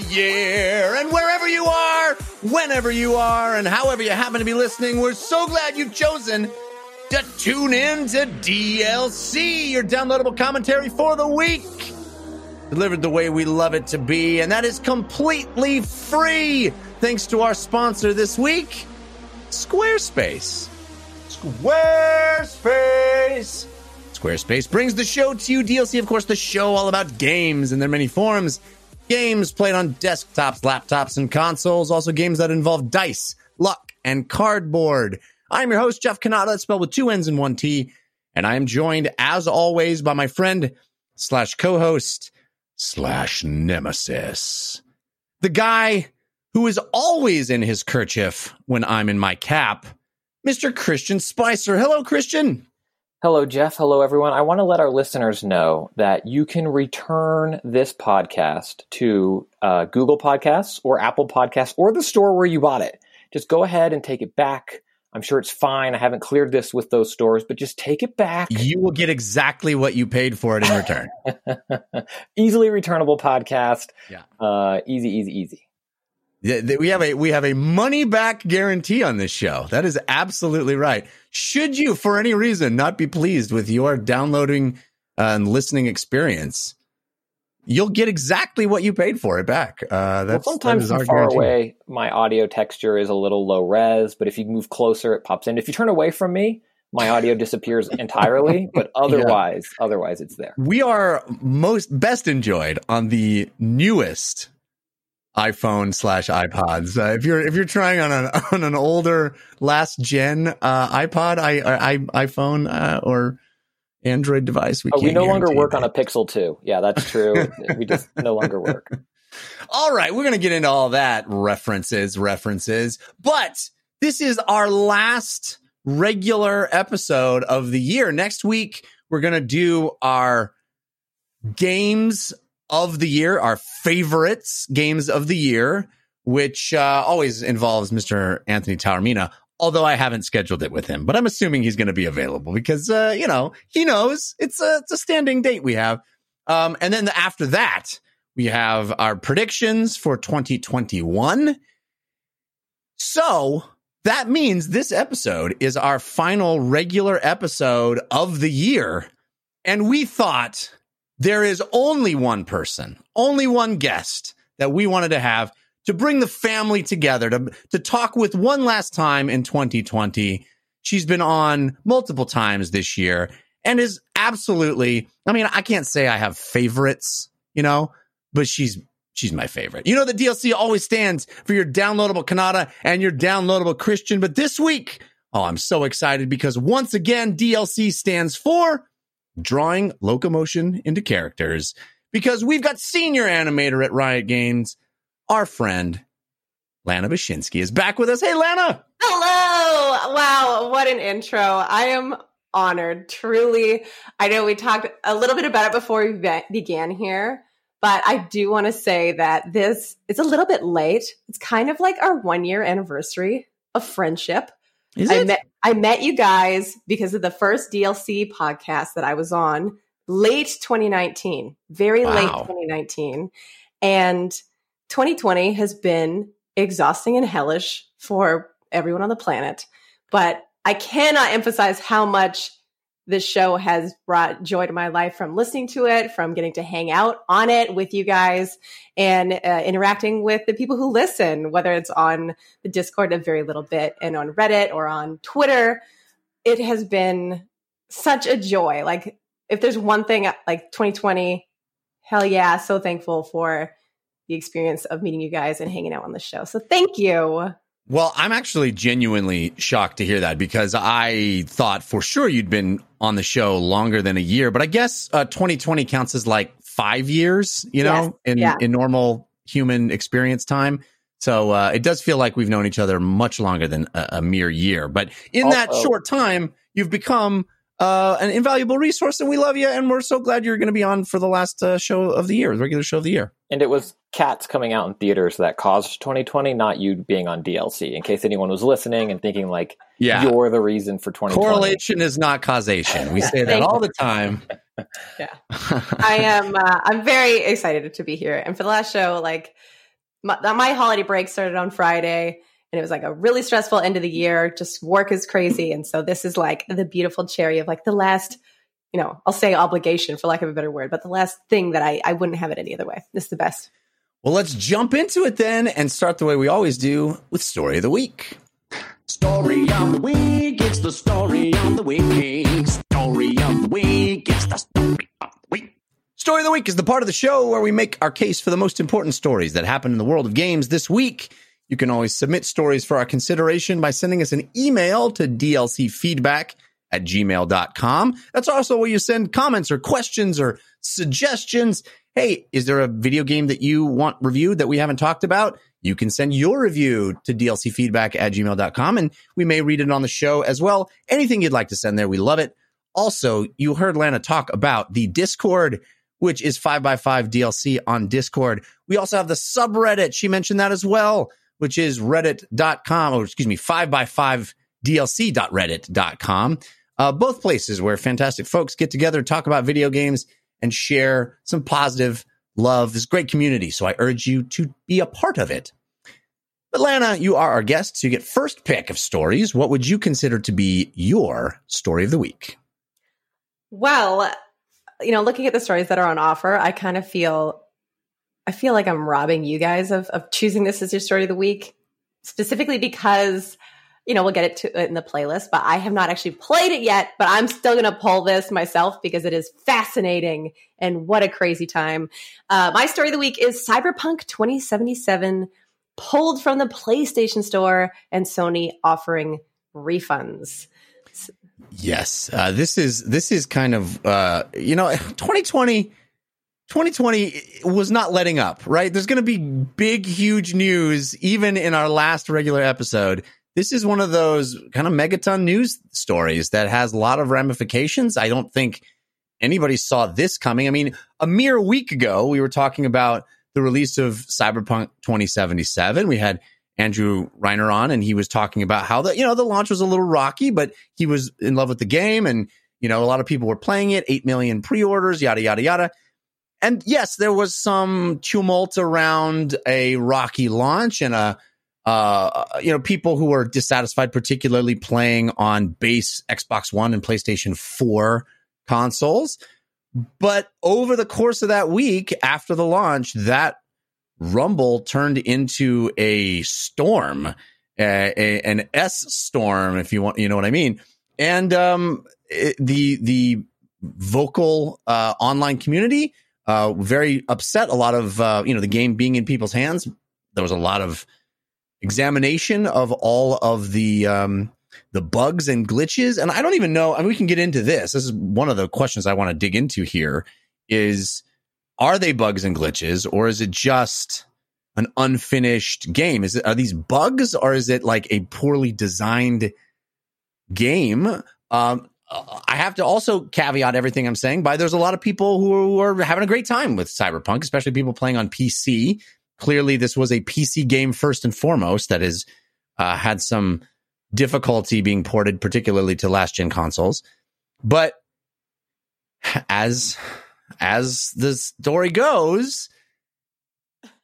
year. And wherever you are, whenever you are, and however you happen to be listening, we're so glad you've chosen to tune in to DLC, your downloadable commentary for the week. Delivered the way we love it to be, and that is completely free. Thanks to our sponsor this week, Squarespace. Squarespace. Squarespace brings the show to you. DLC, of course, the show all about games in their many forms. Games played on desktops, laptops, and consoles. Also, games that involve dice, luck, and cardboard. I'm your host, Jeff that's spelled with two N's and one T. And I am joined, as always, by my friend slash co-host slash nemesis. The guy who is always in his kerchief when I'm in my cap, Mr. Christian Spicer. Hello, Christian. Hello, Jeff. Hello, everyone. I want to let our listeners know that you can return this podcast to uh, Google Podcasts or Apple Podcasts or the store where you bought it. Just go ahead and take it back. I'm sure it's fine. I haven't cleared this with those stores, but just take it back. You will get exactly what you paid for it in return. Easily returnable podcast. Yeah. Uh, easy, easy, easy. Yeah, We have a we have a money back guarantee on this show. That is absolutely right. Should you, for any reason, not be pleased with your downloading uh, and listening experience, you'll get exactly what you paid for it back. Uh, that's well, sometimes that from far guarantee. away, my audio texture is a little low res, but if you move closer, it pops in. If you turn away from me, my audio disappears entirely, but otherwise, yeah. otherwise it's there. We are most best enjoyed on the newest iPhone slash iPods. Uh, if you're if you're trying on an on an older last gen uh, iPod, I, I iPhone uh, or Android device, we, oh, we no longer work that. on a Pixel two. Yeah, that's true. we just no longer work. All right, we're gonna get into all that references, references, but this is our last regular episode of the year. Next week, we're gonna do our games of the year, our favorites games of the year, which uh, always involves Mr. Anthony Taormina. Although I haven't scheduled it with him, but I'm assuming he's going to be available because uh, you know he knows it's a it's a standing date we have. Um, and then after that, we have our predictions for 2021. So that means this episode is our final regular episode of the year. And we thought there is only one person, only one guest that we wanted to have to bring the family together to, to talk with one last time in 2020. She's been on multiple times this year and is absolutely, I mean, I can't say I have favorites, you know, but she's she's my favorite. You know, the DLC always stands for your downloadable Cannata and your downloadable Christian. But this week, oh, I'm so excited because once again, DLC stands for drawing locomotion into characters because we've got senior animator at Riot Games, our friend Lana Bachynski is back with us. Hey, Lana. Hello. Wow. What an intro. I am honored. Truly. I know we talked a little bit about it before we be- began here, but I do want to say that this is a little bit late. It's kind of like our one year anniversary of friendship. Is I it? met I met you guys because of the first DLC podcast that I was on late 2019, very wow. late 2019. And 2020 has been exhausting and hellish for everyone on the planet. But I cannot emphasize how much this show has brought joy to my life from listening to it, from getting to hang out on it with you guys, and uh, interacting with the people who listen, whether it's on the Discord a very little bit and on Reddit or on Twitter. It has been such a joy. Like, if there's one thing like 2020, hell yeah, so thankful for the experience of meeting you guys and hanging out on the show. So thank you. Well, I'm actually genuinely shocked to hear that because I thought for sure you'd been on the show longer than a year, but I guess uh, 2020 counts as like five years, you know, yes. in yeah. in normal human experience time. So uh, it does feel like we've known each other much longer than a, a mere year. But in also, that short time, you've become uh, an invaluable resource, and we love you. And we're so glad you're going to be on for the last uh, show of the year, the regular show of the year. And it was Cats coming out in theaters that caused 2020, not you being on DLC. In case anyone was listening and thinking like, yeah. you're the reason for 2020. Correlation is not causation. We say that all the time. yeah, I am. Uh, I'm very excited to be here. And for the last show, like my, my holiday break started on Friday and it was like a really stressful end of the year. Just work is crazy. And so this is like the beautiful cherry of like the last you know, I'll say obligation for lack of a better word, but the last thing that I, I wouldn't have it any other way. This is the best. Well, let's jump into it then and start the way we always do with Story of the Week. Story of the Week, it's the story of the week. Story of the Week, it's the story of the week. Story of the Week is the part of the show where we make our case for the most important stories that happen in the world of games this week. You can always submit stories for our consideration by sending us an email to dlcfeedback at gmail.com. That's also where you send comments or questions or suggestions. Hey, is there a video game that you want reviewed that we haven't talked about? You can send your review to dlcfeedback at gmail.com and we may read it on the show as well. Anything you'd like to send there, we love it. Also, you heard Lana talk about the Discord, which is 5x5 DLC on Discord. We also have the subreddit. She mentioned that as well, which is reddit.com, or excuse me, 5x5 DLC.reddit.com. Uh, both places where fantastic folks get together, talk about video games, and share some positive love. This great community. So I urge you to be a part of it. But Lana, you are our guest, so you get first pick of stories. What would you consider to be your story of the week? Well, you know, looking at the stories that are on offer, I kind of feel I feel like I'm robbing you guys of, of choosing this as your story of the week, specifically because you know, we'll get it to it in the playlist, but I have not actually played it yet, but I'm still going to pull this myself because it is fascinating and what a crazy time. Uh, my story of the week is Cyberpunk 2077 pulled from the PlayStation Store and Sony offering refunds. Yes, uh, this is this is kind of uh, you know 2020. 2020 was not letting up, right? There's going to be big, huge news even in our last regular episode this is one of those kind of megaton news stories that has a lot of ramifications. I don't think anybody saw this coming. I mean, a mere week ago, we were talking about the release of Cyberpunk 2077. We had Andrew Reiner on, and he was talking about how the you know the launch was a little rocky, but he was in love with the game, and you know a lot of people were playing it. Eight million pre-orders, yada yada yada. And yes, there was some tumult around a rocky launch and a uh, you know, people who are dissatisfied, particularly playing on base Xbox One and PlayStation 4 consoles. But over the course of that week after the launch, that rumble turned into a storm, a, a, an S storm, if you want, you know what I mean. And um, it, the the vocal uh, online community uh, very upset. A lot of uh, you know the game being in people's hands. There was a lot of examination of all of the um, the bugs and glitches. And I don't even know. I mean, we can get into this. This is one of the questions I want to dig into here. Is are they bugs and glitches, or is it just an unfinished game? Is it are these bugs, or is it like a poorly designed game? Um, I have to also caveat everything I'm saying by there's a lot of people who are having a great time with Cyberpunk, especially people playing on PC clearly this was a PC game first and foremost that has uh, had some difficulty being ported, particularly to last gen consoles. But as as the story goes,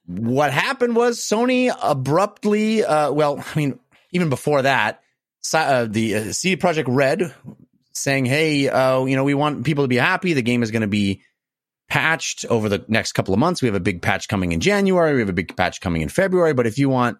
what happened was Sony abruptly, uh, well, I mean, even before that, uh, the uh, CD Projekt Red saying, "Hey, uh, you know, we want people to be happy. The game is going to be patched over the next couple of months. We have a big patch coming in January. We have a big patch coming in February. But if you want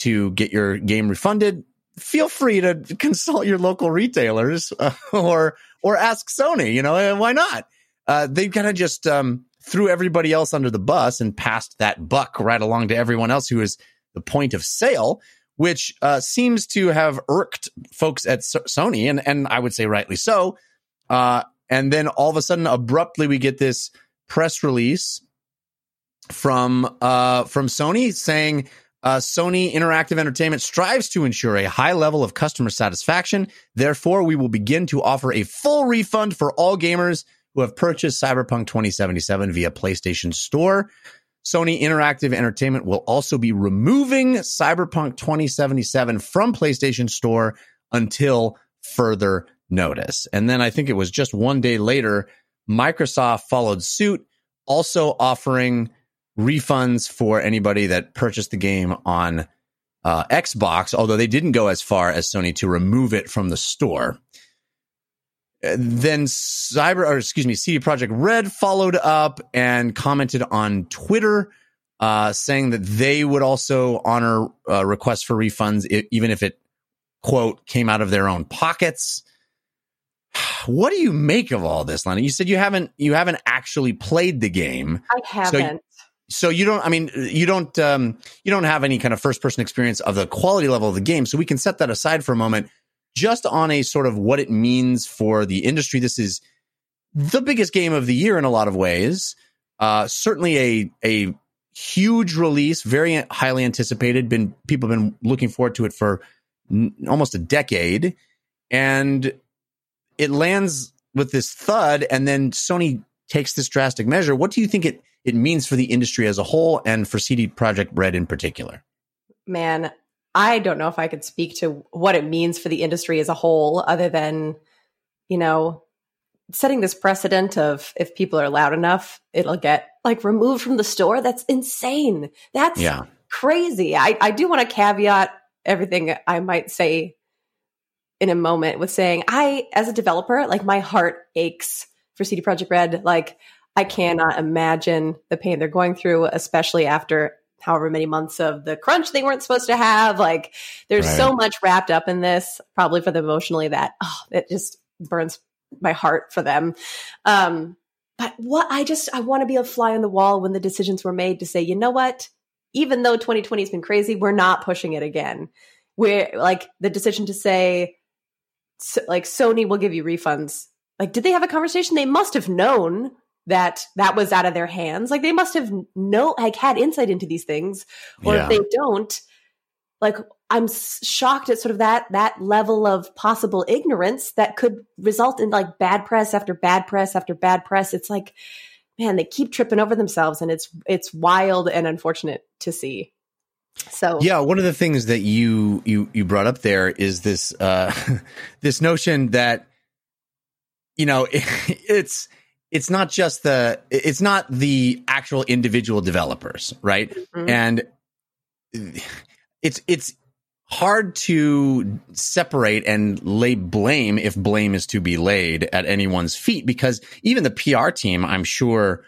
to get your game refunded, feel free to consult your local retailers uh, or or ask Sony. You know, uh, why not? Uh, they kind of just um, threw everybody else under the bus and passed that buck right along to everyone else who is the point of sale, which uh, seems to have irked folks at Sony, and and I would say rightly so. And then all of a sudden, abruptly, we get this press release from uh, from Sony saying uh, Sony Interactive Entertainment strives to ensure a high level of customer satisfaction. Therefore, we will begin to offer a full refund for all gamers who have purchased Cyberpunk 2077 via PlayStation Store. Sony Interactive Entertainment will also be removing Cyberpunk 2077 from PlayStation Store until further notice. And then I think it was just one day later, Microsoft followed suit, also offering refunds for anybody that purchased the game on uh, Xbox, although they didn't go as far as Sony to remove it from the store. Uh, then Cyber, or excuse me, CD Projekt Red followed up and commented on Twitter, uh, saying that they would also honor uh, requests for refunds, even if it quote came out of their own pockets. What do you make of all this, Lana? You said you haven't you haven't actually played the game. I haven't. So, so you don't. I mean, you don't. Um, you don't have any kind of first person experience of the quality level of the game. So we can set that aside for a moment just on a sort of what it means for the industry. This is the biggest game of the year in a lot of ways. Uh, certainly a a huge release, very highly anticipated. Been people have been looking forward to it for n- almost a decade, and it lands with this thud, and then Sony takes this drastic measure. What do you think it it means for the industry as a whole, and for CD Projekt Red in particular? Man, I don't know if I could speak to what it means for the industry as a whole, other than, you know, setting this precedent of if people are loud enough, it'll get like removed from the store. That's insane. That's yeah. crazy. I, I do want to caveat everything I might say in a moment with saying, I, as a developer, like my heart aches for CD Projekt Red. Like, I cannot imagine the pain they're going through, especially after however many months of the crunch they weren't supposed to have. Like there's right. so much wrapped up in this, probably for them emotionally that oh, it just burns my heart for them. Um, but what I just I want to be a fly on the wall when the decisions were made to say, you know what? Even though 2020 has been crazy, we're not pushing it again. We're like the decision to say, so, like Sony will give you refunds. Like, did they have a conversation? They must have known that that was out of their hands. Like they must have no like had insight into these things, or yeah. if they don't, like I'm shocked at sort of that that level of possible ignorance that could result in like bad press after bad press after bad press. It's like, man, they keep tripping over themselves, and it's it's wild and unfortunate to see. So yeah, one of the things that you you you brought up there is this uh this notion that you know it, it's it's not just the it's not the actual individual developers, right? Mm-hmm. And it's it's hard to separate and lay blame if blame is to be laid at anyone's feet because even the PR team, I'm sure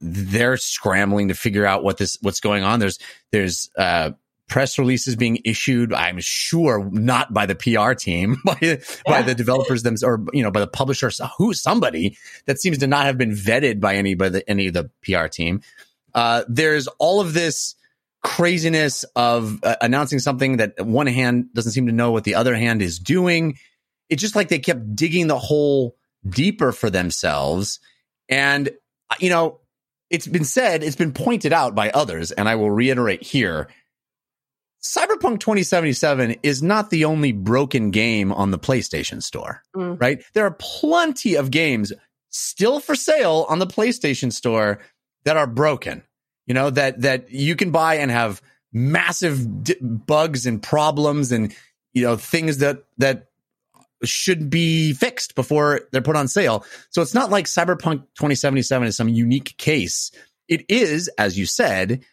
they're scrambling to figure out what this what's going on. There's there's uh press releases being issued. I'm sure not by the PR team, by yeah. by the developers themselves, or you know, by the publishers. Who somebody that seems to not have been vetted by any by the, any of the PR team. Uh, there's all of this craziness of uh, announcing something that one hand doesn't seem to know what the other hand is doing. It's just like they kept digging the hole deeper for themselves, and uh, you know. It's been said, it's been pointed out by others, and I will reiterate here Cyberpunk 2077 is not the only broken game on the PlayStation Store, mm. right? There are plenty of games still for sale on the PlayStation Store that are broken. You know that that you can buy and have massive d- bugs and problems and you know things that that should be fixed before they're put on sale. So it's not like Cyberpunk 2077 is some unique case. It is, as you said,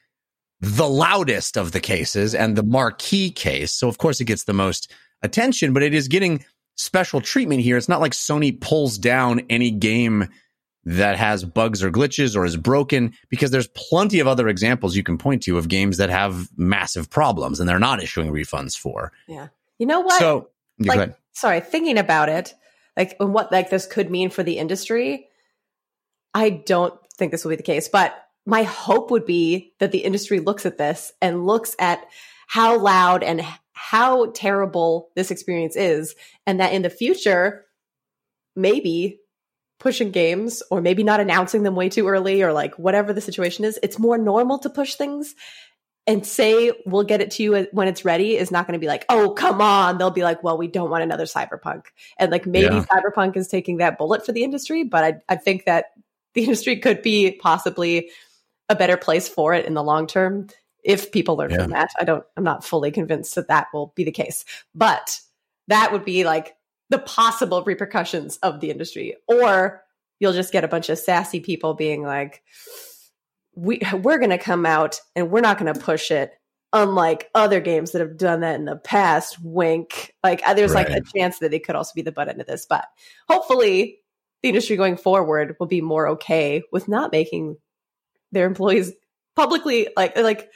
the loudest of the cases and the marquee case. So of course it gets the most attention, but it is getting special treatment here. It's not like Sony pulls down any game that has bugs or glitches or is broken because there's plenty of other examples you can point to of games that have massive problems and they're not issuing refunds for. Yeah. You know what? So, like, sorry, thinking about it, like what like this could mean for the industry, I don't think this will be the case, but my hope would be that the industry looks at this and looks at how loud and how terrible this experience is and that in the future maybe pushing games or maybe not announcing them way too early or like whatever the situation is it's more normal to push things and say we'll get it to you when it's ready is not going to be like oh come on they'll be like well we don't want another cyberpunk and like maybe yeah. cyberpunk is taking that bullet for the industry but I, I think that the industry could be possibly a better place for it in the long term if people learn yeah. from that. I don't, I'm not fully convinced that that will be the case, but that would be like the possible repercussions of the industry. Or you'll just get a bunch of sassy people being like, we, we're going to come out and we're not going to push it unlike other games that have done that in the past wink like uh, there's right. like a chance that it could also be the butt end of this but hopefully the industry going forward will be more okay with not making their employees publicly like like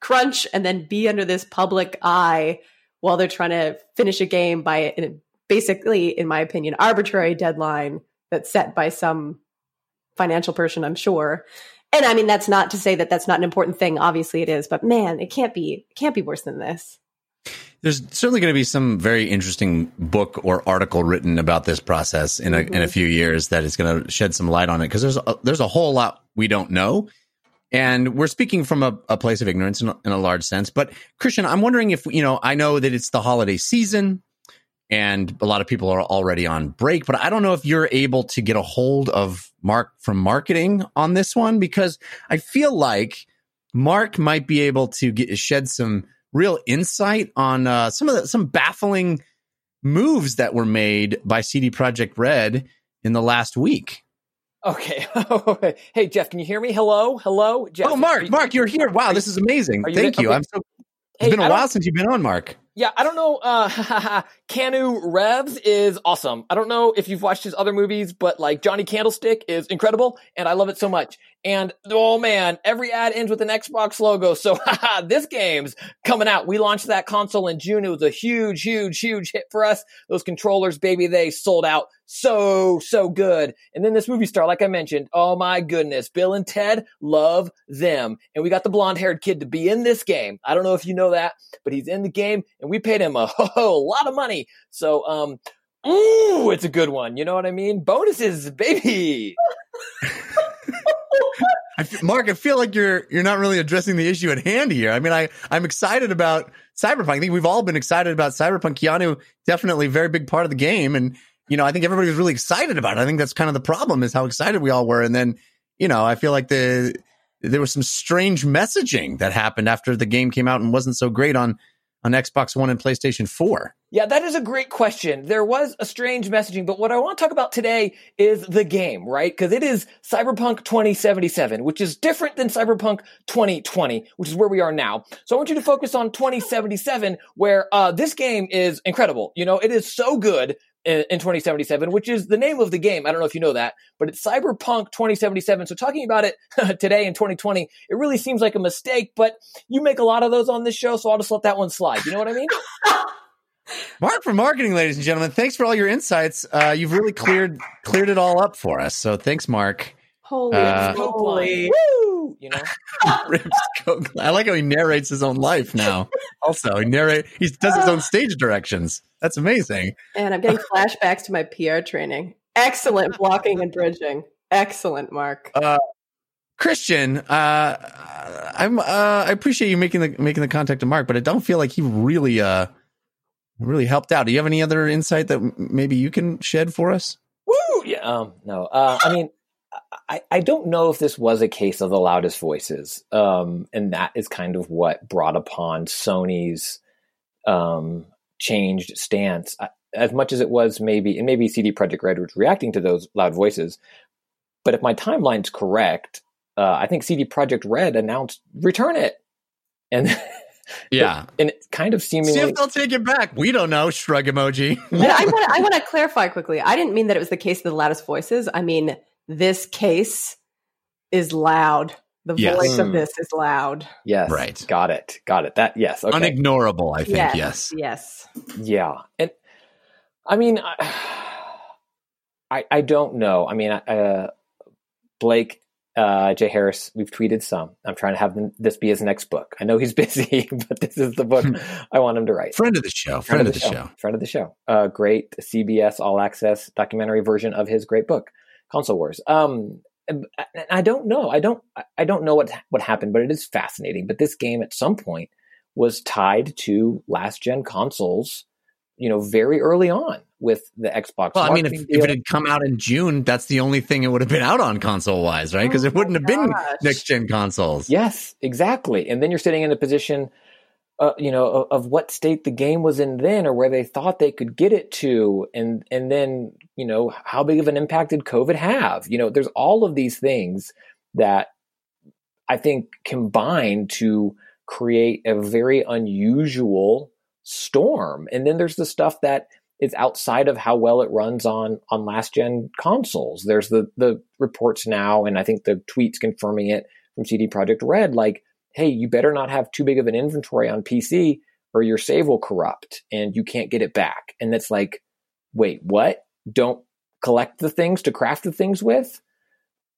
crunch and then be under this public eye while they're trying to finish a game by a, basically, in my opinion, arbitrary deadline that's set by some financial person, I'm sure. And I mean, that's not to say that that's not an important thing. Obviously, it is, but man, it can't be it can't be worse than this. There's certainly going to be some very interesting book or article written about this process in a mm-hmm. in a mm-hmm. few years that is going to shed some light on it because there's a, there's a whole lot we don't know and we're speaking from a, a place of ignorance in a, in a, large sense. But Christian, I'm wondering if, you know, I know that it's the holiday season and a lot of people are already on break, but I don't know if you're able to get a hold of Mark from marketing on this one because I feel like Mark might be able to get, shed some real insight on uh, some of the, some baffling moves that were made by CD Projekt Red in the last week. Okay. hey, Jeff, can you hear me? Hello? Hello? Jeff, oh, Mark, you, Mark, you're here. Wow, this is amazing. You Thank you. Okay. I'm so, it's hey, been a while since you've been on, Mark. Yeah, I don't know. Uh, Keanu Reeves is awesome. I don't know if you've watched his other movies, but like Johnny Candlestick is incredible, and I love it so much. And oh man, every ad ends with an Xbox logo. So this game's coming out. We launched that console in June. It was a huge, huge, huge hit for us. Those controllers, baby, they sold out so, so good. And then this movie star, like I mentioned, oh my goodness, Bill and Ted love them. And we got the blonde haired kid to be in this game. I don't know if you know that, but he's in the game and we paid him a whole lot of money. So, um, ooh, it's a good one. You know what I mean? Bonuses, baby. I feel, Mark, I feel like you're you're not really addressing the issue at hand here. I mean, I I'm excited about Cyberpunk. I think we've all been excited about Cyberpunk. Keanu definitely a very big part of the game, and you know, I think everybody was really excited about it. I think that's kind of the problem is how excited we all were, and then you know, I feel like the there was some strange messaging that happened after the game came out and wasn't so great on on Xbox One and PlayStation 4? Yeah, that is a great question. There was a strange messaging, but what I want to talk about today is the game, right? Because it is Cyberpunk 2077, which is different than Cyberpunk 2020, which is where we are now. So I want you to focus on 2077, where uh, this game is incredible. You know, it is so good in, in 2077, which is the name of the game. I don't know if you know that, but it's Cyberpunk 2077. So talking about it today in 2020, it really seems like a mistake, but you make a lot of those on this show, so I'll just let that one slide. You know what I mean? Mark for marketing, ladies and gentlemen. Thanks for all your insights. Uh, you've really cleared cleared it all up for us. So thanks, Mark. Holy, uh, holy. Woo! You know, I like how he narrates his own life now. Also, he narrate he does his own stage directions. That's amazing. And I'm getting flashbacks to my PR training. Excellent blocking and bridging. Excellent, Mark. Uh, Christian, uh, I'm uh, I appreciate you making the making the contact to Mark, but I don't feel like he really uh really helped out. Do you have any other insight that maybe you can shed for us? Woo! Yeah. Um. No. Uh. I mean. I, I don't know if this was a case of the loudest voices, um, and that is kind of what brought upon Sony's um, changed stance as much as it was maybe, and maybe CD Projekt Red was reacting to those loud voices. But if my timeline's correct, uh, I think CD Projekt Red announced return it, and yeah, and it kind of seemingly see if they'll take it back. We don't know. Shrug emoji. I want I want to clarify quickly. I didn't mean that it was the case of the loudest voices. I mean this case is loud. The yes. voice of hmm. this is loud. Yes. Right. Got it. Got it. That yes. Okay. Unignorable, I think. Yes. Yes. yes. Yeah. And I mean I I, I don't know. I mean uh, Blake uh, Jay Harris, we've tweeted some. I'm trying to have this be his next book. I know he's busy, but this is the book. I want him to write. Friend of the show. Friend, Friend of, the, the show. show. Friend of the show. Uh, great CBS All Access documentary version of his great book, Console Wars. Um, I don't know. I don't. I don't know what what happened, but it is fascinating. But this game, at some point, was tied to last gen consoles you know, very early on with the Xbox. Well, I mean, if, if, it had come out in June, that's the only thing it would have been out on console wise, right? Because oh it wouldn't have been next gen consoles. Yes, exactly. And then you're sitting in a position, uh, you know, of, of, what state the game was in then, or where they thought they could get it to, and and then you know how big of an impact did COVID have? You know, there's all of these things that I think combine to create a very unusual storm. And then there's the stuff that is outside of how well it runs on on last gen consoles. There's the the reports now, and I think the tweets confirming it from CD Projekt Red, like, hey, you better not have too big of an inventory on PC or your save will corrupt and you can't get it back. And it's like, wait, what? Don't collect the things to craft the things with?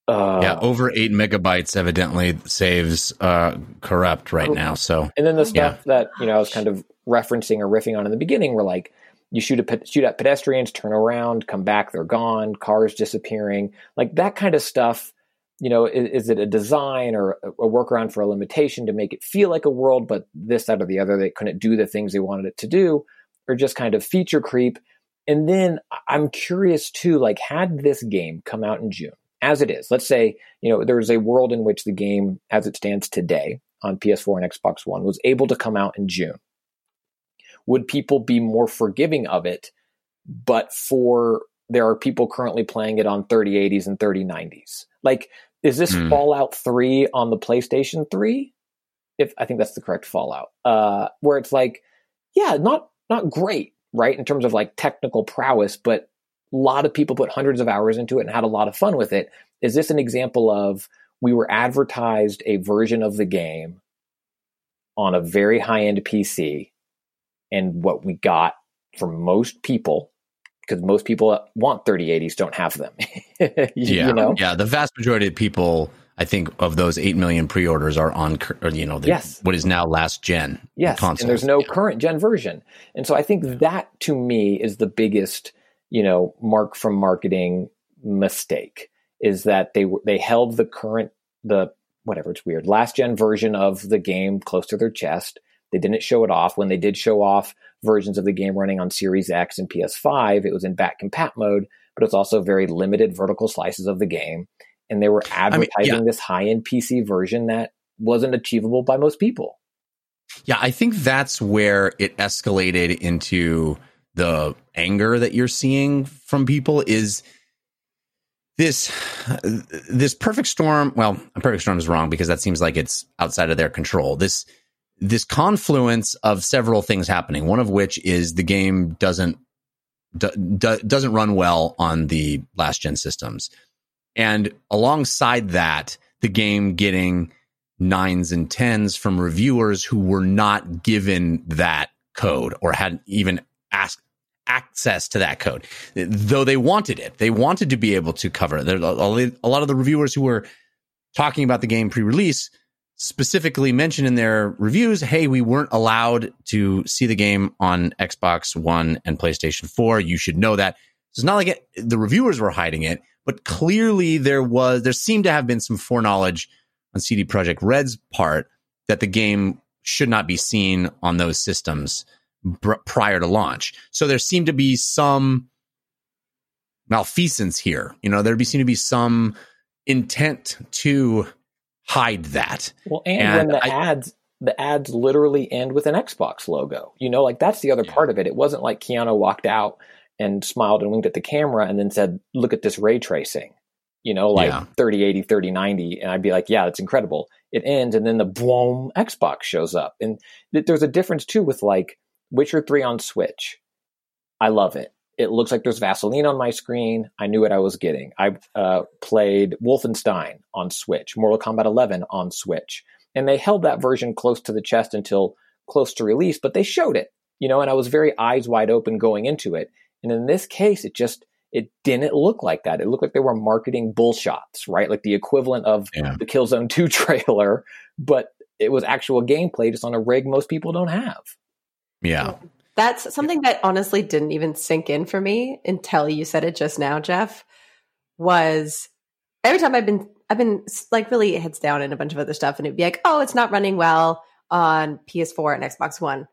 Uh, yeah, over eight megabytes evidently saves uh, corrupt right now. So, and then the stuff yeah. that you know I was kind of referencing or riffing on in the beginning were like you shoot a shoot at pedestrians, turn around, come back, they're gone, cars disappearing, like that kind of stuff. You know, is, is it a design or a, workaround for a limitation to make it feel like a world, but this, that, or the other, they couldn't do the things they wanted it to do, or just kind of feature creep. And then I'm curious too, like, had this game come out in June, as it is. Let's say, you know, there's a world in which the game, as it stands today on PS4 and Xbox One, was able to come out in June. Would people be more forgiving of it? But for there are people currently playing it on 3080s and 3090s. Like, is this mm. Fallout 3 on the PlayStation 3? If I think that's the correct Fallout, uh, where it's like, yeah, not not great, right, in terms of like technical prowess, but a lot of people put hundreds of hours into it and had a lot of fun with it. Is this an example of we were advertised a version of the game on a very high end PC, and what we got for most people, because most people want 3080s don't have them. you, yeah, you know? yeah. The vast majority of people, I think, of those eight million pre-orders are on, uh, you know, the, yes. what is now last gen. Yes, consoles. and there's no yeah. current gen version, and so I think that to me is the biggest you know, mark from marketing mistake is that they they held the current the whatever it's weird last gen version of the game close to their chest. They didn't show it off. When they did show off versions of the game running on Series X and PS5, it was in back compat mode, but it's also very limited vertical slices of the game. And they were advertising I mean, yeah. this high end PC version that wasn't achievable by most people. Yeah, I think that's where it escalated into the anger that you're seeing from people is this this perfect storm well a perfect storm is wrong because that seems like it's outside of their control this this confluence of several things happening one of which is the game doesn't do, doesn't run well on the last gen systems and alongside that the game getting nines and tens from reviewers who were not given that code or hadn't even asked access to that code, though they wanted it. They wanted to be able to cover it. A lot of the reviewers who were talking about the game pre-release specifically mentioned in their reviews, "Hey, we weren't allowed to see the game on Xbox One and PlayStation 4. You should know that." So it's not like it, the reviewers were hiding it, but clearly there was there seemed to have been some foreknowledge on CD Projekt Red's part that the game should not be seen on those systems br- prior to launch. So there seemed to be some malfeasance here. You know, there seemed to be some intent to hide that. Well, and, and when the I, ads the ads literally end with an Xbox logo. You know, like that's the other yeah. part of it. It wasn't like Keanu walked out and smiled and winked at the camera and then said, "Look at this ray tracing." You know, like yeah. 3080, 3090 and I'd be like, "Yeah, that's incredible." It ends and then the boom Xbox shows up. And th- there's a difference too with like Witcher 3 on Switch. I love it. It looks like there's Vaseline on my screen. I knew what I was getting. I uh, played Wolfenstein on Switch, Mortal Kombat 11 on Switch. And they held that version close to the chest until close to release, but they showed it, you know, and I was very eyes wide open going into it. And in this case, it just, it didn't look like that. It looked like they were marketing bullshots, right? Like the equivalent of yeah. the Killzone 2 trailer, but it was actual gameplay just on a rig most people don't have. Yeah. That's something that honestly didn't even sink in for me until you said it just now, Jeff. Was every time I've been I've been like really heads down in a bunch of other stuff, and it'd be like, oh, it's not running well on PS4 and Xbox One,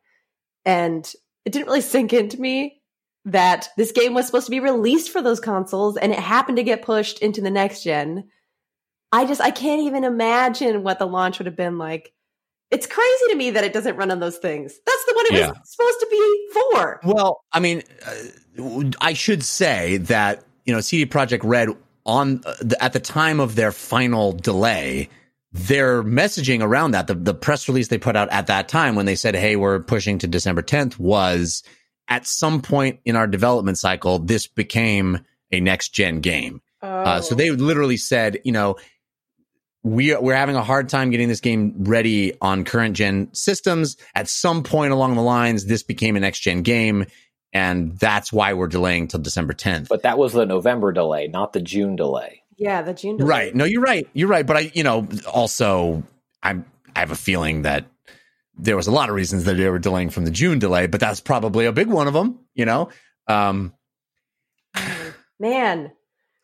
and it didn't really sink into me that this game was supposed to be released for those consoles and it happened to get pushed into the next gen. I just I can't even imagine what the launch would have been like. It's crazy to me that it doesn't run on those things. That's one it yeah. was supposed to be for. Well, I mean, uh, I should say that you know CD Projekt Red on uh, the, at the time of their final delay, their messaging around that, the, the press release they put out at that time when they said, Hey, we're pushing to December 10th was at some point in our development cycle, this became a next gen game. Oh. Uh, so they oh. literally said, you know, we we're having a hard time getting this game ready on current gen systems. At some point along the lines, this became a next gen game, and that's why we're delaying till December 10th. But that was the November delay, not the June delay. Yeah, the June delay. Right. No, you're right. You're right. But I, you know, also I'm I have a feeling that there was a lot of reasons that they were delaying from the June delay, but that's probably a big one of them, you know. Um man,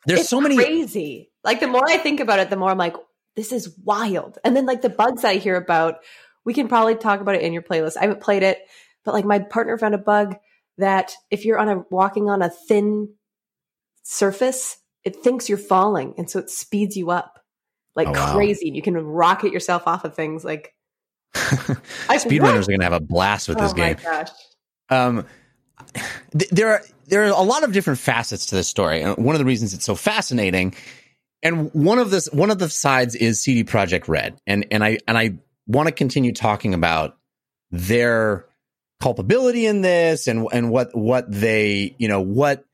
there's so many crazy. Like the more I think about it, the more I'm like this is wild. And then like the bugs I hear about, we can probably talk about it in your playlist. I haven't played it, but like my partner found a bug that if you're on a walking on a thin surface, it thinks you're falling, and so it speeds you up like oh, wow. crazy. And you can rocket yourself off of things like. Speedrunners are going to have a blast with oh this game. Um, th- there are there are a lot of different facets to this story, and one of the reasons it's so fascinating, and one of this one of the sides is CD Projekt Red, and and I and I want to continue talking about their culpability in this and and what what they you know what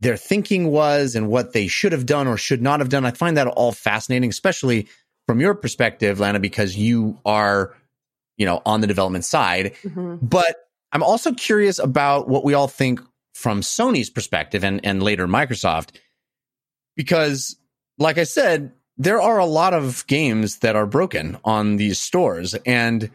their thinking was and what they should have done or should not have done. I find that all fascinating, especially from your perspective, Lana, because you are, you know, on the development side. Mm-hmm. But I'm also curious about what we all think from Sony's perspective and, and later Microsoft, because like I said, there are a lot of games that are broken on these stores. And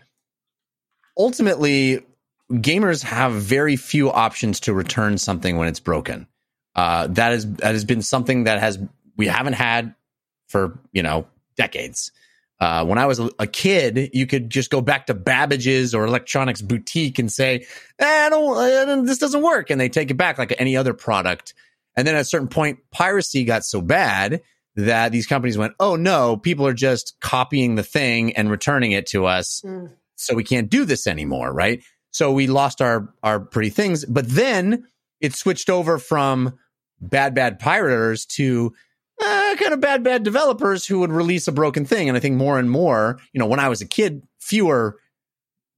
ultimately, gamers have very few options to return something when it's broken. Uh, that is that has been something that has we haven't had for you know decades. Uh, when I was a kid, you could just go back to Babbage's or Electronics Boutique and say, eh, don't, "This doesn't work," and they take it back like any other product. And then at a certain point, piracy got so bad that these companies went, "Oh no, people are just copying the thing and returning it to us, mm. so we can't do this anymore." Right? So we lost our our pretty things. But then it switched over from bad, bad pirators to uh, kind of bad, bad developers who would release a broken thing. And I think more and more, you know, when I was a kid, fewer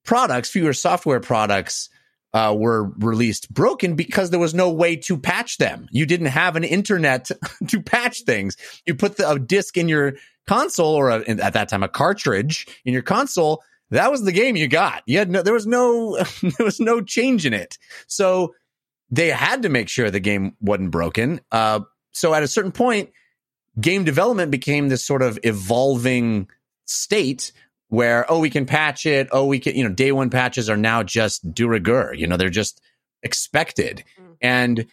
products, fewer software products uh, were released broken because there was no way to patch them. You didn't have an internet to patch things. You put the, a disc in your console or a, at that time a cartridge in your console. That was the game you got. You had no, there was no, there was no change in it. So they had to make sure the game wasn't broken. Uh, so at a certain point, game development became this sort of evolving state where oh we can patch it oh we can you know day one patches are now just de rigueur you know they're just expected mm-hmm. and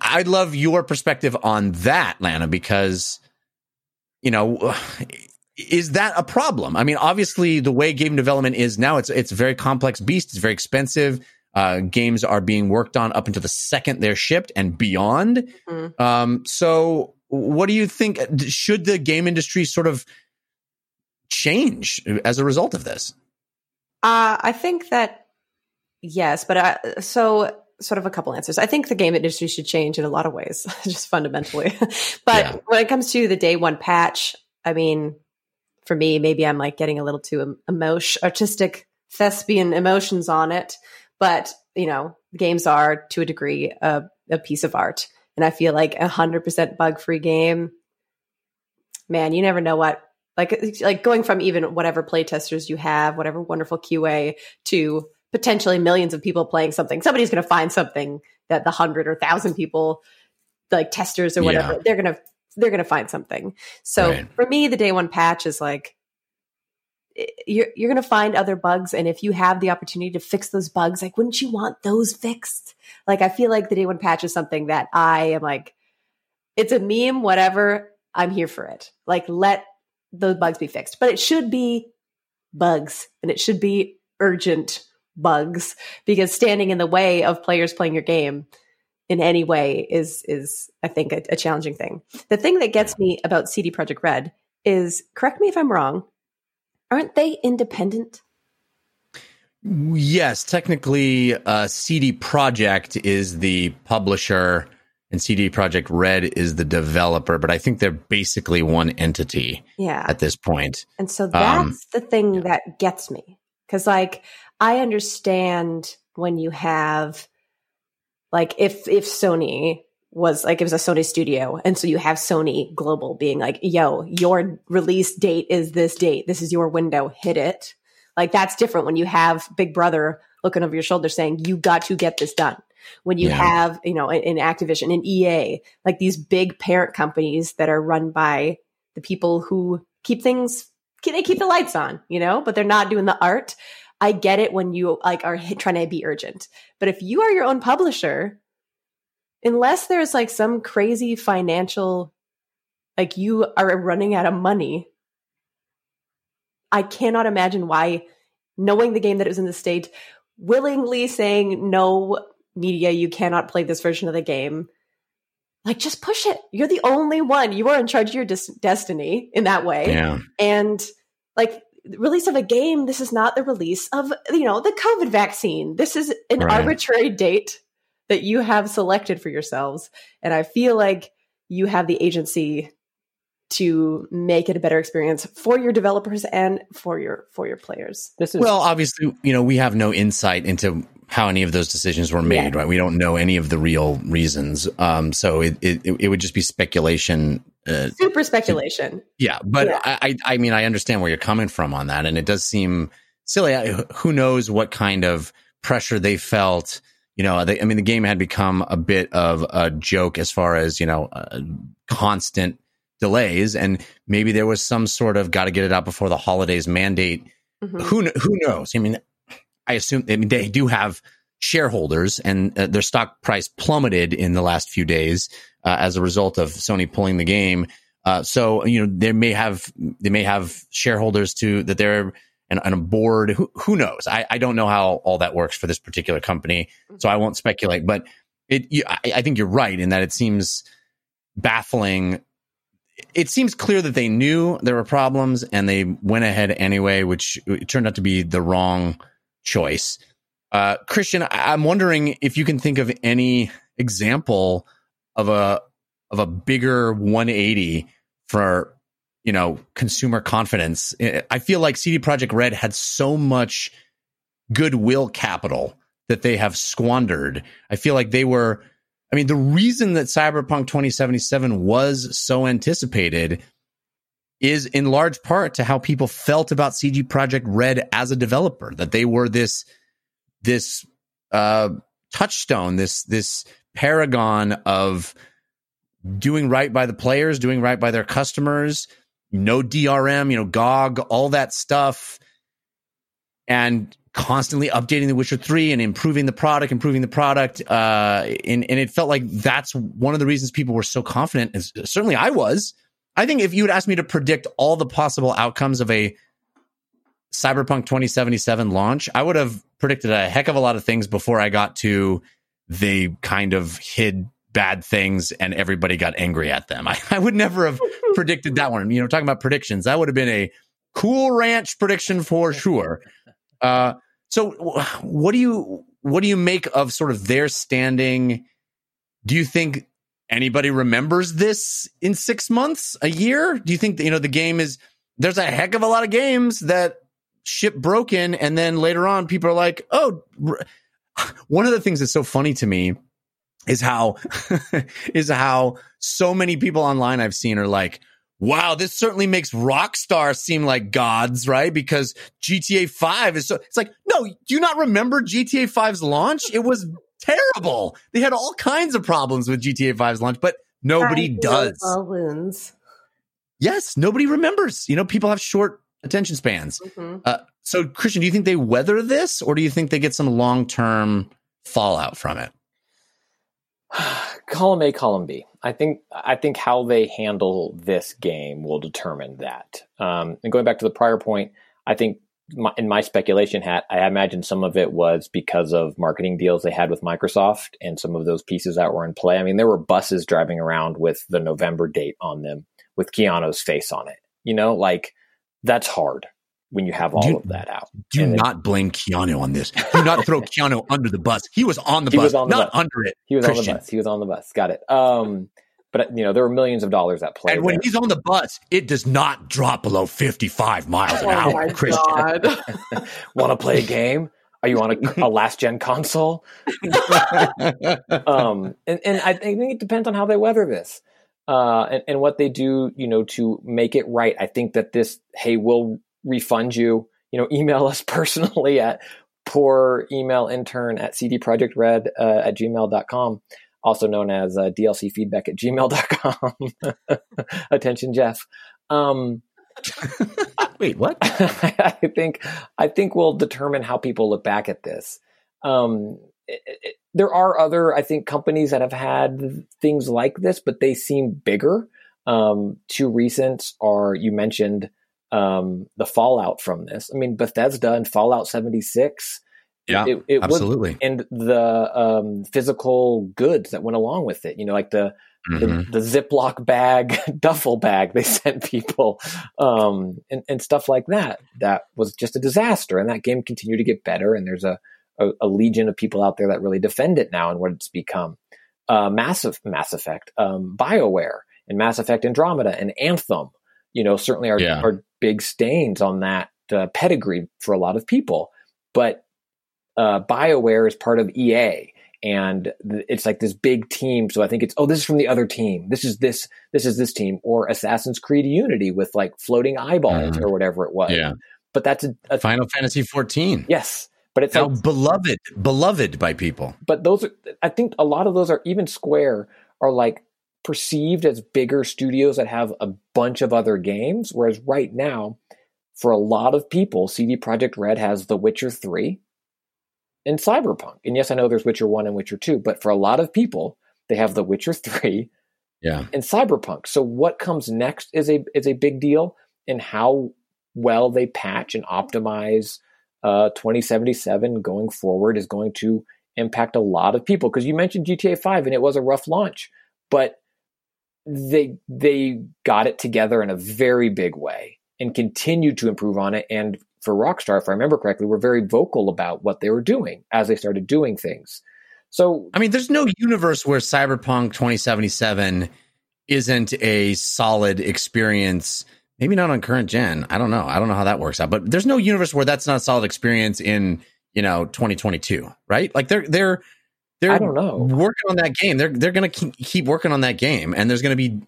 i'd love your perspective on that lana because you know is that a problem i mean obviously the way game development is now it's it's a very complex beast it's very expensive uh, games are being worked on up until the second they're shipped and beyond. Mm-hmm. Um, so, what do you think? Should the game industry sort of change as a result of this? Uh, I think that yes, but I, so sort of a couple answers. I think the game industry should change in a lot of ways, just fundamentally. but yeah. when it comes to the day one patch, I mean, for me, maybe I'm like getting a little too emotion, artistic, thespian emotions on it. But, you know, games are to a degree a, a piece of art. And I feel like a hundred percent bug free game, man, you never know what like like going from even whatever playtesters you have, whatever wonderful QA to potentially millions of people playing something. Somebody's going to find something that the hundred or thousand people, like testers or whatever, yeah. they're gonna they're gonna find something. So right. for me, the day one patch is like you're you're going to find other bugs and if you have the opportunity to fix those bugs like wouldn't you want those fixed like i feel like the day one patch is something that i am like it's a meme whatever i'm here for it like let those bugs be fixed but it should be bugs and it should be urgent bugs because standing in the way of players playing your game in any way is is I think a, a challenging thing. The thing that gets me about CD Projekt Red is correct me if I'm wrong, aren't they independent? Yes, technically, uh, CD Projekt is the publisher and CD Projekt Red is the developer, but I think they're basically one entity. Yeah. At this point, and so that's um, the thing yeah. that gets me because, like, I understand when you have, like, if if Sony was like it was a Sony studio. And so you have Sony Global being like, yo, your release date is this date. This is your window. Hit it. Like that's different when you have Big Brother looking over your shoulder saying, you got to get this done. When you yeah. have, you know, in, Activision, in EA, like these big parent companies that are run by the people who keep things, they keep the lights on, you know, but they're not doing the art. I get it when you like are trying to be urgent. But if you are your own publisher, unless there's like some crazy financial like you are running out of money i cannot imagine why knowing the game that it was in the state willingly saying no media you cannot play this version of the game like just push it you're the only one you are in charge of your dis- destiny in that way yeah. and like release of a game this is not the release of you know the covid vaccine this is an right. arbitrary date that you have selected for yourselves. And I feel like you have the agency to make it a better experience for your developers and for your for your players. This is Well, obviously, you know, we have no insight into how any of those decisions were made, yeah. right? We don't know any of the real reasons. Um, so it, it, it would just be speculation. Uh, Super speculation. To, yeah. But yeah. I, I mean, I understand where you're coming from on that. And it does seem silly. Who knows what kind of pressure they felt you know, they, I mean, the game had become a bit of a joke as far as, you know, uh, constant delays. And maybe there was some sort of got to get it out before the holidays mandate. Mm-hmm. Who, who knows? I mean, I assume, I mean, they do have shareholders and uh, their stock price plummeted in the last few days uh, as a result of Sony pulling the game. Uh, so, you know, they may have, they may have shareholders to that they're, and, and a board. Who, who knows? I, I don't know how all that works for this particular company, so I won't speculate. But it, you, I, I think you're right in that it seems baffling. It seems clear that they knew there were problems and they went ahead anyway, which turned out to be the wrong choice. Uh, Christian, I'm wondering if you can think of any example of a of a bigger 180 for you know, consumer confidence. I feel like CD Projekt Red had so much goodwill capital that they have squandered. I feel like they were, I mean, the reason that Cyberpunk 2077 was so anticipated is in large part to how people felt about CD Projekt Red as a developer, that they were this, this, uh, touchstone, this, this paragon of doing right by the players, doing right by their customers, no DRM, you know, GOG, all that stuff, and constantly updating The Witcher 3 and improving the product, improving the product. Uh, and, and it felt like that's one of the reasons people were so confident. And certainly I was. I think if you would asked me to predict all the possible outcomes of a Cyberpunk 2077 launch, I would have predicted a heck of a lot of things before I got to they kind of hid bad things and everybody got angry at them. I, I would never have predicted that one. You know, talking about predictions, that would have been a cool ranch prediction for sure. Uh, so what do you what do you make of sort of their standing? Do you think anybody remembers this in six months, a year? Do you think that, you know the game is there's a heck of a lot of games that ship broken and then later on people are like, oh, one of the things that's so funny to me is how is how so many people online I've seen are like, wow, this certainly makes Rockstar seem like gods, right? Because GTA 5 is so it's like, no, do you not remember GTA 5's launch? It was terrible. They had all kinds of problems with GTA 5's launch, but nobody does. Wounds. Yes, nobody remembers. You know, people have short attention spans. Mm-hmm. Uh, so, Christian, do you think they weather this, or do you think they get some long term fallout from it? column A, column B. I think I think how they handle this game will determine that. Um, and going back to the prior point, I think my, in my speculation hat, I imagine some of it was because of marketing deals they had with Microsoft and some of those pieces that were in play. I mean, there were buses driving around with the November date on them with Keanu's face on it. You know, like that's hard when you have all do, of that out. Do and not then, blame Keanu on this. Do not throw Keanu under the bus. He was on the bus, on the not bus. under it. He was Christian. on the bus. He was on the bus. Got it. Um, but you know there were millions of dollars at play. And when there. he's on the bus, it does not drop below fifty-five miles an oh hour. Christian, want to play a game? Are you on a, a last gen console? um, and, and I think it depends on how they weather this. Uh, and, and what they do, you know, to make it right. I think that this, hey, we'll refund you. You know, email us personally at poor email intern at cdprojectred uh, at gmail.com also known as uh, DLC feedback at gmail.com. Attention, Jeff. Um, Wait, what? I think I think we'll determine how people look back at this. Um, it, it, there are other, I think, companies that have had things like this, but they seem bigger. Um, two recent are you mentioned um, the fallout from this. I mean, Bethesda and Fallout 76 yeah, it, it absolutely. Was, and the um, physical goods that went along with it, you know, like the mm-hmm. the, the, Ziploc bag, duffel bag they sent people, um, and, and stuff like that. That was just a disaster. And that game continued to get better. And there's a, a, a legion of people out there that really defend it now and what it's become. Uh, massive Mass Effect, um, BioWare, and Mass Effect Andromeda and Anthem, you know, certainly are, yeah. are big stains on that uh, pedigree for a lot of people. But uh, BioWare is part of EA and it's like this big team. So I think it's, oh, this is from the other team. This is this, this is this team or Assassin's Creed Unity with like floating eyeballs mm-hmm. or whatever it was. Yeah. But that's a, a Final Fantasy 14. Yes. But it's now like, beloved, beloved by people. But those are, I think a lot of those are even Square are like perceived as bigger studios that have a bunch of other games. Whereas right now, for a lot of people, CD Projekt Red has The Witcher 3, in Cyberpunk. And yes, I know there's Witcher 1 and Witcher 2, but for a lot of people, they have The Witcher 3 yeah. and Cyberpunk. So what comes next is a is a big deal and how well they patch and optimize uh, 2077 going forward is going to impact a lot of people because you mentioned GTA 5 and it was a rough launch, but they they got it together in a very big way and continued to improve on it and for Rockstar, if I remember correctly, were very vocal about what they were doing as they started doing things. So, I mean, there's no universe where Cyberpunk 2077 isn't a solid experience. Maybe not on current gen. I don't know. I don't know how that works out. But there's no universe where that's not a solid experience in you know 2022, right? Like they're they're they're I don't know working on that game. They're they're gonna keep working on that game, and there's gonna be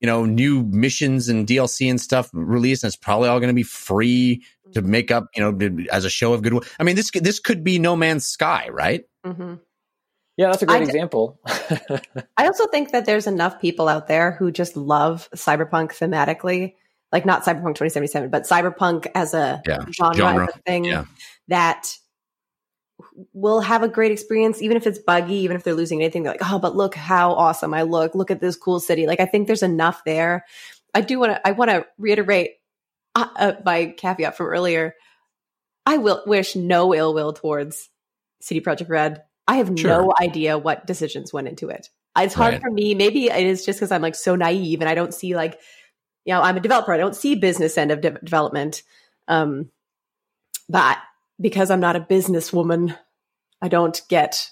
you know new missions and DLC and stuff released, and it's probably all gonna be free to make up, you know, as a show of goodwill. I mean, this this could be No Man's Sky, right? Mm-hmm. Yeah, that's a great example. I also think that there's enough people out there who just love cyberpunk thematically, like not cyberpunk 2077, but cyberpunk as a yeah. genre, genre. As a thing yeah. that will have a great experience, even if it's buggy, even if they're losing anything. They're like, oh, but look how awesome I look! Look at this cool city. Like, I think there's enough there. I do want to. I want to reiterate uh, my caveat from earlier, I will wish no ill will towards CD Projekt Red. I have sure. no idea what decisions went into it. It's hard right. for me. Maybe it is just because I'm like so naive and I don't see like, you know, I'm a developer. I don't see business end of de- development. Um, but because I'm not a businesswoman, I don't get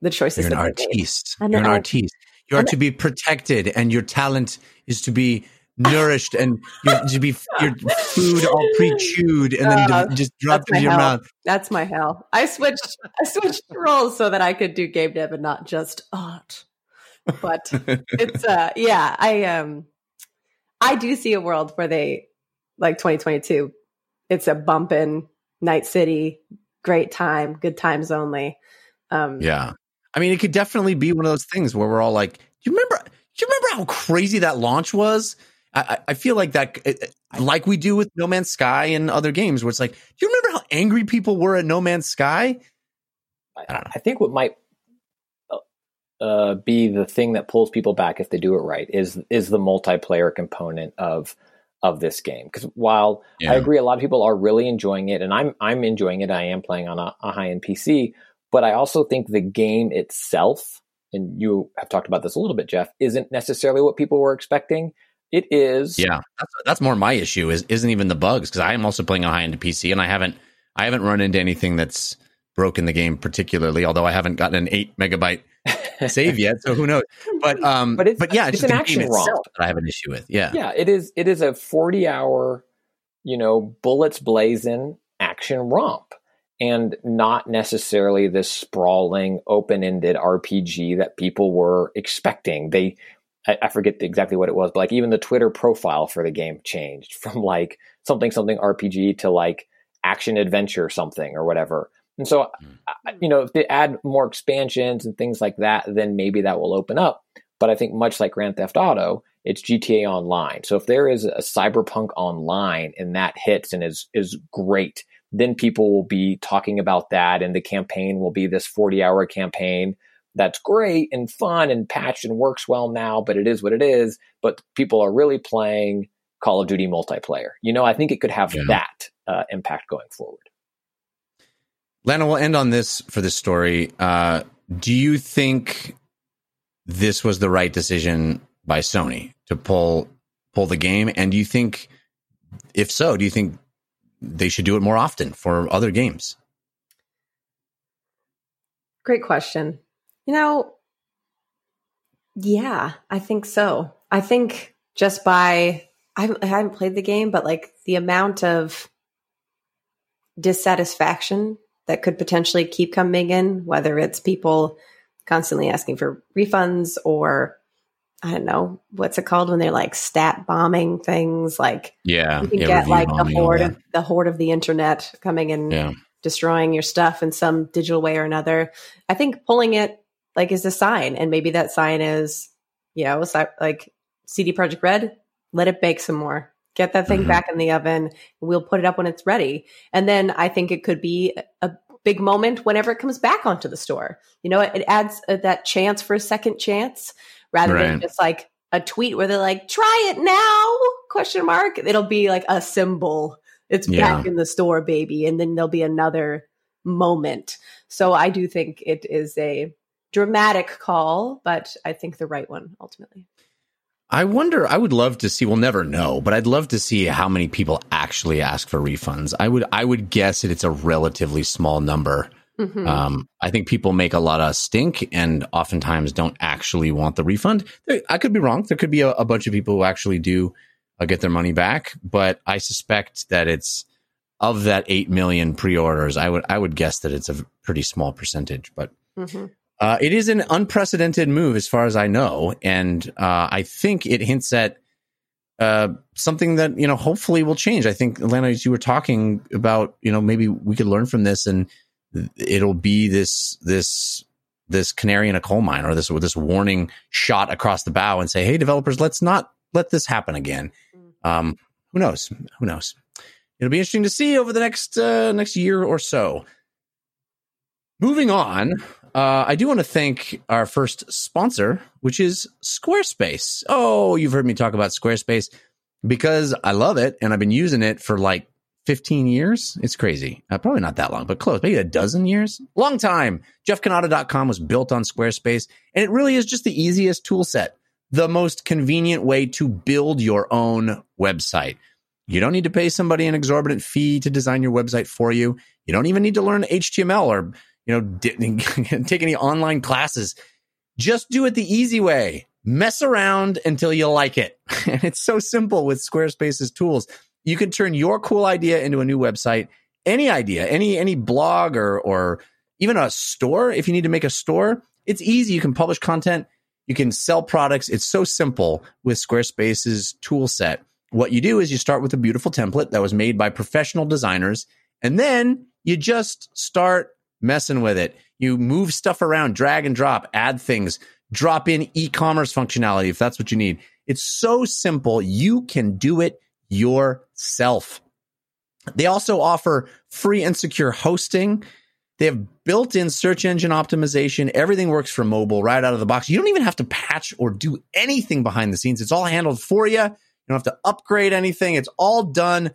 the choices. You're an artiste. You're an artiste. You are to be protected, and your talent is to be nourished and you to be your food all pre-chewed and then uh, just dropped into your hell. mouth. That's my hell. I switched I switched roles so that I could do game dev and not just art. But it's uh yeah, I um I do see a world where they like 2022 it's a bump in Night City, great time, good times only. Um Yeah. I mean, it could definitely be one of those things where we're all like, "Do you remember? Do you remember how crazy that launch was?" I, I feel like that, like we do with No Man's Sky and other games, where it's like, do you remember how angry people were at No Man's Sky? I, I think what might uh, uh, be the thing that pulls people back if they do it right is is the multiplayer component of of this game because while yeah. I agree a lot of people are really enjoying it and I'm I'm enjoying it I am playing on a, a high end PC but I also think the game itself and you have talked about this a little bit Jeff isn't necessarily what people were expecting it is yeah that's, that's more my issue is isn't even the bugs because I am also playing on high end PC and I haven't I haven't run into anything that's broken the game particularly although I haven't gotten an 8 megabyte save yet, so who knows? But um, but it's, but yeah, it's, it's an action romp that I have an issue with. Yeah, yeah, it is. It is a forty hour, you know, bullets blazing action romp, and not necessarily this sprawling, open ended RPG that people were expecting. They I, I forget exactly what it was, but like even the Twitter profile for the game changed from like something something RPG to like action adventure something or whatever. And so, hmm. you know, if they add more expansions and things like that, then maybe that will open up. But I think much like Grand Theft Auto, it's GTA Online. So if there is a Cyberpunk Online and that hits and is is great, then people will be talking about that, and the campaign will be this forty hour campaign that's great and fun and patched and works well now. But it is what it is. But people are really playing Call of Duty multiplayer. You know, I think it could have yeah. that uh, impact going forward. Lana, we'll end on this for this story. Uh, do you think this was the right decision by Sony to pull pull the game? And do you think, if so, do you think they should do it more often for other games? Great question. You know, yeah, I think so. I think just by I haven't, I haven't played the game, but like the amount of dissatisfaction that could potentially keep coming in, whether it's people constantly asking for refunds or I don't know what's it called when they're like stat bombing things. Like yeah, you can yeah, get like the horde of the horde of the internet coming and yeah. destroying your stuff in some digital way or another. I think pulling it like is a sign, and maybe that sign is you know like CD Projekt Red, let it bake some more. Get that thing mm-hmm. back in the oven. We'll put it up when it's ready. And then I think it could be a big moment whenever it comes back onto the store. You know, it, it adds uh, that chance for a second chance rather right. than just like a tweet where they're like, try it now question mark. It'll be like a symbol. It's yeah. back in the store, baby. And then there'll be another moment. So I do think it is a dramatic call, but I think the right one ultimately. I wonder, I would love to see, we'll never know, but I'd love to see how many people actually ask for refunds. I would, I would guess that it's a relatively small number. Mm-hmm. Um, I think people make a lot of stink and oftentimes don't actually want the refund. I could be wrong. There could be a, a bunch of people who actually do uh, get their money back, but I suspect that it's of that 8 million pre-orders. I would, I would guess that it's a pretty small percentage, but mm-hmm. Uh, it is an unprecedented move, as far as I know, and uh, I think it hints at uh, something that you know hopefully will change. I think, Lana, as you were talking about, you know, maybe we could learn from this, and it'll be this this this canary in a coal mine, or this this warning shot across the bow, and say, "Hey, developers, let's not let this happen again." Mm. Um, who knows? Who knows? It'll be interesting to see over the next uh, next year or so. Moving on, uh, I do want to thank our first sponsor, which is Squarespace. Oh, you've heard me talk about Squarespace because I love it and I've been using it for like 15 years. It's crazy. Uh, probably not that long, but close. Maybe a dozen years. Long time. JeffCannata.com was built on Squarespace and it really is just the easiest tool set, the most convenient way to build your own website. You don't need to pay somebody an exorbitant fee to design your website for you. You don't even need to learn HTML or you know, take any online classes. Just do it the easy way. Mess around until you like it. And it's so simple with Squarespace's tools. You can turn your cool idea into a new website. Any idea, any any blog or or even a store. If you need to make a store, it's easy. You can publish content. You can sell products. It's so simple with Squarespace's tool set. What you do is you start with a beautiful template that was made by professional designers, and then you just start messing with it. You move stuff around, drag and drop, add things, drop in e-commerce functionality if that's what you need. It's so simple. You can do it yourself. They also offer free and secure hosting. They have built in search engine optimization. Everything works for mobile right out of the box. You don't even have to patch or do anything behind the scenes. It's all handled for you. You don't have to upgrade anything. It's all done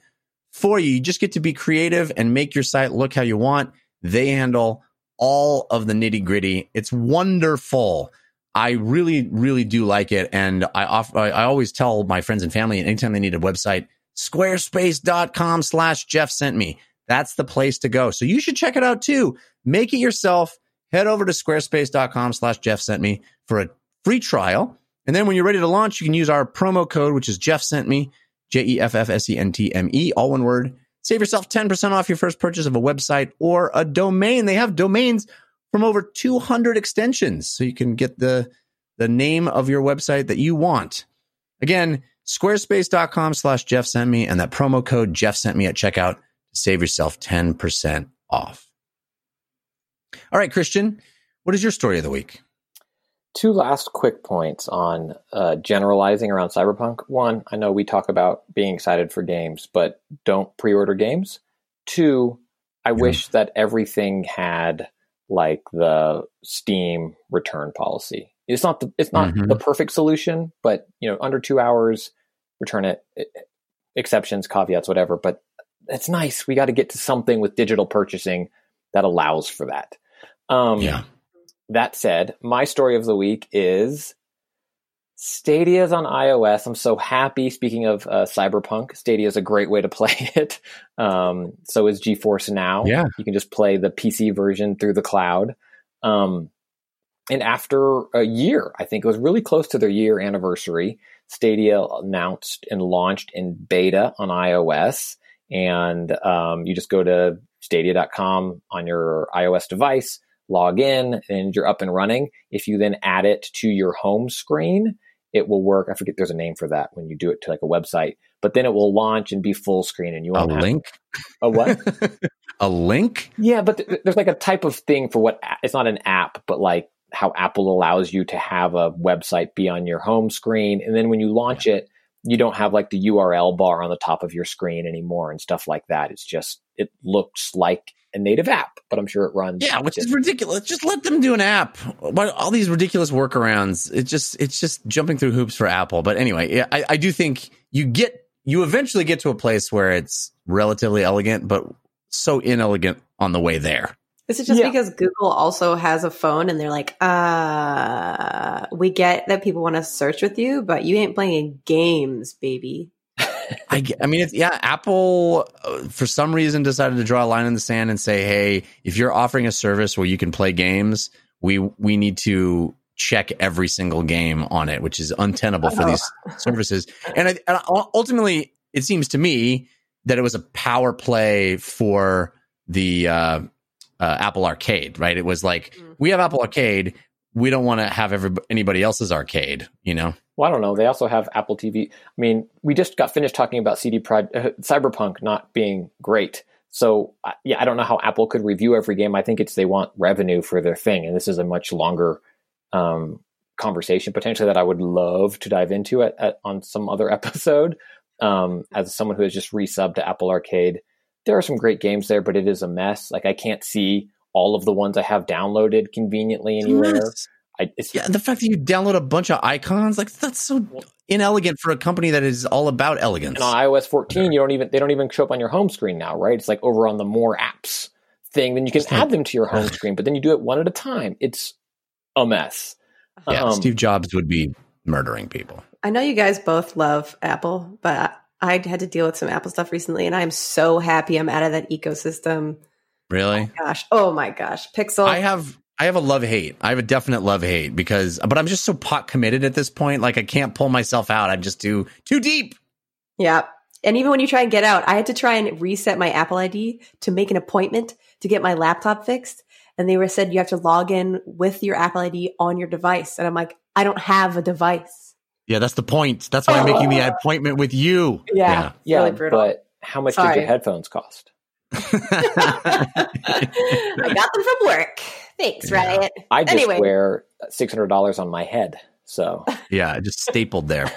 for you. You just get to be creative and make your site look how you want. They handle all of the nitty gritty. It's wonderful. I really, really do like it. And I off, I always tell my friends and family anytime they need a website, squarespace.com slash Jeff sent me. That's the place to go. So you should check it out too. Make it yourself. Head over to squarespace.com slash Jeff sent me for a free trial. And then when you're ready to launch, you can use our promo code, which is Jeff sent me, J E F F S E N T M E, all one word. Save yourself 10% off your first purchase of a website or a domain. They have domains from over 200 extensions. So you can get the, the name of your website that you want. Again, squarespace.com slash Jeff sent me and that promo code Jeff sent me at checkout to save yourself 10% off. All right, Christian, what is your story of the week? Two last quick points on uh, generalizing around Cyberpunk. One, I know we talk about being excited for games, but don't pre order games. Two, I yeah. wish that everything had like the Steam return policy. It's not the it's not mm-hmm. the perfect solution, but you know, under two hours, return it. Exceptions, caveats, whatever. But it's nice. We got to get to something with digital purchasing that allows for that. Um, yeah. That said, my story of the week is Stadia is on iOS. I'm so happy. Speaking of uh, Cyberpunk, Stadia is a great way to play it. Um, so is GeForce Now. Yeah, you can just play the PC version through the cloud. Um, and after a year, I think it was really close to their year anniversary. Stadia announced and launched in beta on iOS, and um, you just go to Stadia.com on your iOS device log in and you're up and running. If you then add it to your home screen, it will work. I forget there's a name for that when you do it to like a website, but then it will launch and be full screen and you won't a link. A what? a link? Yeah, but th- there's like a type of thing for what it's not an app, but like how Apple allows you to have a website be on your home screen, and then when you launch it, you don't have like the URL bar on the top of your screen anymore and stuff like that. It's just it looks like a native app, but I'm sure it runs. Yeah, which is ridiculous. Just let them do an app. But all these ridiculous workarounds, it's just it's just jumping through hoops for Apple. But anyway, I, I do think you get you eventually get to a place where it's relatively elegant, but so inelegant on the way there. Is it just yeah. because Google also has a phone and they're like, uh, we get that people want to search with you, but you ain't playing games, baby. I, I mean, it's, yeah, Apple uh, for some reason decided to draw a line in the sand and say, hey, if you're offering a service where you can play games, we we need to check every single game on it, which is untenable for these services. And, I, and ultimately, it seems to me that it was a power play for the uh, uh, Apple Arcade, right? It was like mm. we have Apple Arcade, we don't want to have everybody, anybody else's arcade, you know? Well, I don't know. They also have Apple TV. I mean, we just got finished talking about CD Pro- uh, Cyberpunk not being great. So, uh, yeah, I don't know how Apple could review every game. I think it's they want revenue for their thing, and this is a much longer um, conversation potentially that I would love to dive into at, at on some other episode. Um, as someone who has just resubbed to Apple Arcade, there are some great games there, but it is a mess. Like I can't see all of the ones I have downloaded conveniently anywhere. Yes. I, yeah, the fact that you download a bunch of icons, like that's so inelegant for a company that is all about elegance. And on iOS 14, you don't even they don't even show up on your home screen now, right? It's like over on the more apps thing. Then you can Just add like, them to your home screen, but then you do it one at a time. It's a mess. Yeah, um, Steve Jobs would be murdering people. I know you guys both love Apple, but I had to deal with some Apple stuff recently, and I'm so happy I'm out of that ecosystem. Really? Oh gosh. Oh my gosh. Pixel. I have I have a love hate. I have a definite love hate because, but I'm just so pot committed at this point. Like I can't pull myself out. I'm just too too deep. Yeah. And even when you try and get out, I had to try and reset my Apple ID to make an appointment to get my laptop fixed. And they were said you have to log in with your Apple ID on your device. And I'm like, I don't have a device. Yeah, that's the point. That's why I'm making the appointment with you. Yeah. Yeah. Really but how much Sorry. did your headphones cost? I got them from work. Thanks, yeah. Riot. I just anyway. wear six hundred dollars on my head. So yeah, just stapled there.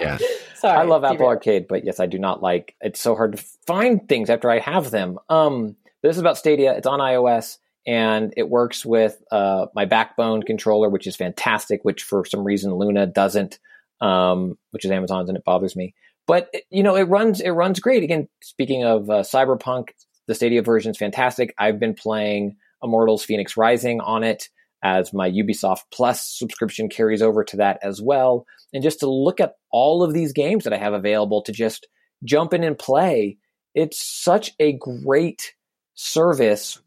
yeah. Sorry, I love Apple Arcade, but yes, I do not like. It's so hard to find things after I have them. Um, this is about Stadia. It's on iOS and it works with uh, my Backbone controller, which is fantastic. Which for some reason Luna doesn't. um, which is Amazon's, and it bothers me. But you know, it runs it runs great. Again, speaking of uh, Cyberpunk, the Stadia version is fantastic. I've been playing Immortals: Fenix Rising on it as my Ubisoft Plus subscription carries over to that as well. And just to look at all of these games that I have available to just jump in and play, it's such a great service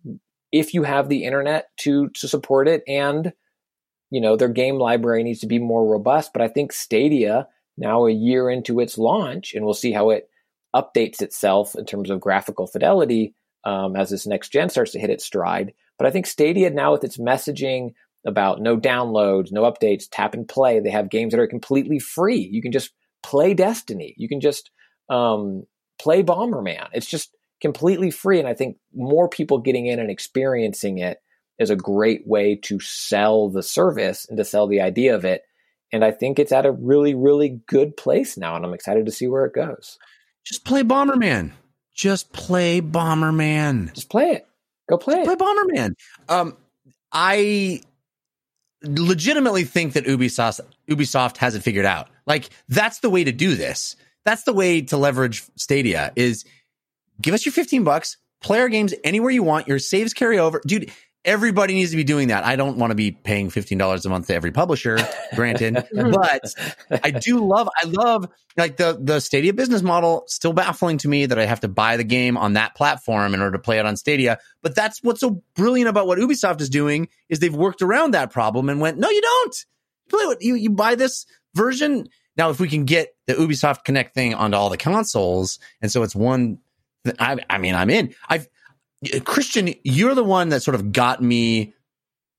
if you have the internet to to support it and you know their game library needs to be more robust but i think stadia now a year into its launch and we'll see how it updates itself in terms of graphical fidelity um, as this next gen starts to hit its stride but i think stadia now with its messaging about no downloads no updates tap and play they have games that are completely free you can just play destiny you can just um, play bomberman it's just completely free. And I think more people getting in and experiencing it is a great way to sell the service and to sell the idea of it. And I think it's at a really, really good place now. And I'm excited to see where it goes. Just play Bomberman. Just play Bomberman. Just play it. Go play Just it. Play Bomberman. Um, I legitimately think that Ubisoft Ubisoft has it figured out. Like that's the way to do this. That's the way to leverage Stadia is give us your 15 bucks, play our games anywhere you want. Your saves carry over. Dude, everybody needs to be doing that. I don't want to be paying $15 a month to every publisher, granted, but I do love, I love like the, the Stadia business model still baffling to me that I have to buy the game on that platform in order to play it on Stadia. But that's what's so brilliant about what Ubisoft is doing is they've worked around that problem and went, no, you don't play what you, you buy this version. Now, if we can get the Ubisoft Connect thing onto all the consoles, and so it's one I, I mean, I'm in. I've Christian, you're the one that sort of got me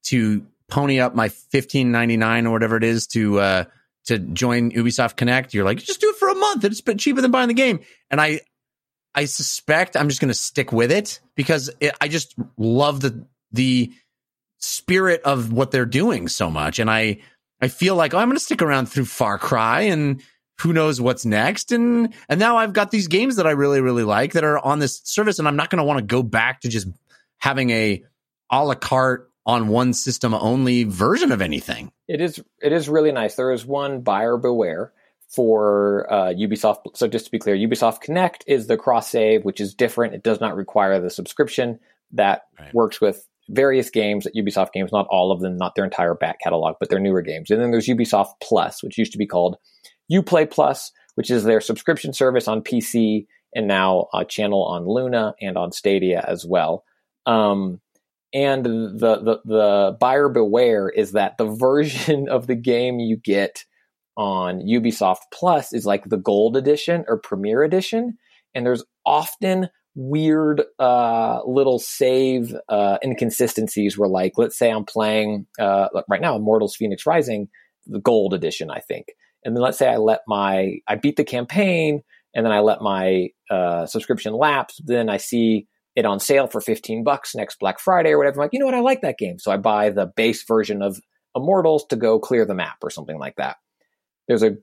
to pony up my 15.99 or whatever it is to uh to join Ubisoft Connect. You're like, just do it for a month. It's cheaper than buying the game. And I I suspect I'm just going to stick with it because it, I just love the the spirit of what they're doing so much, and I I feel like oh, I'm going to stick around through Far Cry and who knows what's next and and now I've got these games that I really really like that are on this service and I'm not going to want to go back to just having a a la carte on one system only version of anything. It is it is really nice. There is one buyer beware for uh, Ubisoft. So just to be clear, Ubisoft Connect is the cross save, which is different. It does not require the subscription. That right. works with various games at Ubisoft games, not all of them, not their entire back catalog, but their newer games. And then there's Ubisoft Plus, which used to be called Uplay Plus, which is their subscription service on PC and now a channel on Luna and on Stadia as well. Um, and the, the the buyer beware is that the version of the game you get on Ubisoft Plus is like the gold edition or premier edition, and there's often weird uh, little save uh, inconsistencies where like let's say i'm playing uh, right now immortals fenix rising the gold edition i think and then let's say I let my I beat the campaign and then I let my uh, subscription lapse. Then I see it on sale for 15 bucks next Black Friday or whatever. I'm like, you know what? I like that game. So I buy the base version of Immortals to go clear the map or something like that. There's a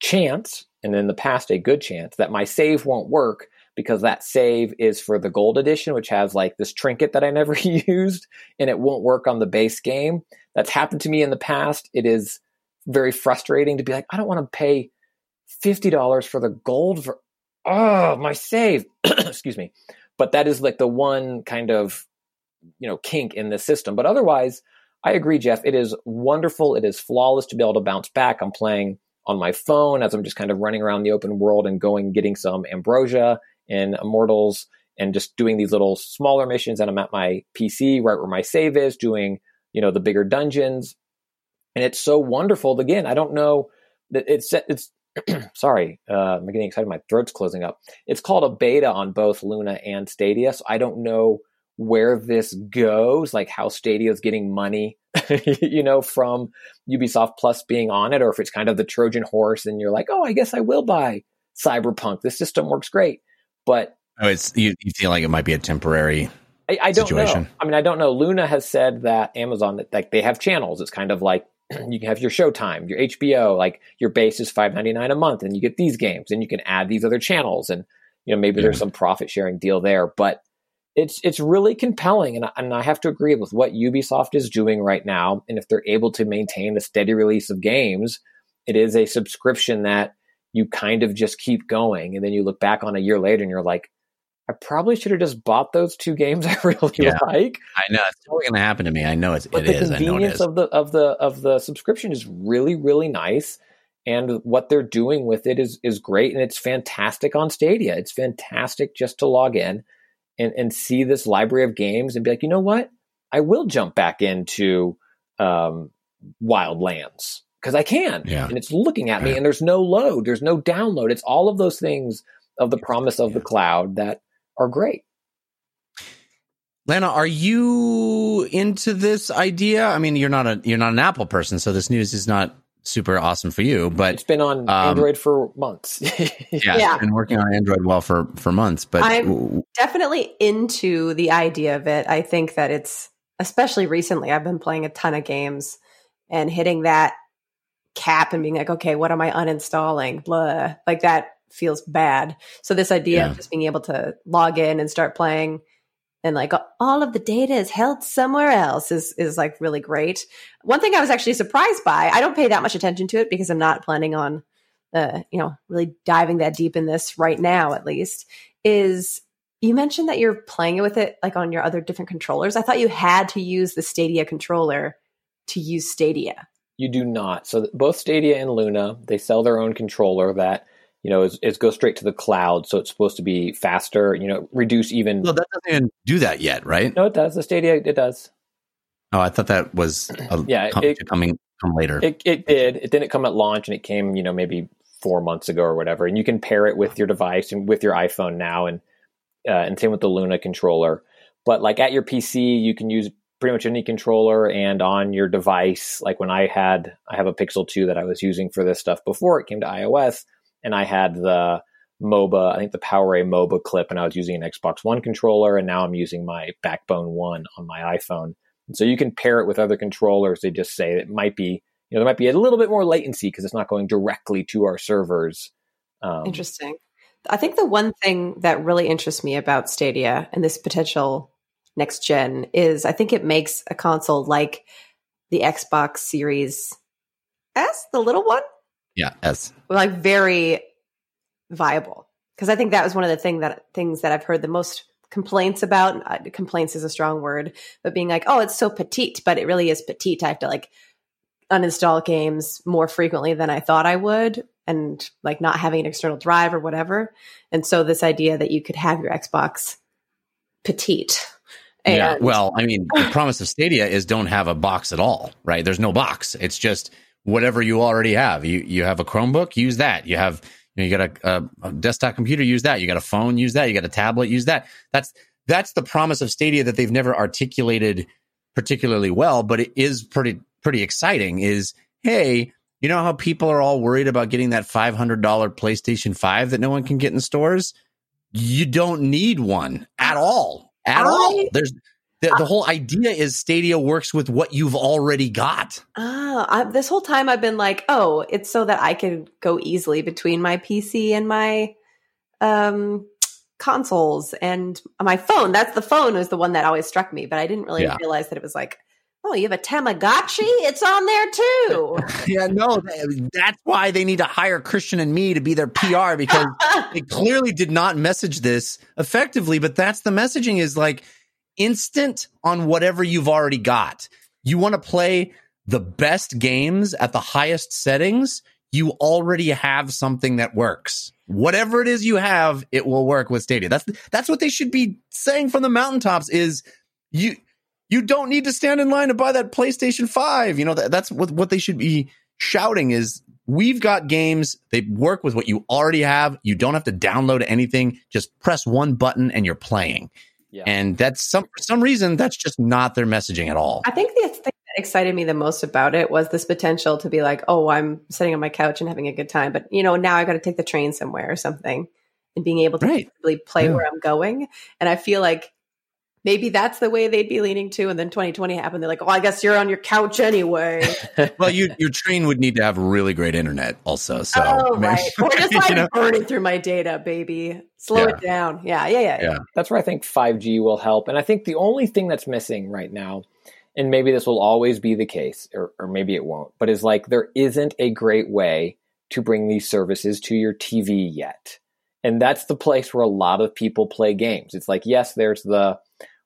chance, and in the past, a good chance, that my save won't work because that save is for the gold edition, which has like this trinket that I never used and it won't work on the base game. That's happened to me in the past. It is very frustrating to be like, I don't want to pay $50 for the gold for, oh, my save. Excuse me. But that is like the one kind of, you know, kink in the system. But otherwise, I agree, Jeff. It is wonderful. It is flawless to be able to bounce back. I'm playing on my phone as I'm just kind of running around the open world and going getting some ambrosia and immortals and just doing these little smaller missions. And I'm at my PC right where my save is, doing you know the bigger dungeons and it's so wonderful. Again, I don't know that it's it's. sorry, uh, I'm getting excited. My throat's closing up. It's called a beta on both Luna and Stadia, so I don't know where this goes, like how Stadia is getting money, you know, from Ubisoft Plus being on it, or if it's kind of the Trojan horse, and you're like, oh, I guess I will buy Cyberpunk. This system works great, but oh, it's you, you feel like it might be a temporary I, I, don't situation. know. I mean, I don't know. Luna has said that Amazon that like they have channels. It's kind of like you can have your Showtime, your HBO, like your base is five ninety nine a month, and you get these games, and you can add these other channels, and you know maybe yeah. there's some profit sharing deal there, but it's it's really compelling, and I, and I have to agree with what Ubisoft is doing right now, and if they're able to maintain a steady release of games It is a subscription that you kind of just keep going. And then you look back on a year later and you're like, I probably should have just bought those two games I really yeah, like. I know it's totally going to happen to me. I know it's, but it the is. convenience of the of the of the subscription is really really nice, and what they're doing with it is is great, and it's fantastic on Stadia. It's fantastic just to log in and and see this library of games and be like, you know what, I will jump back into um, Wildlands because I can, yeah. and it's looking at me, and there's no load, there's no download. It's all of those things of the promise of the cloud that are great. Lana, are you into this idea? I mean, you're not a you're not an Apple person, so this news is not super awesome for you. But it's been on um, Android for months. yeah, yeah. been working on Android well for for months. But I'm definitely into the idea of it. I think that it's especially recently. I've been playing a ton of games and hitting that cap and being like, okay, what am I uninstalling? Blah, like that feels bad. So this idea yeah. of just being able to log in and start playing and like all of the data is held somewhere else is is like really great. One thing I was actually surprised by, I don't pay that much attention to it because I'm not planning on uh, you know, really diving that deep in this right now at least, is you mentioned that you're playing with it like on your other different controllers. I thought you had to use the Stadia controller to use Stadia. You do not. So both Stadia and Luna, they sell their own controller that you know, is, is go straight to the cloud. So it's supposed to be faster, you know, reduce even. No, that doesn't even do that yet, right? No, it does. The Stadia, it does. Oh, I thought that was a, yeah, com- it, coming come later. It, it did. It didn't come at launch, and it came, you know, maybe four months ago or whatever. And you can pair it with your device and with your iPhone now, and uh, and same with the Luna controller. But like at your PC, you can use pretty much any controller and on your device. Like when I had, I have a Pixel 2 that I was using for this stuff before it came to iOS and I had the MOGA, I think the PowerA MOGA clip, and I was using an Xbox One controller, and now I'm using my Backbone One on my iPhone. And so you can pair it with other controllers. They just say it might be, you know, there might be a little bit more latency because it's not going directly to our servers. Um, Interesting. I think the one thing that really interests me about Stadia and this potential next gen is I think it makes a console like the Xbox Series S, the little one, yeah, S. Like very viable. Because I think that was one of the thing that things that I've heard the most complaints about. Uh, complaints is a strong word, but being like, oh, it's so petite, but it really is petite. I have to like uninstall games more frequently than I thought I would, and like not having an external drive or whatever. And so this idea that you could have your Xbox petite. And yeah. Well, I mean, the promise of Stadia is don't have a box at all, right? There's no box. It's just whatever you already have. You you have a Chromebook, use that. You have you, know, you got a, a, a, desktop computer, use that. You got a phone, use that. You got a tablet, use that. That's that's the promise of Stadia that they've never articulated particularly well, but it is pretty pretty exciting. Is hey, you know how people are all worried about getting that five hundred dollar PlayStation Five that no one can get in stores? You don't need one at all. At all. There's the, the whole idea is Stadia works with what you've already got. Ah, this whole time I've been like, oh, it's so that I can go easily between my PC and my um, consoles and my phone. That's the phone was the one that always struck me, but I didn't really yeah. realize that it was like, oh, you have a Tamagotchi? It's on there too. yeah, no, that's why they need to hire Christian and me to be their PR because they clearly did not message this effectively. But that's the messaging is like instant on whatever you've already got. You want to play the best games at the highest settings, you already have something that works. Whatever it is you have, it will work with Stadia. That's that's what they should be saying from the mountaintops is you you don't need to stand in line to buy that PlayStation 5. You know, that, that's what what they should be shouting is we've got games they work with what you already have. You don't have to download anything. Just press one button and you're playing. Yeah. And that's some for some reason that's just not their messaging at all. I think the thing that excited me the most about it was this potential to be like, oh, I'm sitting on my couch and having a good time, but you know, now I got to take the train somewhere or something, and being able to right. really play yeah. where I'm going. And I feel like maybe that's the way they'd be leaning to. And then 2020 happened. They're like, well, I guess you're on your couch anyway. well, you, your train would need to have really great internet also. So, oh, right. Or just like you know? burning through my data, baby. Slow yeah. it down. Yeah, yeah, yeah, yeah. That's where I think 5G will help. And I think the only thing that's missing right now and maybe this will always be the case, or, or maybe it won't, but is like there isn't a great way to bring these services to your TV yet. And that's the place where a lot of people play games. It's like, yes, there's the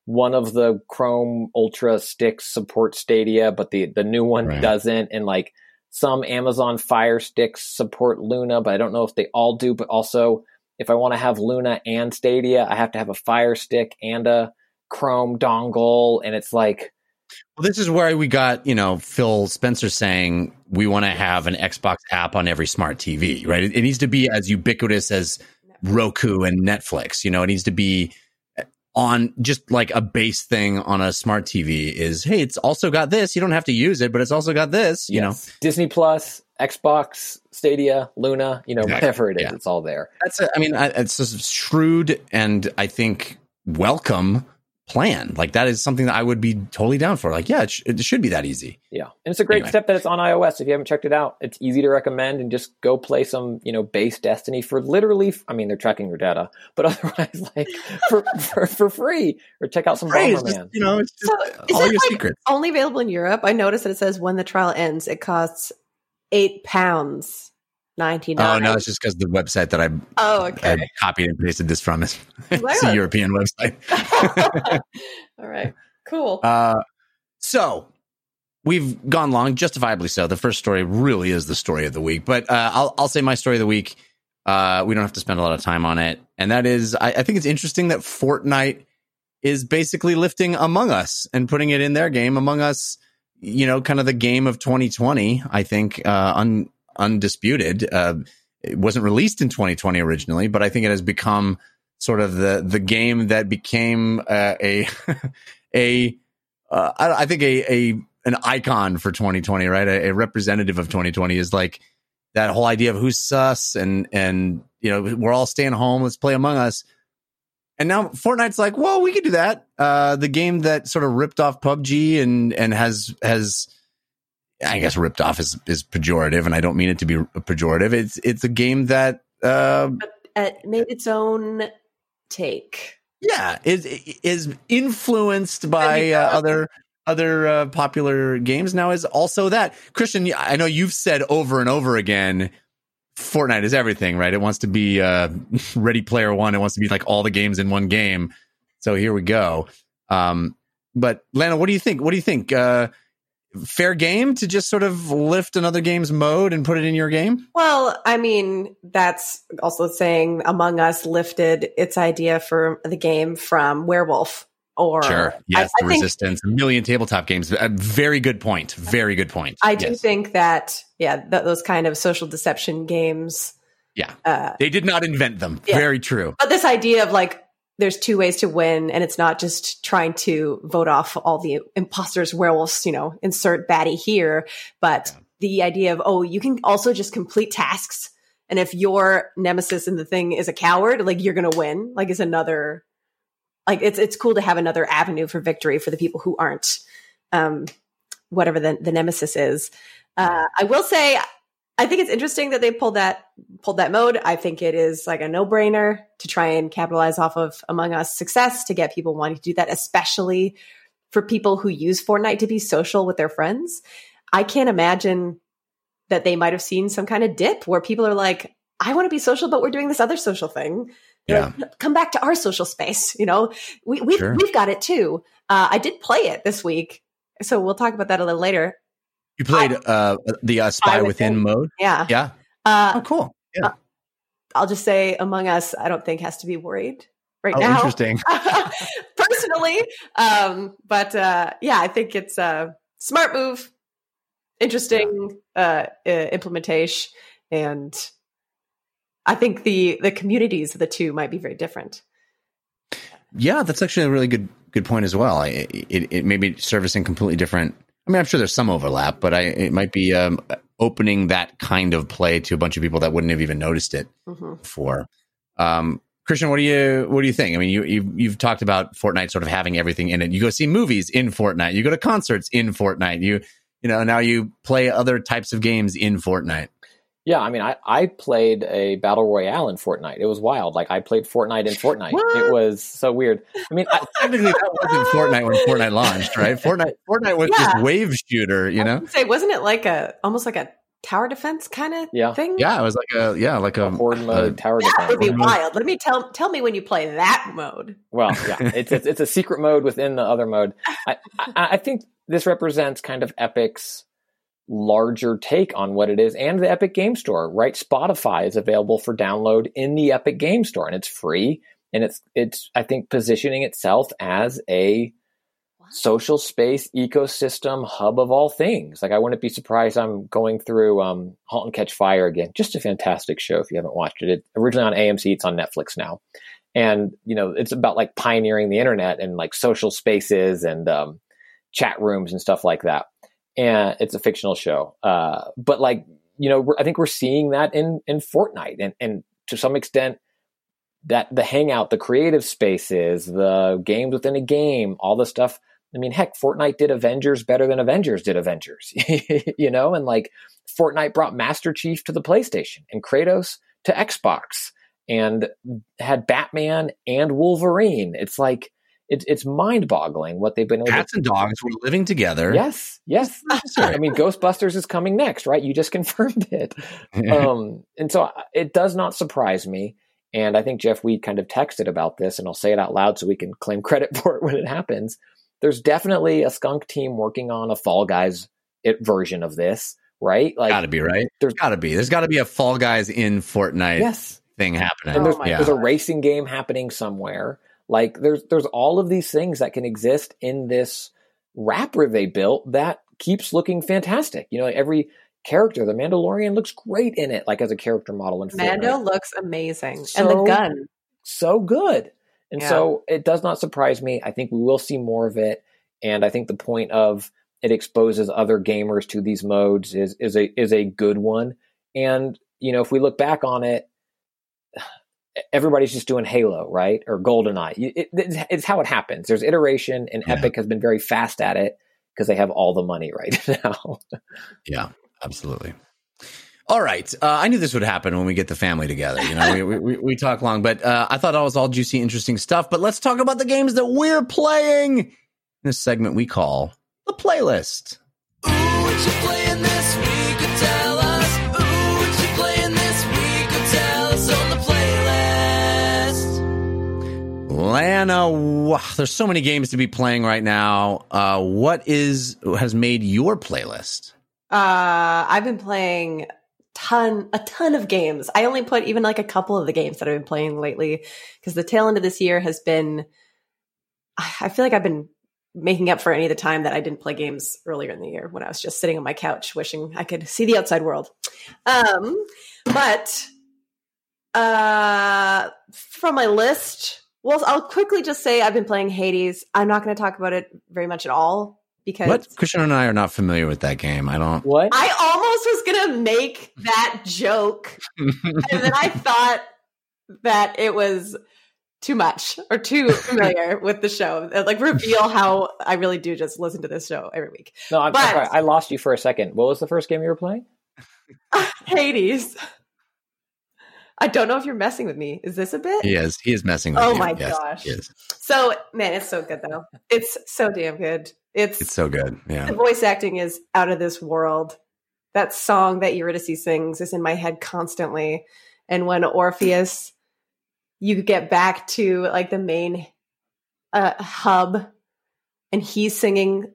one of the Chrome Ultra sticks support Stadia, but the the new one right. doesn't. And like some Amazon Fire sticks support Luna, but I don't know if they all do. But also, if I want to have Luna and Stadia, I have to have a Fire stick and a Chrome dongle, and it's like. Well, this is where we got, you know, Phil Spencer saying we want to have an Xbox app on every smart TV, right? It, it needs to be as ubiquitous as Roku and Netflix. You know, it needs to be on just like a base thing on a smart TV is, hey, it's also got this. You don't have to use it, but it's also got this, you yes. know. Disney Plus, Xbox, Stadia, Luna, you know, exactly. whatever it is, yeah. it's all there. That's a, I mean, it's just shrewd and I think welcome plan. Like that is something that I would be totally down for. Like, yeah, it, sh- it should be that easy. Yeah, and it's a great anyway. step that it's on iOS. If you haven't checked it out, it's easy to recommend and just go play some, you know, base Destiny for literally. I mean, they're tracking your data, but otherwise, like for for, for free, or check out some Bomberman. you know, it's just so, all your like secrets. Only available in Europe. I noticed that it says when the trial ends, it costs eight pounds. 99. Oh no, it's just because the website that I oh okay I copied and pasted this from is it's a European website. All right, cool. Uh, so we've gone long, justifiably so. The first story really is the story of the week, but uh, I'll I'll say my story of the week. Uh, we don't have to spend a lot of time on it, and that is I, I think it's interesting that Fortnite is basically lifting Among Us and putting it in their game. Among Us, you know, kind of the game of 2020. I think uh, un, undisputed. Uh, it wasn't released in 2020 originally, but I think it has become sort of the the game that became uh, a a uh, I, I, think a a an icon for 2020, right? A, a, representative of 2020 is like that whole idea of who's sus and and you know we're all staying home, let's play Among Us. And now Fortnite's like, well, we could do that. Uh, the game that sort of ripped off PUBG and and has has I guess ripped off is is pejorative, and I don't mean it to be pejorative. It's it's a game that uh, it made its own take. Yeah, is is influenced by uh, other other uh, popular games. Now is also that Christian. I know you've said over and over again. Fortnite is everything, right? It wants to be uh, Ready Player One. It wants to be like all the games in one game. So here we go. Um, but Lana, what do you think? What do you think? Uh, fair game to just sort of lift another game's mode and put it in your game? Well, I mean, that's also saying Among Us lifted its idea for the game from Werewolf. Or sure, yes, I, I the Resistance, a million tabletop games. A very good point. Very good point. I do think that, yeah, th- those kind of social deception games. Yeah, uh, they did not invent them. Yeah. Very true. But this idea of like there's two ways to win and it's not just trying to vote off all the imposters werewolves you know insert baddie here but yeah. the idea of oh you can also just complete tasks and if your nemesis in the thing is a coward like you're gonna win like is another like it's it's cool to have another avenue for victory for the people who aren't um whatever the, the nemesis is uh, i will say I think it's interesting that they pulled that pulled that mode. I think it is like a no brainer to try and capitalize off of Among Us success to get people wanting to do that, especially for people who use Fortnite to be social with their friends. I can't imagine that they might have seen some kind of dip where people are like, I want to be social, but we're doing this other social thing. Yeah. Like, come back to our social space. You know, we, we've, sure. we've got it too. Uh, I did play it this week. So we'll talk about that a little later. You played uh, the uh, Spy, Spy Within, Within, mode? Yeah. Yeah. Uh, oh, cool. Yeah. Uh, I'll just say Among Us, I don't think has to be worried right oh, now. Interesting. Personally. Um, but uh, yeah, I think it's a smart move, interesting uh, implementation. And I think the the communities of the two might be very different. Yeah, that's actually a really good good point as well. It, it, it may be servicing completely different I mean, I'm sure there's some overlap, but I it might be um, opening that kind of play to a bunch of people that wouldn't have even noticed it mm-hmm. before. Um, Christian, what do you what do you think? I mean, you you've, you've talked about Fortnite sort of having everything in it. You go see movies in Fortnite. You go to concerts in Fortnite. You you know now you play other types of games in Fortnite. Yeah, I mean, I, I played a battle royale in Fortnite. It was wild. Like I played Fortnite in Fortnite. What? It was so weird. I mean, I, Technically, that wasn't Fortnite when Fortnite launched, right? Fortnite, Fortnite was Yeah. this wave shooter, you know? Say, wasn't it like a almost like a tower defense kind of Yeah. thing? Yeah, it was like a yeah, like a, horde mode, tower That defense. would be Horde mode. wild. Let me tell tell me when you play that mode. Well, yeah, it's, it's it's a secret mode within the other mode. I, I, I think this represents kind of Epic's larger take on what it is, and the Epic Game Store. Right, Spotify is available for download in the Epic Game Store, and it's free. And it's it's I think positioning itself as a social space ecosystem hub of all things. Like I wouldn't be surprised I'm going through um, *Halt and Catch Fire* again. Just a fantastic show if you haven't watched it. It originally on AMC, it's on Netflix now, and you know it's about like pioneering the internet and like social spaces and um, chat rooms and stuff like that. And it's a fictional show, uh, but like you know I think we're seeing that in in Fortnite and and to some extent that the hangout, the creative spaces, the games within a game, all the stuff. I mean, heck, Fortnite did Avengers better than Avengers did Avengers, you know, and like Fortnite brought Master Chief to the PlayStation and Kratos to Xbox and had Batman and Wolverine. It's like it's it's mind boggling what they've been able cats to. and dogs were living together. Yes, yes. I mean, Ghostbusters is coming next, right? You just confirmed it um, and so it does not surprise me. And I think Jeff Weed kind of texted about this, and I'll say it out loud so we can claim credit for it when it happens. There's definitely a skunk team working on a Fall Guys it, version of this, right? Like, gotta be right. there's- There's gotta be. There's gotta be a Fall Guys in Fortnite yes, thing happening. and there's, Oh yeah. there's a racing game happening somewhere. Like, there's there's all of these things that can exist in this wrapper they built that keeps looking fantastic. You know, every character, the Mandalorian looks great in it, like as a character model in Fortnite. Mando looks amazing, and the gun. so good. And Yeah. so it does not surprise me. I think we will see more of it. And I think the point of it exposes other gamers to these modes is is a is a good one. And you know, if we look back on it, everybody's just doing Halo, right? Or GoldenEye. You- It, it's, it's how it happens. There's iteration, and Yeah. Epic has been very fast at it because they have all the money right now. Yeah, absolutely. All right. Uh, I knew this would happen when we get the family together. You know, we, we, we, we talk long, but uh, I thought that was all juicy, interesting stuff. But let's talk about the games that we're playing in this segment we call the playlist. Ooh, Lana, there's so many games to be playing right now. Uh, what is has made your playlist? Uh, I've been playing ton a ton of games. I only put even like a couple of the games that I've been playing lately because the tail end of this year has been. I I feel like I've been making up for any of the time that I didn't play games earlier in the year when I was just sitting on my couch wishing I could see the outside world. Um, but uh, from my list, well, I'll quickly just say I've been playing Hades. I'm not going to talk about it very much at all because What? Christian and I are not familiar with that game. I don't. what? I almost was gonna make that joke, and then I thought that it was too much or too familiar with the show. Like reveal how I really do just listen to this show every week. no, I'm, but- I'm sorry. I lost you for a second. What was the first game you were playing? Hades. I don't know if you're messing with me. Is this a bit? He is. He is messing with me. Oh you. my Yes, gosh. So man, it's so good though. It's so damn good. It's, It's so good. Yeah. the voice acting is out of this world. That song that Eurydice sings is in my head constantly. And when Orpheus, you get back to like the main uh, hub, and he's singing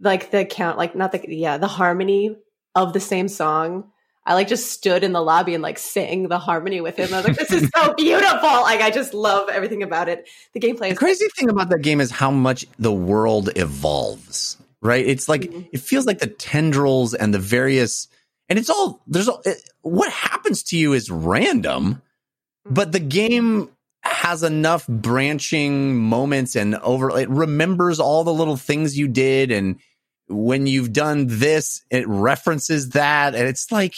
like the count, like not the yeah, the harmony of the same song. I like just stood in the lobby and like sang the harmony with him. I was like, this is so beautiful. Like I just love everything about it. The gameplay The is crazy thing about that game is how much the world evolves, right? It's like, Mhm. it feels like the tendrils and the various, and it's all, there's all, it, what happens to you is random, but the game has enough branching moments and over, it remembers all the little things you did. And when you've done this, it references that. And it's like,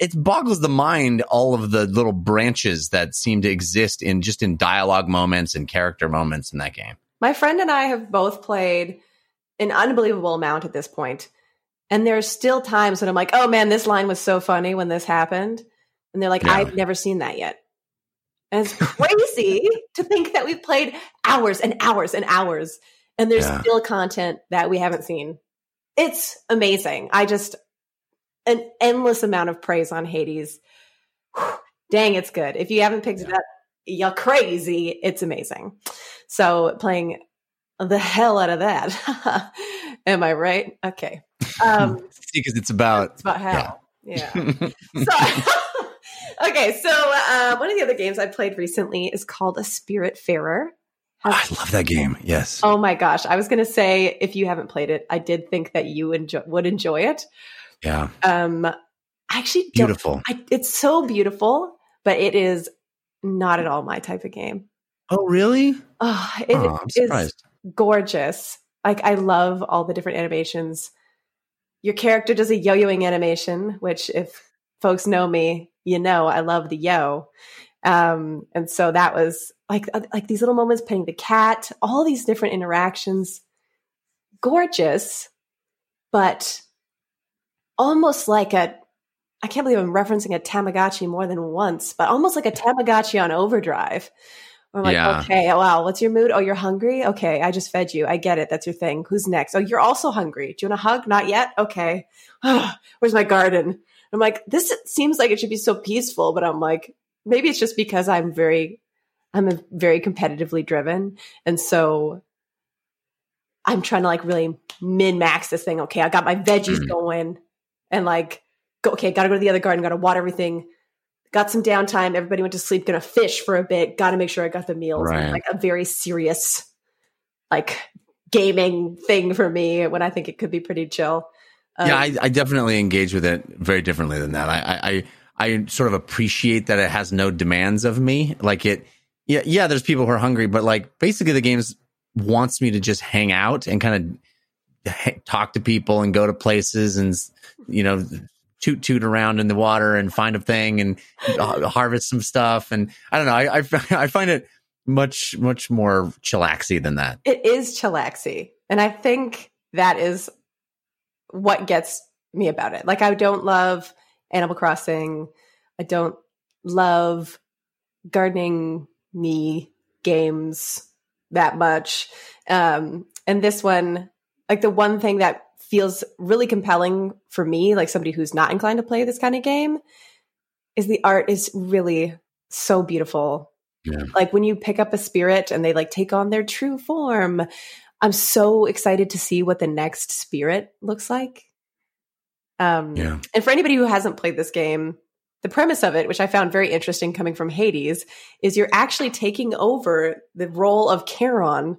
it boggles the mind all of the little branches that seem to exist in just in dialogue moments and character moments in that game. My friend and I have both played an unbelievable amount at this point. And there's still times when I'm like, oh man, this line was so funny when this happened. And they're like, Yeah. I've never seen that yet. And it's crazy to think that we've played hours and hours and hours and there's Yeah. still content that we haven't seen. It's amazing. I just, an endless amount of praise on Hades. Whew. Dang, it's good. If you haven't picked it up, you're crazy. It's amazing. So playing the hell out of that. Am I right? Okay. Um, because it's about it's about hell. Yeah. So, okay. So uh, one of the other games I played recently is called A Spiritfarer. I love that game. Yes. Oh my gosh! I was going to say if you haven't played it, I did think that you enjoy, would enjoy it. Yeah. Um, I actually. Beautiful. I, it's so beautiful, but it is not at all my type of game. Oh, really? Oh, it oh, is gorgeous. Like I love all the different animations. Your character does a yo-yoing animation, which if folks know me, you know I love the yo. Um, and so that was like uh, like these little moments petting the cat, all these different interactions, gorgeous, but almost like a I can't believe I'm referencing a Tamagotchi more than once, but almost like a Tamagotchi on overdrive. We're like, Yeah. okay, wow, what's your mood? Oh, you're hungry? Okay, I just fed you. I get it. That's your thing. Who's next? Oh, you're also hungry. Do you want a hug? Not yet? Okay. Where's my garden? I'm like, this seems like it should be so peaceful, but I'm like, maybe it's just because I'm very, I'm a very competitively driven. And so I'm trying to like really min max this thing. Okay, I got my veggies Mm. going and like, go, okay, gotta go to the other garden, gotta water everything. Got some downtime. Everybody went to sleep. Gonna fish for a bit. Got to make sure I got the meals. Right. Like a very serious, like gaming thing for me when I think it could be pretty chill. Um, yeah, I, I definitely engage with it very differently than that. I, I, I sort of appreciate that it has no demands of me. Like it, yeah, yeah. There's people who are hungry, but like basically the games wants me to just hang out and kind of talk to people and go to places and you know toot toot around in the water and find a thing and uh, harvest some stuff. And I don't know. I, I, I find it much much more chillaxy than that. it is chillaxy, and I think that is what gets me about it. Like I don't love Animal Crossing. I don't love gardening me games that much. Um, and this one, like the one thing that feels really compelling for me, like somebody who's not inclined to play this kind of game, is the art is really so beautiful. Yeah. Like when you pick up a spirit and they like take on their true form. I'm so excited to see what the next spirit looks like. Um, Yeah. and for anybody who hasn't played this game, the premise of it, which I found very interesting coming from Hades, is you're actually taking over the role of Charon,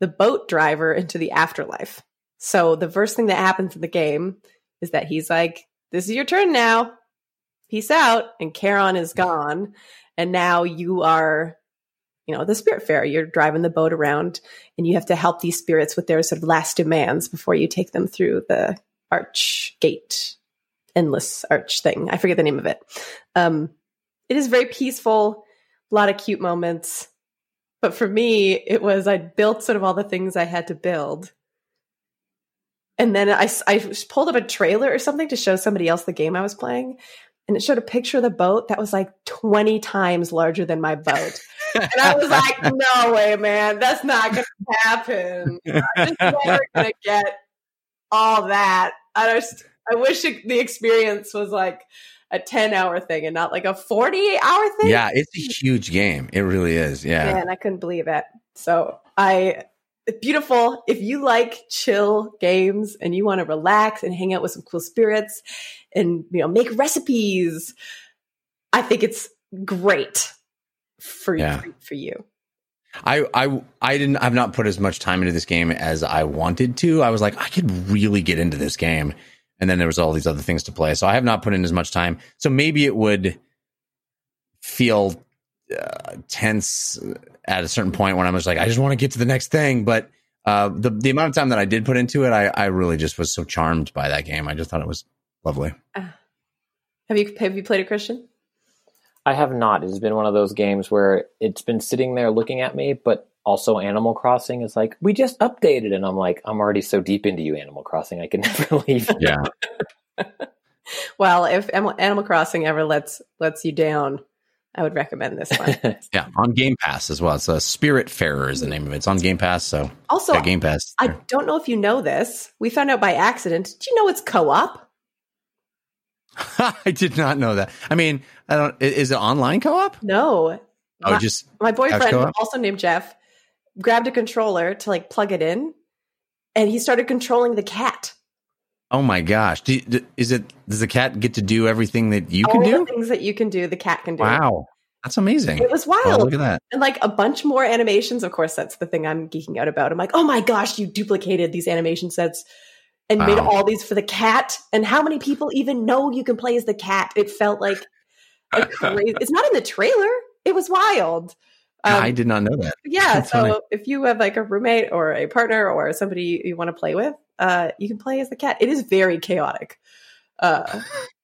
the boat driver, into the afterlife. So the first thing that happens in the game is that he's like, This is your turn now. Peace out. And Charon is gone. And now you are, you know, the spirit fair. You're driving the boat around and you have to help these spirits with their sort of last demands before you take them through the arch gate endless arch thing. I forget the name of it. Um, it is very peaceful, a lot of cute moments. But for me, it was I built sort of all the things I had to build. And then I, I pulled up a trailer or something to show somebody else the game I was playing. And it showed a picture of the boat that was like 20 times larger than my boat. And I was like, no way, man, that's not going to happen. I'm just never going to get all that. I just, I wish it, the experience was like a 10 hour thing and not like a 40 hour thing. Yeah, it's a huge game. It really is. Yeah. Man, I couldn't believe it. So I, beautiful. If you like chill games and you want to relax and hang out with some cool spirits and, you know, make recipes, I think it's great for, Yeah. for, for you. I, I I didn't I've not put as much time into this game as I wanted to. I was like, I could really get into this game. And then there was all these other things to play. So I have not put in as much time. So maybe it would feel uh, tense at a certain point when I'm just like, I just want to get to the next thing. But uh, the the amount of time that I did put into it, I, I really just was so charmed by that game. I just thought it was lovely. Have you, have you played a Christian? I have not. It's been one of those games where it's been sitting there looking at me, but also Animal Crossing is like, we just updated, and I'm like, I'm already so deep into you, Animal Crossing, I can never leave. Yeah. Well, if Animal Crossing ever lets lets you down, I would recommend this one. Yeah. On Game Pass as well. It's a Spiritfarer is the name of it. It's on Game Pass. So Also, yeah, Game Pass. I don't know if you know this. We found out by accident. Did you know it's co-op? I did not know that. I mean, I don't. Is it online co-op? No. Oh, My- just my boyfriend, also named Jeff, grabbed a controller to like plug it in, and he started controlling the cat. oh my gosh. Do, do- is it? Does the cat get to do everything that you can do? the things that you can do, the cat can do. Wow, that's amazing. It was Oh, wild. look at that. and like a bunch more animations. Of course, that's the thing I'm geeking out about. I'm like, oh my gosh, you duplicated these animation sets and made all these for the cat. And how many people even know you can play as the cat? It felt like a crazy. it's not in the trailer. It was wild. Um, I did not know that. yeah. That's So funny. if you have like a roommate or a partner or somebody you want to play with, uh, you can play as the cat. It is very chaotic.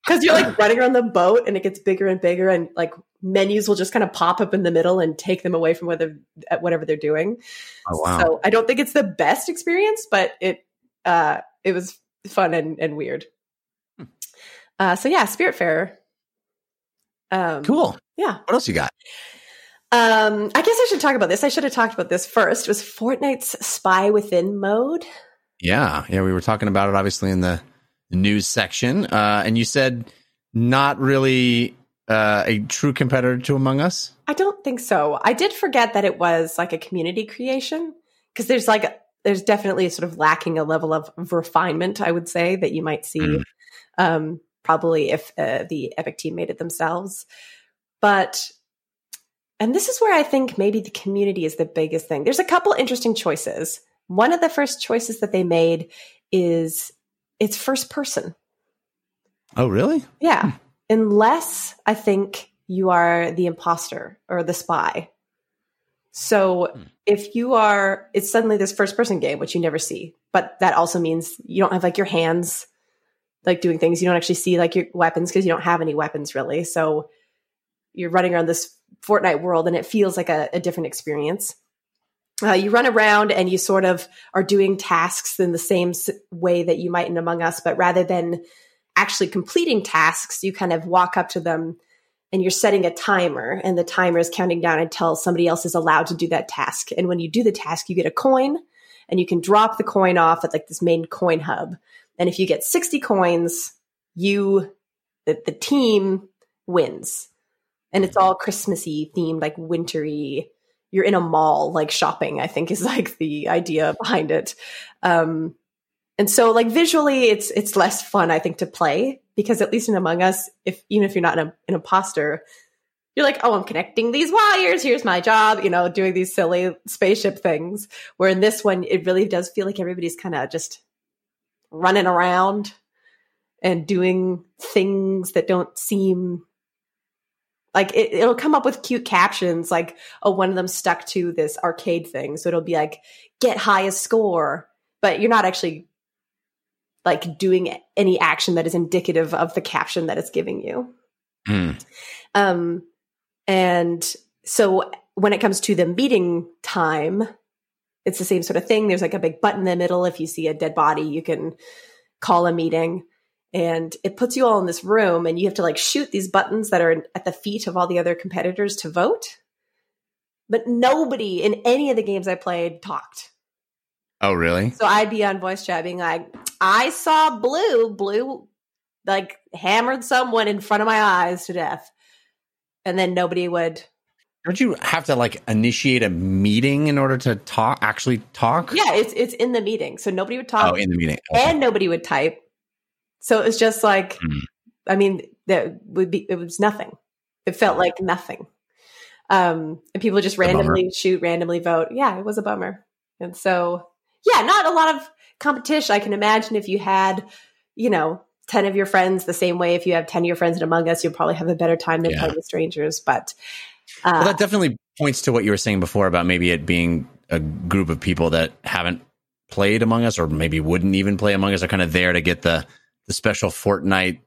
Because you're like running around the boat and it gets bigger and bigger, and like menus will just kind of pop up in the middle and take them away from whether at whatever they're doing. Oh wow. So I don't think it's the best experience, but it uh, it was fun and, and weird. Hmm. Uh, so yeah, Spiritfarer. Um, cool. Yeah. What else you got? Um, I guess I should talk about this. I should have talked about this first. It was Fortnite's Spy Within mode. Yeah, yeah. We were talking about it obviously in the news section, uh, and you said not really uh, a true competitor to Among Us. I don't think so. I did forget that it was like a community creation because there's like there's definitely a sort of lacking a level of refinement. I would say that you might see Mm. um, probably if uh, the Epic team made it themselves, but. And this is where I think maybe the community is the biggest thing. There's a couple interesting choices. One of the first choices that they made is it's first person. Oh, really? Yeah. Unless I think you are the imposter or the spy. So Hmm. if you are, it's suddenly this first person game, which you never see. But that also means you don't have like your hands like doing things. You don't actually see like your weapons because you don't have any weapons really. So you're running around this Fortnite world and it feels like a, a different experience. Uh, you run around and you sort of are doing tasks in the same way that you might in Among Us, but rather than actually completing tasks, you kind of walk up to them and you're setting a timer, and the timer is counting down until somebody else is allowed to do that task. And when you do the task, you get a coin, and you can drop the coin off at like this main coin hub. And if you get 60 coins, you, the, the team wins. And it's all Christmassy themed, like wintry. You're in a mall, like shopping, I think is like the idea behind it. Um, and so like visually it's it's less fun i think to play because at least in among us if even if you're not an, an imposter you're like oh i'm connecting these wires here's my job you know doing these silly spaceship things where in this one it really does feel like everybody's kind of just running around and doing things that don't seem like it, it'll come up with cute captions like oh one of them stuck to this arcade thing so it'll be like get highest score but you're not actually like doing any action that is indicative of the caption that it's giving you. Hmm. Um, and so when it comes to the meeting time, it's the same sort of thing. There's like a big button in the middle. If you see a dead body, you can call a meeting and it puts you all in this room and you have to like shoot these buttons that are at the feet of all the other competitors to vote. But nobody in any of the games I played talked. Oh, really? So I'd be on voice chat being like, I saw blue, blue like hammered someone in front of my eyes to death. And then nobody would Don't you have to like initiate a meeting in order to talk? Actually, talk? Yeah, it's it's in the meeting. So nobody would talk Oh, in the meeting. Okay. and nobody would type. So it was just like Hmm. I mean, there would be it was nothing. It felt like nothing. Um and people just randomly shoot, randomly vote. Yeah, it was a bummer. And so yeah, not a lot of competition. I can imagine if you had, you know, 10 of your friends the same way if you have 10 of your friends in Among Us, you'll probably have a better time than Yeah. playing with strangers. But uh, Well, that definitely points to what you were saying before about maybe it being a group of people that haven't played Among Us or maybe wouldn't even play Among Us are kind of there to get the the special Fortnite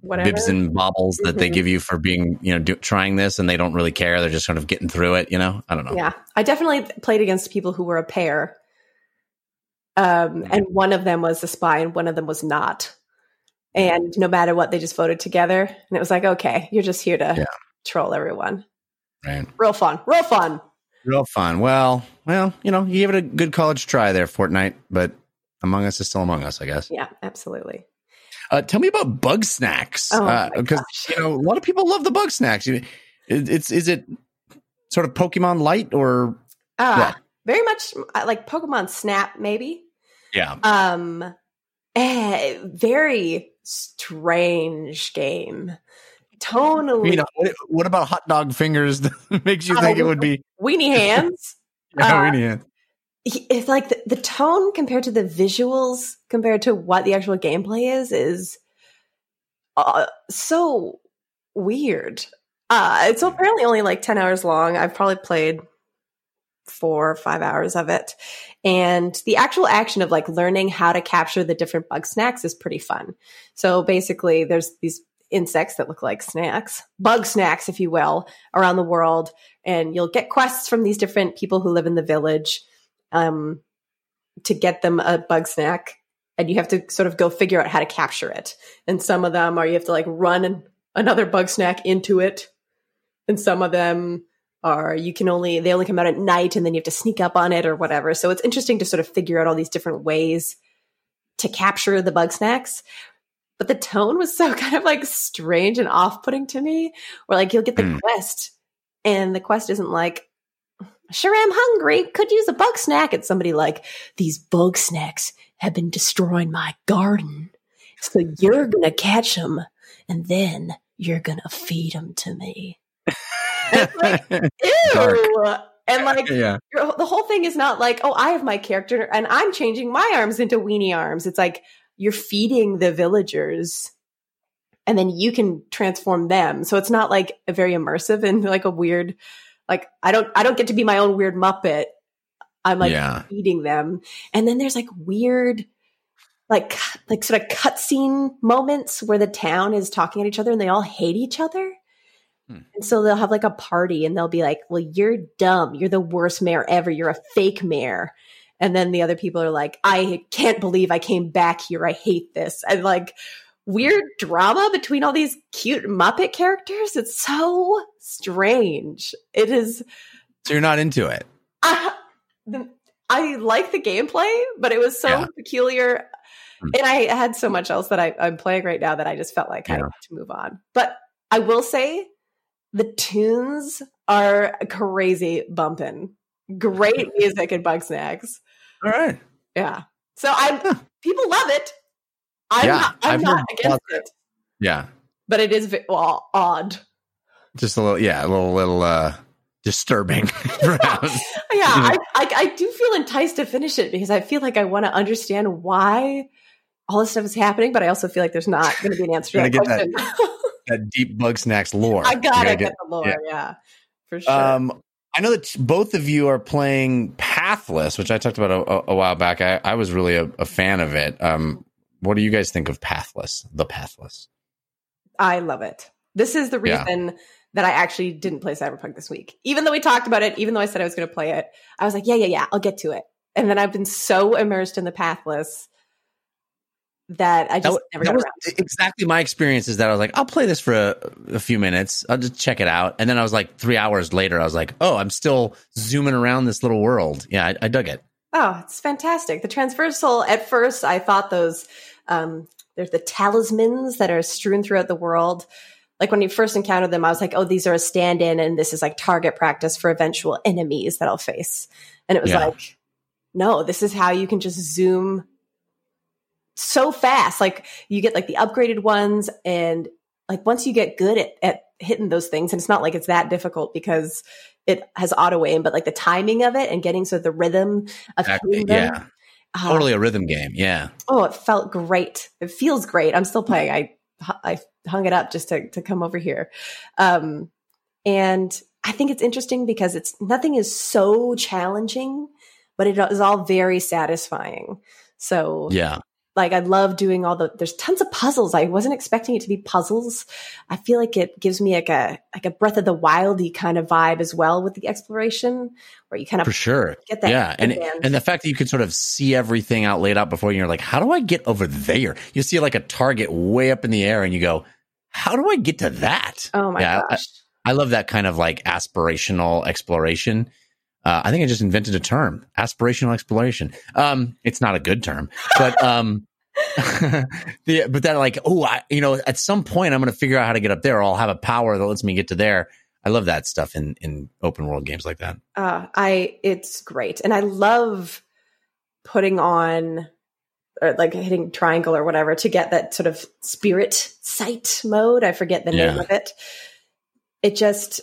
Whatever. bibs and bobbles that they Mhm. give you for being, you know, do, trying this, and they don't really care. They're just sort of getting through it. You know, I don't know. Yeah, I definitely played against people who were a pair, um, and one of them was a spy and one of them was not. And no matter what, they just voted together, and it was like, okay, you're just here to Yeah. troll everyone. Right. Real fun, real fun. Real fun. Well, well, you know, you gave it a good college try there, Fortnite, but Among Us is still Among Us, I guess. Yeah, absolutely. Uh, tell me about Bugsnax, Oh because gosh. you know a lot of people love the Bugsnax. It- It's is it sort of Pokemon Light or Ah, Yeah. very much uh, like Pokemon Snap, maybe. yeah? Um, eh, very strange game. Tonally, You know, what, what about hot dog fingers? that makes you think it would be weenie hands. yeah, Uh, we need it. he- it's like the, the tone compared to the visuals compared to what the actual gameplay is is uh, so weird. Uh it's apparently only like 10 hours long. I've probably played four or five hours of it. And the actual action of like learning how to capture the different bug snacks is pretty fun. So basically there's these insects that look like snacks bug snacks if you will around the world. And you'll get quests from these different people who live in the village um, to get them a bug snack and you have to sort of go figure out how to capture it. And some of them are you have to like run another bug snack into it. And some of them are you can only they only come out at night and then you have to sneak up on it or whatever. So it's interesting to sort of figure out all these different ways to capture the bug snacks. But the tone was so kind of like strange and off-putting to me where like you'll get the Hmm. quest and the quest isn't like sure am hungry could use a bug snack it's somebody like these bug snacks have been destroying my garden so you're gonna catch them and then you're gonna feed them to me ew Dark. and like yeah, the whole thing is not like, oh, I have my character and I'm changing my arms into weenie arms. It's like you're feeding the villagers and then you can transform them. So it's not like a very immersive and like a weird, like I don't, I don't get to be my own weird Muppet. I'm like yeah. feeding them. And then there's like weird, like, like sort of cutscene moments where the town is talking at each other and they all hate each other. Hmm. And so they'll have like a party and they'll be like, well, you're dumb. You're the worst mayor ever. You're a fake mayor. And then the other people are like, I can't believe I came back here. I hate this. And like weird drama between all these cute Muppet characters. It's so strange. It is. So you're not into it. I, the, I like the gameplay, but it was so Yeah. peculiar. Hmm. And I had so much else that I, I'm playing right now that I just felt like I Yeah. had to move on. But I will say the tunes are crazy bumping. Great music and Bugsnax. All right. Yeah. So I people love it. I'm Yeah, not, I'm I've not against it, Yeah. but it is well, odd. Just a little. Yeah. A little. Little. uh Disturbing. Yeah, I, I, I do feel enticed to finish it because I feel like I want to understand why all this stuff is happening, but I also feel like there's not going to be an answer to that get that question. that deep Bugsnax lore. I gotta get- get, the lore, yeah. yeah, for sure. Um, I know that both of you are playing Pathless, which I talked about a, a, a while back. I, I was really a, a fan of it. Um, what do you guys think of Pathless? The Pathless. I love it. This is the Yeah. reason that I actually didn't play Cyberpunk this week. Even though we talked about it, even though I said I was going to play it, I was like, yeah, yeah, yeah, I'll get to it. And then I've been so immersed in the Pathless that I That, just wa- never that got was around. exactly my experience. Is that I was like, I'll play this for a, a few minutes. I'll just check it out, and then I was like, three hours later, I was like, oh, I'm still zooming around this little world. Yeah, I, I dug it. Oh, it's fantastic. The transversal, at first, I thought those, um, there's the talismans that are strewn throughout the world. Like when you first encountered them, I was like, oh, these are a stand in and this is like target practice for eventual enemies that I'll face. And it was Yeah. like, no, this is how you can just zoom so fast. Like you get like the upgraded ones and like once you get good at, at hitting those things, and it's not like it's that difficult because it has auto aim, but like the timing of it and getting so the rhythm of hitting them. yeah. Uh, Totally a rhythm game. Yeah. Oh, it felt great. It feels great. I'm still playing. I I hung it up just to to come over here. Um and I think it's interesting because it's nothing is so challenging, but it is all very satisfying. So Yeah. Like I love doing all the there's tons of puzzles. I wasn't expecting it to be puzzles. I feel like it gives me like a like a breath of the wildy kind of vibe as well with the exploration where you kind of For sure. get that yeah. And command. and the fact that you can sort of see everything out laid out before you, you're like, how do I get over there? You see like a target way up in the air and you go, how do I get to that? oh my yeah, I- gosh. I love that kind of like aspirational exploration. Uh, I think I just invented a term, aspirational exploration. Um, it's not a good term, but um, the, but then like, oh, I, you know, at some point I'm going to figure out how to get up there. Or I'll have a power that lets me get to there. I love that stuff in in open world games like that. uh, I it's great, and I love putting on or like hitting triangle or whatever to get that sort of spirit sight mode. I forget the name of it. It just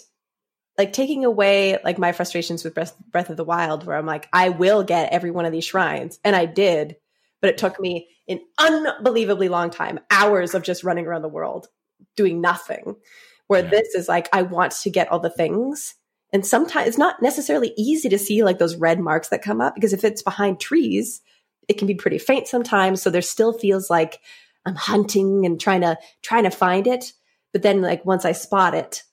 like taking away like my frustrations with Breath, Breath of the Wild, where I'm like, I will get every one of these shrines, and I did, but it took me an unbelievably long time, hours of just running around the world doing nothing. Where Yeah. this is like, I want to get all the things, and sometimes it's not necessarily easy to see like those red marks that come up because if it's behind trees, it can be pretty faint sometimes. So there still feels like I'm hunting and trying to trying to find it. But then like once I spot it,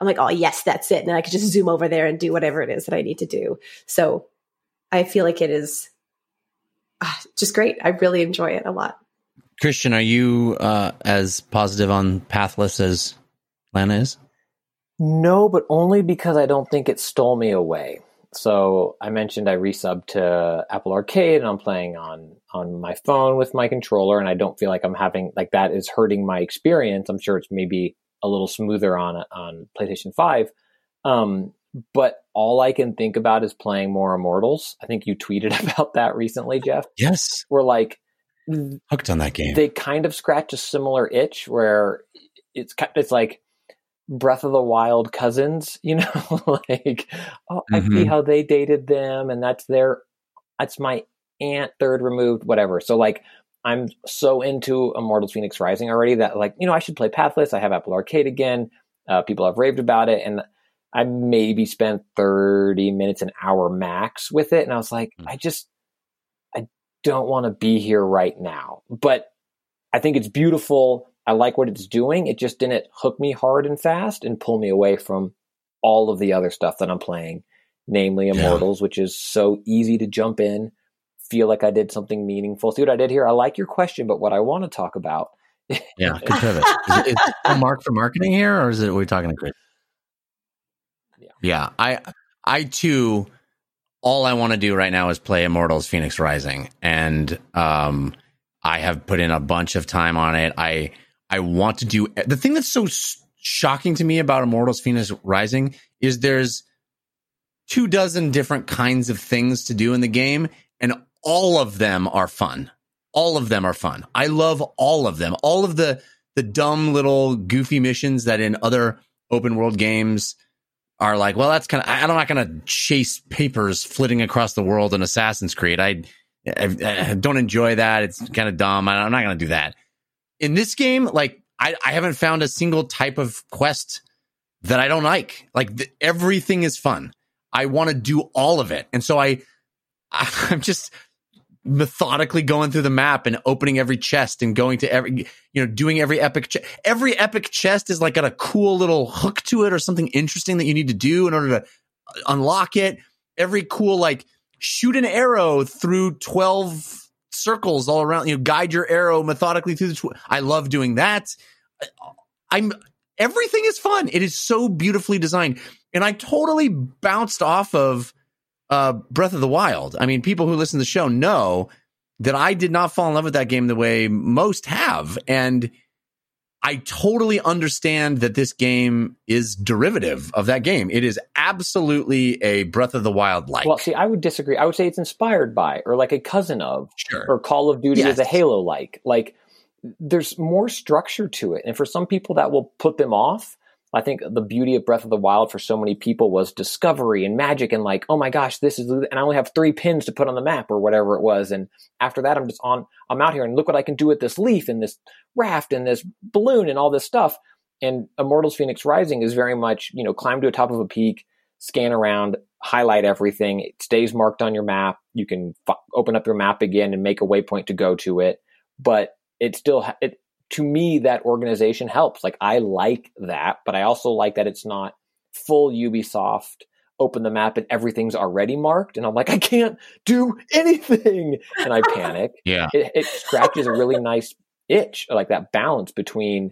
I'm like, oh yes, that's it. And I could just zoom over there and do whatever it is that I need to do. So I feel like it is ah, just great. I really enjoy it a lot. Christian, are you uh, as positive on Pathless as Lana is? No, but only because I don't think it stole me away. So I mentioned I resubbed to Apple Arcade and I'm playing on on my phone with my controller and I don't feel like I'm having like that is hurting my experience. I'm sure it's maybe a little smoother on on PlayStation 5. Um, but all I can think about is playing more Immortals. I think you tweeted about that recently, Jeff. Yes, We're like hooked on that game. they kind of scratch a similar itch where it's it's like Breath of the Wild cousins, you know, like oh, I see Mhm. how they dated them, and that's their that's my aunt third removed, whatever. So like I'm so into Immortals Fenix Rising already that like you know I should play Pathless. I have Apple Arcade again. Uh, people have raved about it, and I maybe spent thirty minutes an hour max with it, and I was like, Mm. I just I don't want to be here right now, but I think it's beautiful. I like what it's doing. It just didn't hook me hard and fast and pull me away from all of the other stuff that I'm playing, namely Yeah. Immortals, which is so easy to jump in, feel like I did something meaningful. See what I did here? I like your question, but what I want to talk about. yeah, good pivot. Is it, is it mark for marketing here, or is it? we're we talking to Chris? Yeah. Yeah, I, I too, all I want to do right now is play Immortals: Fenix Rising, and um, I have put in a bunch of time on it. I, I want to do the thing that's so shocking to me about Immortals: Fenix Rising is there's two dozen different kinds of things to do in the game, and all of them are fun. All of them are fun. I love all of them. All of the the dumb little goofy missions that in other open world games are like, well, that's kind of. I'm not going to chase papers flitting across the world in Assassin's Creed. I, I, I don't enjoy that. It's kind of dumb. I, I'm not going to do that. In this game, like I, I haven't found a single type of quest that I don't like. Like th- everything is fun. I want to do all of it, and so I, I'm just methodically going through the map and opening every chest and going to every you know doing every epic che- every epic chest is like got a cool little hook to it or something interesting that you need to do in order to uh, unlock it. Every cool like shoot an arrow through 12 circles all around you know guide your arrow methodically through the tw- i love doing that. I'm everything is fun. It is so beautifully designed. And i totally bounced off of uh, Breath of the Wild. I mean, people who listen to the show know that I did not fall in love with that game the way most have. And I totally understand that this game is derivative of that game. It is absolutely a Breath of the Wild like. Well, see, I would disagree. I would say it's inspired by, or like a cousin of, sure. or Call of Duty Yes. is a Halo like. Like there's more structure to it. And for some people that will put them off. I think the beauty of Breath of the Wild for so many people was discovery and magic and like, oh my gosh, this is and I only have three pins to put on the map or whatever it was. And after that I'm just on I'm out here and look what I can do with this leaf and this raft and this balloon and all this stuff. And Immortals Fenix Rising is very much, you know, climb to the top of a peak, scan around, highlight everything. It stays marked on your map. You can f- open up your map again and make a waypoint to go to it. But it still, ha- it, to me, that organization helps. Like I like that, but I also like that it's not full Ubisoft. Open the map and everything's already marked, and I'm like, I can't do anything, and I panic. Yeah. It, it scratches a really nice itch, like that balance between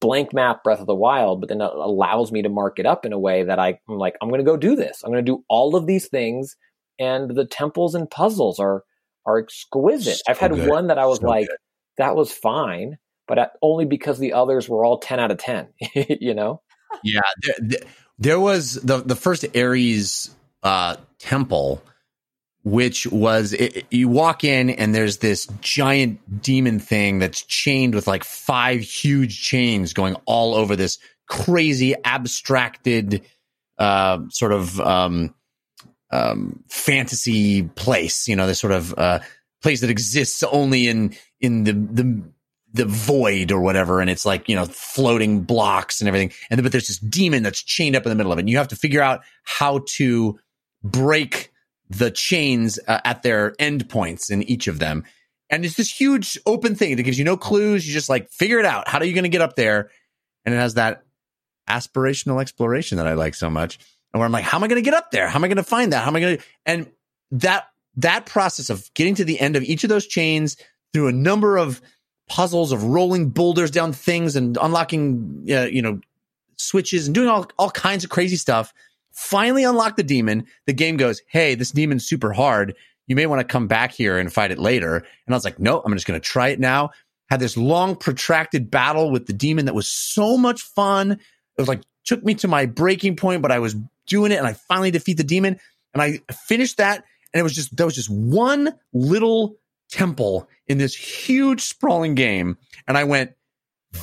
blank map Breath of the Wild, but then it allows me to mark it up in a way that I, I'm like, I'm going to go do this. I'm going to do all of these things, and the temples and puzzles are are exquisite. So I've had good. one that I was So like, good. that was fine, but only because the others were all 10 out of 10, you know? Yeah, there, there- was the the first Ares uh, temple, which was it- you walk in and there's this giant demon thing that's chained with like five huge chains going all over this crazy abstracted uh, sort of um, um, fantasy place. You know, this sort of uh, place that exists only in in the the the void or whatever, and it's like you know floating blocks and everything. And then, but there's this demon that's chained up in the middle of it, and you have to figure out how to break the chains uh, at their end points in each of them. And it's this huge open thing that gives you no clues. You just like figure it out. How are you going to get up there? And it has that aspirational exploration that I like so much. And where I'm like, how am I going to get up there? How am I going to find that? How am I going to? And that that process of getting to the end of each of those chains through a number of puzzles of rolling boulders down things and unlocking, uh, you know, switches and doing all all kinds of crazy stuff. Finally, unlock the demon. The game goes, "Hey, this demon's super hard. You may want to come back here and fight it later." And I was like, "No, I'm just going to try it now." Had this long, protracted battle with the demon that was so much fun. It was like took me to my breaking point, but I was doing it, and I finally defeat the demon, and I finished that. And it was just that was just one little temple in this huge sprawling game, and I went,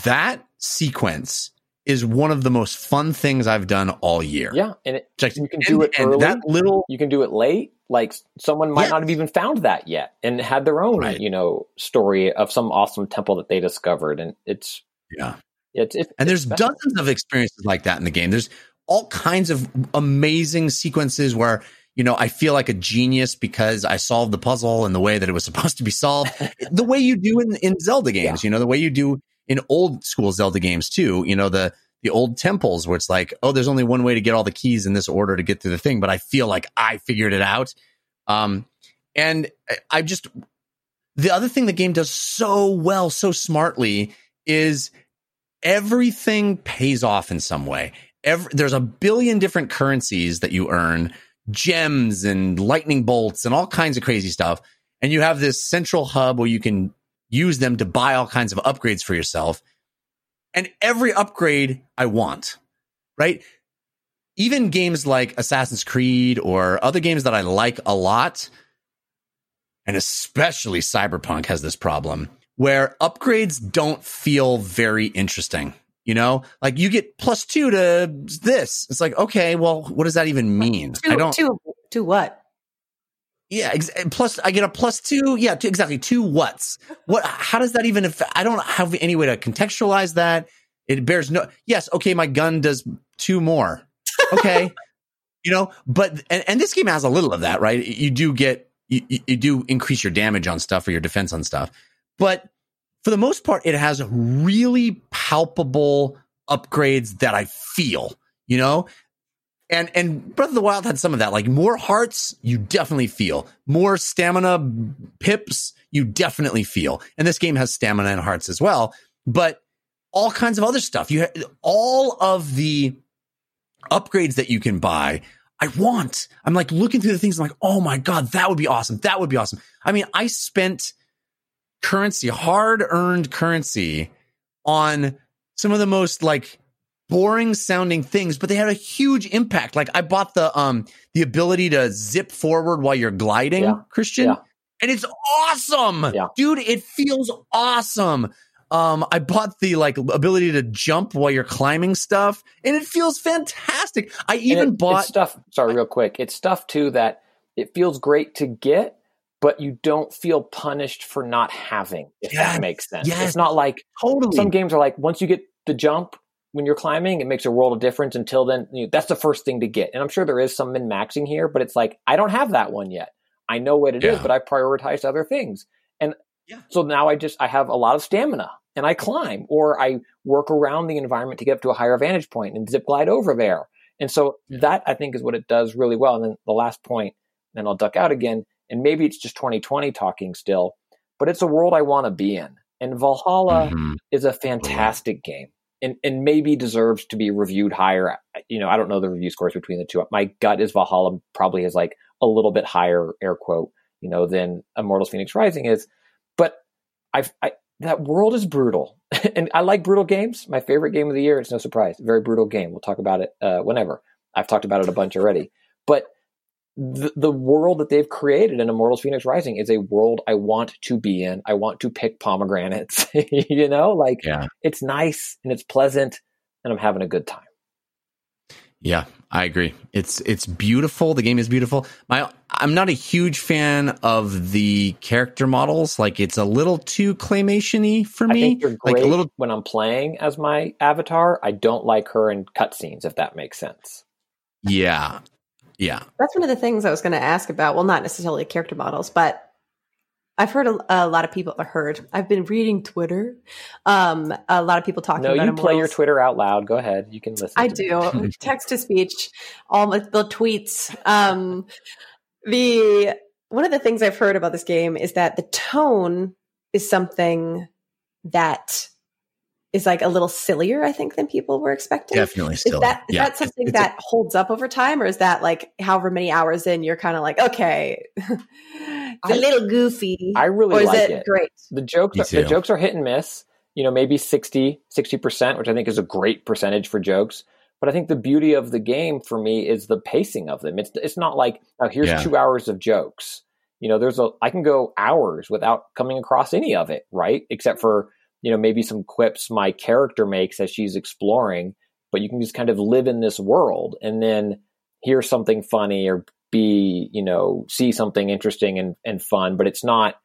"That sequence." Is one of the most fun things I've done all year. Yeah. And it, Just- you can do and- it and early. That little you can do it late. Like someone might Yeah. not have even found that yet and had their own, Right. you know, story of some awesome temple that they discovered. And it's, yeah. it's, it's And there's special. dozens of experiences like that in the game. There's all kinds of amazing sequences where, you know, I feel like a genius because I solved the puzzle in the way that it was supposed to be solved. the way you do in, in Zelda games, you know, the way you do in old school Zelda games too. You know, the the old temples where it's like, oh, there's only one way to get all the keys in this order to get through the thing, but I feel like I figured it out. Um, and I- I just the other thing the game does so well, so smartly is everything pays off in some way. Every, there's a billion different currencies that you earn, gems and lightning bolts and all kinds of crazy stuff. And you have this central hub where you can use them to buy all kinds of upgrades for yourself. And every upgrade I want, right? Even games like Assassin's Creed or other games that I like a lot, and especially Cyberpunk has this problem where upgrades don't feel very interesting. You know, like you get plus two to this. It's like, okay, well, what does that even mean? To, I don't. to, to what? Yeah, ex- plus I get a plus two. Yeah, two, exactly two what's. What? How does that even? If I don't have any way to contextualize that. It bears no. Yes, okay, my gun does two more. Okay, you know, but and, and this game has a little of that, right? You do get you you do increase your damage on stuff or your defense on stuff, but for the most part, it has really palpable upgrades that I feel. You know, and and Breath of the Wild had some of that. Like more hearts, you definitely feel. More stamina pips, you definitely feel. And this game has stamina and hearts as well, but all kinds of other stuff. You ha- all of the upgrades that you can buy. I want. I'm like looking through the things. I'm like, oh my god, that would be awesome. That would be awesome. I mean, I spent currency, hard earned currency, on some of the most like boring sounding things, but they had a huge impact. Like I bought the um the ability to zip forward while you're gliding, Yeah. Christian. Yeah. And it's awesome. Yeah. Dude, it feels awesome. Um, I bought the like ability to jump while you're climbing stuff, and it feels fantastic. I even it- bought it's stuff. Sorry, real quick. It's stuff too that it feels great to get, but you don't feel punished for not having. If Yes, that makes sense. yes. It's not like totally some games are like once you get the jump, when you're climbing, it makes a world of difference. Until then, you know, that's the first thing to get. And I'm sure there is some min maxing here, but it's like I don't have that one yet. I know what it is, Yeah. but I prioritized other things. And Yeah. so now I just I have a lot of stamina and I climb or I work around the environment to get up to a higher vantage point and zip glide over there. And so Yeah. that I think is what it does really well. And then the last point, and I'll duck out again, and maybe it's just 2020 talking still, but it's a world I want to be in. And Valhalla Mhm. is a fantastic game and, and maybe deserves to be reviewed higher. You know, I don't know the review scores between the two. My gut is Valhalla probably is like a little bit higher, air quote, you know, than Immortals Fenix Rising is. But I've, I, that world is brutal. and I like brutal games. My favorite game of the year, it's no surprise. Very brutal game. We'll talk about it uh, whenever. I've talked about it a bunch already. But the, the world that they've created in Immortals Fenix Rising is a world I want to be in. I want to pick pomegranates. you know, like Yeah. it's nice and it's pleasant and I'm having a good time. Yeah, I agree. It's it's beautiful. The game is beautiful. My I'm not a huge fan of the character models. Like it's a little too claymation-y for I me. think you're like a little when I'm playing as my avatar. I don't like her in cutscenes, if that makes sense. Yeah. Yeah. That's one of the things I was going to ask about. Well, not necessarily character models, but I've heard a, a lot of people. Heard. I've been reading Twitter. Um, a lot of people talking No, about you play your Twitter out loud. Go ahead. You can listen. I to do text to speech, all my, the tweets. Um, the one of the things I've heard about this game is that the tone is something that is like a little sillier, I think, than people were expecting. Definitely Is still. that is yeah. that something It's- that holds up over time, or is that like however many hours in you're kind of like, okay, it's a I- little goofy, I really or is like it, it. great? The jokes, are, the jokes are hit and miss. You know, maybe 60, 60%, which I think is a great percentage for jokes. But I think the beauty of the game for me is the pacing of them. It's it's not like oh, here's Yeah. two hours of jokes. You know, there's a I can go hours without coming across any of it, right? Except for you know maybe some quips my character makes as she's exploring. But you can just kind of live in this world and then hear something funny or be you know see something interesting and, and fun. But it's not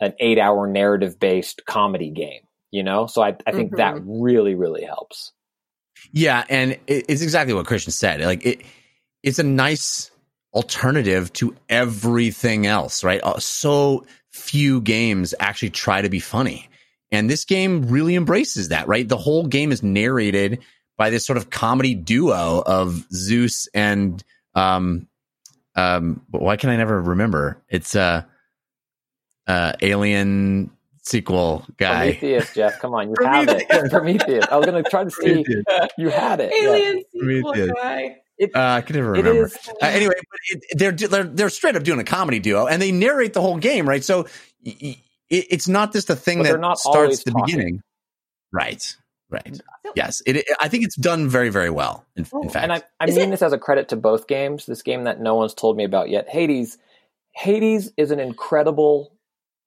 an eight hour narrative based comedy game. You know, so I I think that really really helps. Yeah, and it's exactly what Christian said. Like it, it's a nice alternative to everything else, right? Uh, So few games actually try to be funny, and this game really embraces that. Right, the whole game is narrated by this sort of comedy duo of Zeus and um um. Why can I never remember? It's a uh, alien sequel guy. Prometheus, Jeff, come on, you have it. Prometheus. Prometheus. I was going to try to see you had it. yeah. Alien sequel Prometheus. guy. Uh, I can never remember. is. Uh, anyway, but it, they're, they're they're straight up doing a comedy duo, and they narrate the whole game, right? So y- y- it, it's not just a thing But that not starts always the talking. beginning, right? Right. Mm-hmm. Yes, it, it- I think it's done very very well. In, in fact, And I, I Is mean it- this as a credit to both games. This game that no one's told me about yet, Hades. Hades is an incredible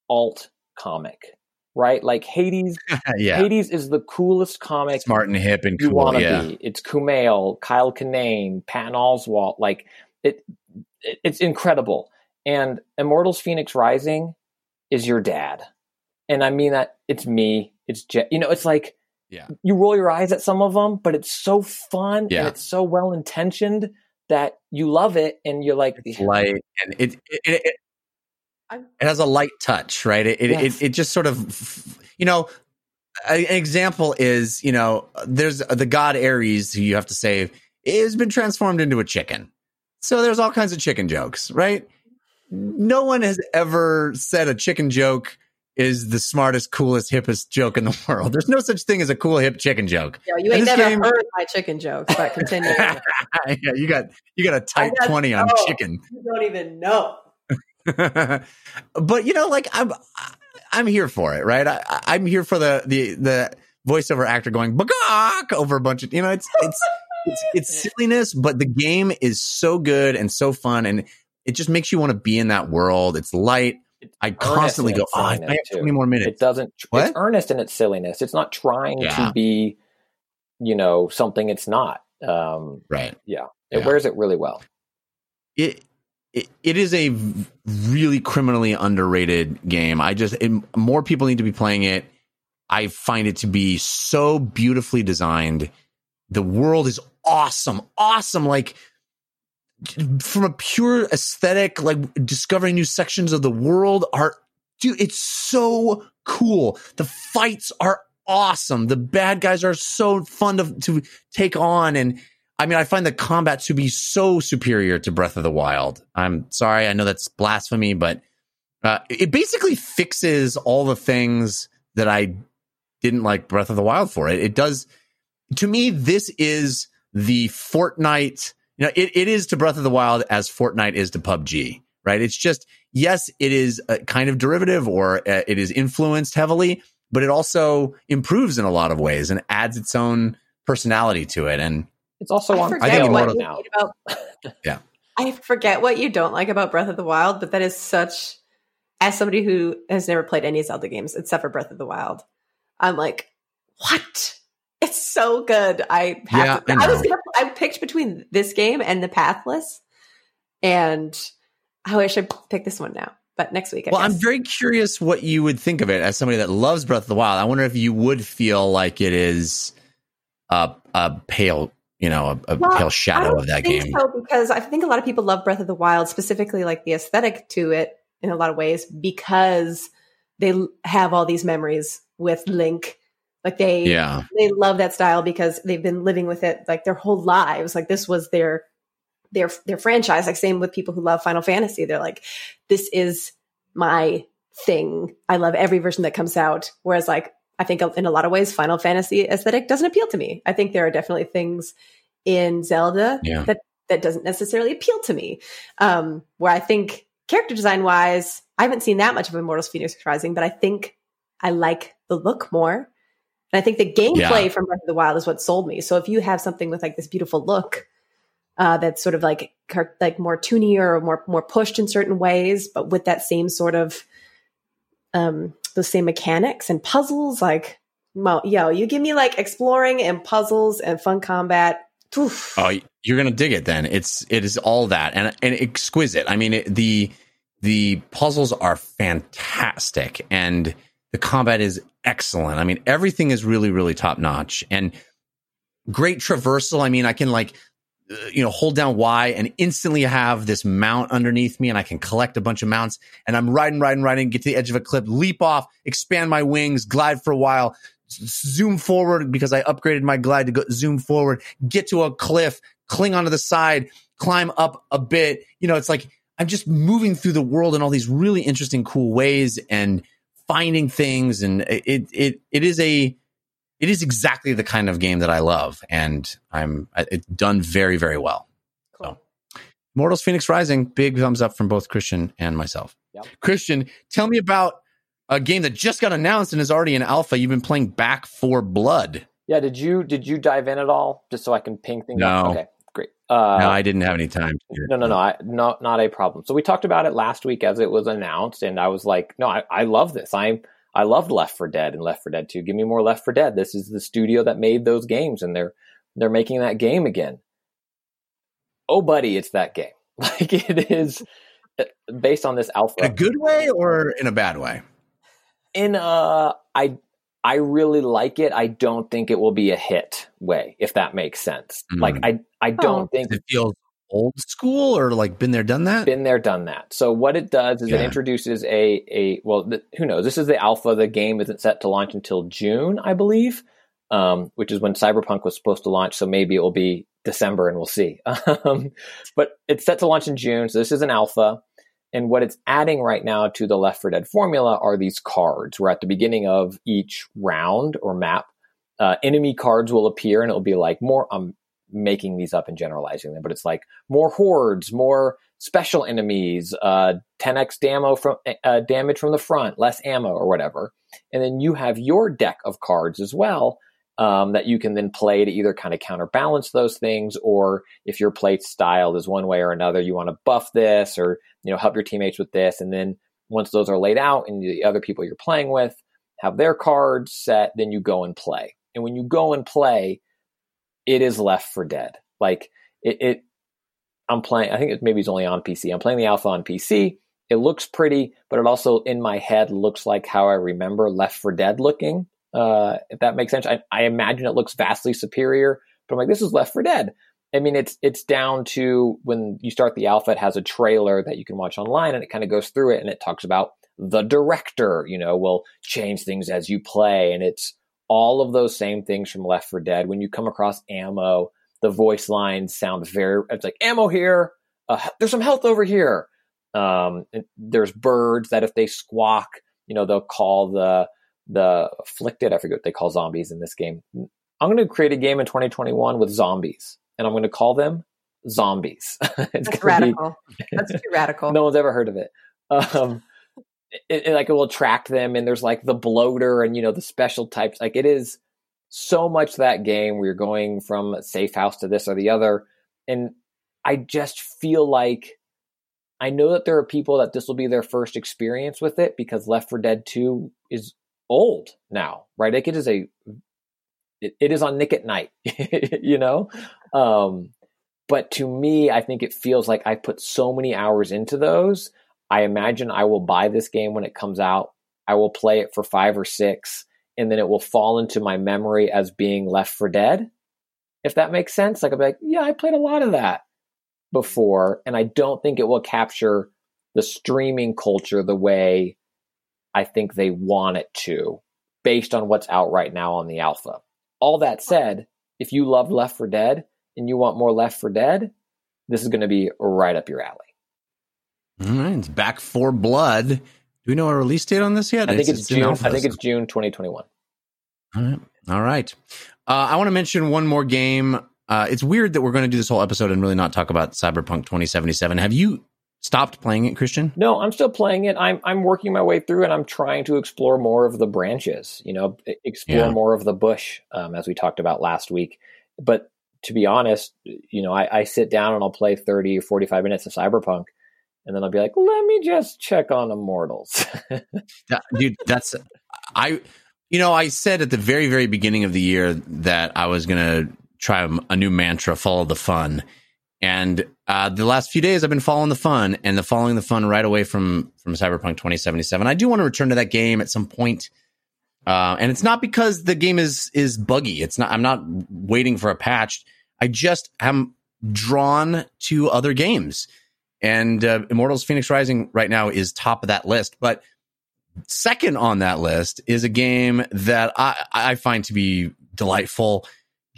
alt comic, right? Like Hades. yeah, Hades is the coolest comic smart and hip and you cool. want to Yeah, be. It's Kumail, Kyle Kinane, Patton Oswalt. Like it, it, it's incredible. And Immortals: Fenix Rising is your dad, and I mean that. It's me. It's Je- you know. It's like Yeah. you roll your eyes at some of them, but it's so fun Yeah. and it's so well intentioned that you love it, and you're like, it's light and it it, it, it, it has a light touch, right? It it, Yes. it it just sort of you know. An example is, you know, there's the god Ares who you have to save has been transformed into a chicken. So there's all kinds of chicken jokes, right? No one has ever said a chicken joke is the smartest, coolest, hippest joke in the world. There's no such thing as a cool, hip chicken joke. Yo, you ain't never game- heard my chicken jokes, but continue. yeah, you got you got a tight got- twenty on oh. chicken. you don't even know. but you know, like I'm, I'm here for it, right? I, I'm here for the the the voiceover actor going bagak over a bunch of, you know, it's it's it's, it's silliness, but the game is so good and so fun, and it just makes you want to be in that world. It's light. I constantly go, oh, I have too. twenty more minutes. it doesn't. What? It's earnest in its silliness. It's not trying Yeah. to be, you know, something it's not. Um, Right. Yeah. It Yeah. wears it really well. it, it it is a really criminally underrated game. I just it, more people need to be playing it. I find it to be so beautifully designed. the world is awesome, awesome. Like from a pure aesthetic, like discovering new sections of the world are, dude, it's so cool. The fights are awesome. The bad guys are so fun to, to take on. And I mean, I find the combat to be so superior to Breath of the Wild. I'm sorry. I know that's blasphemy, but uh, it basically fixes all the things that I didn't like Breath of the Wild for. It, it does, to me, this is the Fortnite you know, it, it is to Breath of the Wild as Fortnite is to PUBG, right? It's just, yes, it is a kind of derivative or uh, it is influenced heavily, but it also improves in a lot of ways and adds its own personality to it. And It's also I on forget think what now. about. Yeah. I forget what you don't like about Breath of the Wild, but that is such. As somebody who has never played any Zelda games except for Breath of the Wild, I'm like, what? It's so good. I have Yeah, I I, was gonna, I picked between this game and the Pathless, and I wish I picked this one now. But next week, I well, I'm very curious what you would think of it as somebody that loves Breath of the Wild. I wonder if you would feel like it is a, a pale, you know, a, a Well, pale shadow of that game. so because I think a lot of people love Breath of the Wild, specifically like the aesthetic to it in a lot of ways because they have all these memories with Link. Like they Yeah. they love that style because they've been living with it like their whole lives. Like this was their their their franchise. Like same with people who love Final Fantasy. They're like, this is my thing. I love every version that comes out. Whereas like I think in a lot of ways, Final Fantasy aesthetic doesn't appeal to me. I think there are definitely things in Zelda Yeah. that that doesn't necessarily appeal to me. Um, where I think character design wise, I haven't seen that much of Immortals Fenix Rising, but I think I like the look more. And I think the gameplay Yeah. from Breath of the Wild is what sold me. So if you have something with like this beautiful look, uh, that's sort of like car- like more toonier or more more pushed in certain ways, but with that same sort of um those same mechanics and puzzles, like well, yo, you give me like exploring and puzzles and fun combat. oof. Oh, you're gonna dig it then. It's it is all that and and exquisite. I mean, it, the the puzzles are fantastic and the combat is excellent. I mean, everything is really really top notch and great traversal. I mean, I can like uh, you know hold down Y and instantly have this mount underneath me, and I can collect a bunch of mounts. And I'm riding, riding, riding, get to the edge of a cliff, leap off, expand my wings, glide for a while, zoom forward because I upgraded my glide to go zoom forward, get to a cliff, cling onto the side, climb up a bit. You know, it's like I'm just moving through the world in all these really interesting, cool ways and finding things. And it it it is a it is exactly the kind of game that I love, and I'm it's done very very well. Cool. Mortals Fenix Rising, big thumbs up from both Christian and myself. Yep. Christian, tell me about a game that just got announced and is already in alpha. You've been playing Back 4 Blood. Yeah, did you did you dive in at all just so I can ping things No. up? Okay. Uh, no, I didn't have any time. No, no, no, I, no, not a problem. So we talked about it last week as it was announced, and I was like, no, I, I love this. I'm I loved Left 4 Dead and Left 4 Dead Two. Give me more Left 4 Dead. This is the studio that made those games, and they're they're making that game again. Oh, buddy, it's that game. Like it is uh, based on this alpha In a good way or in a bad way? in a I I really like it. I don't think it will be a hit way, if that makes sense. Mm. Like I I don't Oh. think Does it feels old school or like been there, done that? been there, done that. So what it does is it introduces a a well, th- who knows? This is the alpha. The game isn't set to launch until June, I believe, um, which is when Cyberpunk was supposed to launch. So maybe it will be December, and we'll see. Um, but it's set to launch in June. So this is an alpha. And what it's adding right now to the Left 4 Dead formula are these cards. We're at the beginning of each round or map, uh, enemy cards will appear, and it'll be like more. I'm making these up and generalizing them, but it's like more hordes, more special enemies, uh, 10x damo from uh, damage from the front, less ammo or whatever, and then you have your deck of cards as well um, that you can then play to either kind of counterbalance those things, or if your play style is one way or another, you want to buff this or you know help your teammates with this, and then once those are laid out and the other people you're playing with have their cards set, then you go and play. And when you go and play, it is Left 4 Dead. Like it, it I'm playing. I think it maybe it's only on PC. I'm playing the alpha on PC. It looks pretty, but it also in my head looks like how I remember Left 4 Dead looking. Uh, if that makes sense, I, I imagine it looks vastly superior, But I'm like, this is Left 4 Dead. I mean, it's it's down to when you start the alpha, it has a trailer that you can watch online, and it kind of goes through it, and it talks about the director. You know, will change things as you play, and it's all of those same things from Left 4 Dead. When you come across ammo, the voice lines sound very. It's like ammo here. Uh, there's some health over here. Um, there's birds that if they squawk, you know, they'll call the the afflicted. I forget what they call zombies in this game. I'm going to create a game in 2021 with zombies and I'm going to call them zombies. That's radical. Be, That's too radical. no one's ever heard of it. Um, it, it, like it will attract them, and there's like the bloater, and you know the special types. Like it is so much that game where you're going from safe house to this or the other, and I just feel like I know that there are people that this will be their first experience with it because Left 4 Dead 2 is old now, right? Like it is a it, it is on Nick at Night, you know? Um, but to me, I think it feels like I put so many hours into those. I imagine I will buy this game when it comes out. I will play it for five or six, and then it will fall into my memory as being Left 4 Dead. If that makes sense, like I'll be like, yeah, I played a lot of that before, and I don't think it will capture the streaming culture the way I think they want it to, based on what's out right now on the alpha. All that said, if you love Left 4 Dead and you want more Left 4 Dead, this is going to be right up your alley. All right, it's Back 4 Blood. Do we know a release date on this yet? I think it's, it's June. I think it's June 2021. All right. All right. Uh, I want to mention one more game. Uh, it's weird that we're going to do this whole episode and really not talk about Cyberpunk 2077. Have you stopped playing it, Christian? No, I'm still playing it. I'm I'm working my way through, and I'm trying to explore more of the branches. You know, explore yeah. more of the bush, um, as we talked about last week. But to be honest, you know, I, I sit down and I'll play 30 or 45 minutes of Cyberpunk, and then I'll be like, let me just check on Immortals. that, dude, that's I. You know, I said at the very, very beginning of the year that I was going to try a new mantra, follow the fun. And uh, the last few days, I've been following the fun and the following the fun right away from from Cyberpunk 2077. I do want to return to that game at some point. Uh, and it's not because the game is is buggy. It's not. I'm not waiting for a patch. I just am drawn to other games, and uh, Immortals: Fenix Rising right now is top of that list. But second on that list is a game that I, I find to be delightful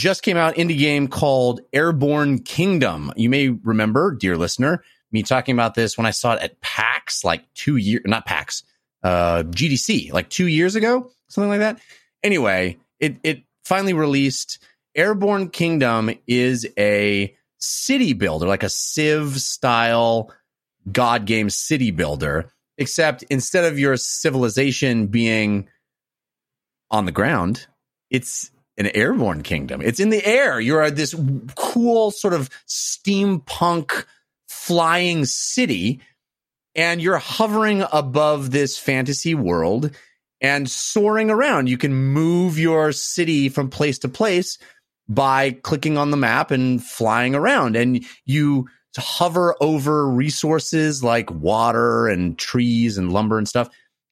just came out indie game called Airborne Kingdom. You may remember, dear listener, me talking about this when I saw it at PAX like two years, not PAX, uh, GDC, like two years ago, something like that. Anyway, it, it finally released. Airborne Kingdom is a city builder, like a Civ style God game city builder, except instead of your civilization being on the ground, it's an airborne kingdom. It's in the air. You're this cool sort of steampunk flying city and you're hovering above this fantasy world and soaring around. You can move your city from place to place by clicking on the map and flying around and you hover over resources like water and trees and lumber and stuff.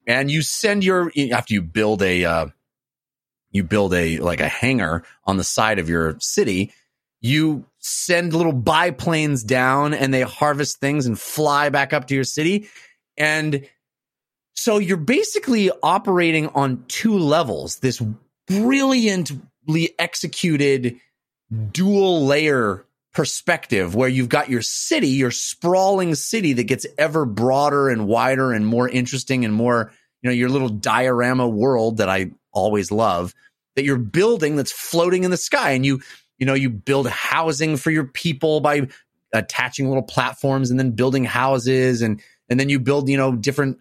And you send your, after you build a, uh, you build a like a hangar on the side of your city you send little biplanes down and they harvest things and fly back up to your city. And so you're basically operating on two levels this brilliantly executed dual layer perspective where you've got your city your sprawling city that gets ever broader and wider and more interesting and more you know your little diorama world that I always love that you're building that's floating in the sky and you you know you build housing for your people by attaching little platforms and then building houses and and then you build you know different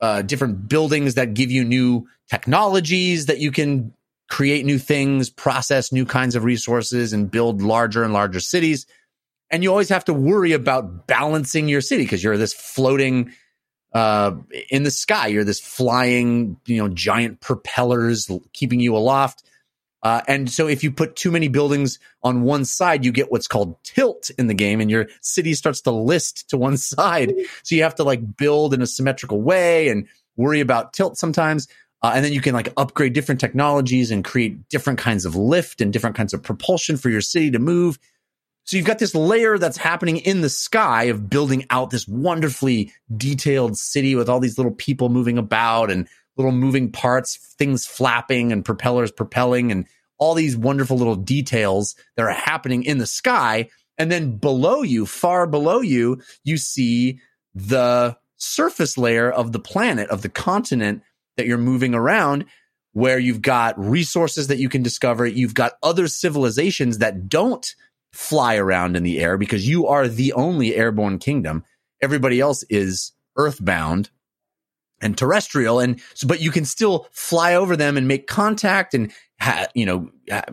uh, different buildings that give you new technologies that you can create new things process new kinds of resources and build larger and larger cities. And you always have to worry about balancing your city because you're this floating uh, in the sky. You're this flying, you know, giant propellers keeping you aloft. Uh, and so if you put too many buildings on one side, you get what's called tilt in the game and your city starts to list to one side. So you have to like build in a symmetrical way and worry about tilt sometimes. Uh, and then you can like upgrade different technologies and create different kinds of lift and different kinds of propulsion for your city to move. So you've got this layer that's happening in the sky of building out this wonderfully detailed city with all these little people moving about and little moving parts, things flapping and propellers propelling and all these wonderful little details that are happening in the sky. And then below you, far below you, you see the surface layer of the planet, of the continent that you're moving around, where you've got resources that you can discover. You've got other civilizations that don't fly around in the air because you are the only airborne kingdom. Everybody else is earthbound and terrestrial. And but you can still fly over them and make contact and, ha, you know, ha,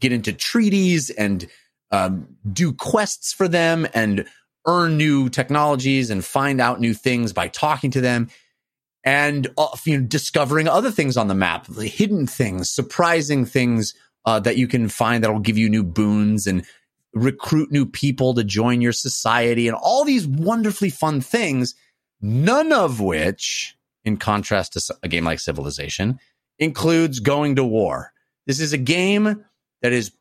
get into treaties and um, do quests for them and earn new technologies and find out new things by talking to them and uh, you know, discovering other things on the map, the hidden things, surprising things uh, that you can find that will give you new boons and recruit new people to join your society and all these wonderfully fun things, none of which, in contrast to a game like Civilization, includes going to war. This is a game that is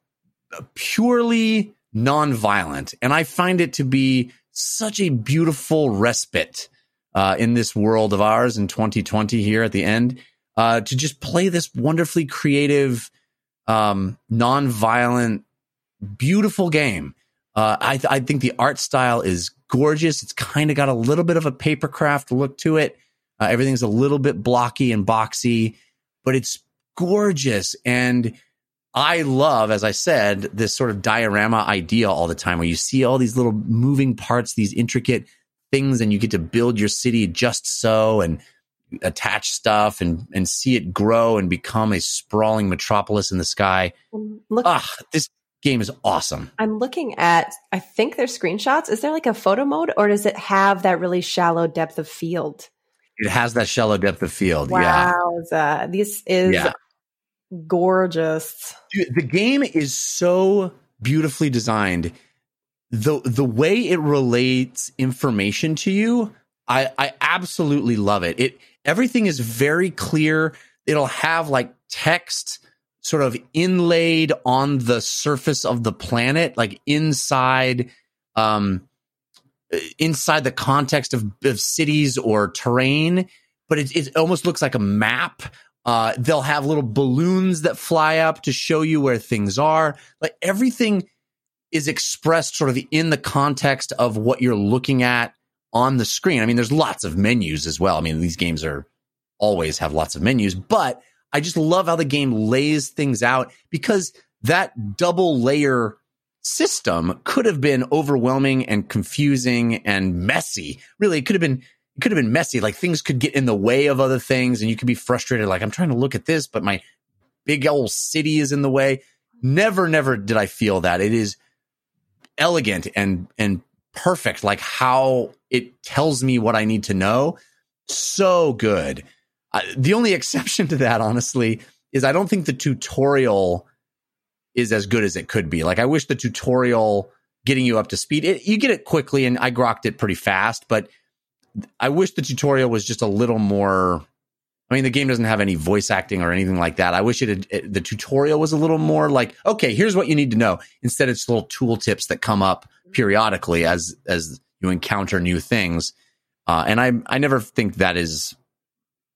purely non-violent, and I find it to be such a beautiful respite uh, in this world of ours in 2020 here at the end uh, to just play this wonderfully creative, um, non-violent, beautiful game. Uh, I, th- I think the art style is gorgeous. It's kind of got a little bit of a papercraft look to it. Uh, everything's a little bit blocky and boxy, but it's gorgeous. And I love, as I said, this sort of diorama idea all the time where you see all these little moving parts, these intricate things, and you get to build your city just so and attach stuff and and see it grow and become a sprawling metropolis in the sky. Look, Ah, this game is awesome. I'm looking at, I think they're screenshots. Is there like a photo mode or does it have that really shallow depth of field? It has that shallow depth of field. Yeah. Wow. This is Yeah. gorgeous. Dude, the game is so beautifully designed. The the way it relates information to you, I I absolutely love it. It everything is very clear. It'll have like text sort of inlaid on the surface of the planet, like inside um inside the context of, of cities or terrain, but it, it almost looks like a map. Uh, they'll have little balloons that fly up to show you where things are. Like everything is expressed sort of in the context of what you're looking at on the screen. I mean, there's lots of menus as well. I mean, these games are always have lots of menus, but I just love how the game lays things out because that double layer system could have been overwhelming and confusing and messy. Really, it could have been it could have been messy. Like things could get in the way of other things, and you could be frustrated. Like I'm trying to look at this, but my big old city is in the way. Never, never did I feel that. It is elegant and and perfect. Like how it tells me what I need to know. So good. Uh, the only exception to that, honestly, is I don't think the tutorial is as good as it could be. Like I wish the tutorial getting you up to speed, it, you get it quickly, and I grokked it pretty fast, but I wish the tutorial was just a little more. I mean, the game doesn't have any voice acting or anything like that. I wish it, had, it the tutorial was a little more like, okay, here's what you need to know. Instead, it's little tool tips that come up periodically as as you encounter new things. Uh, and I I never think that is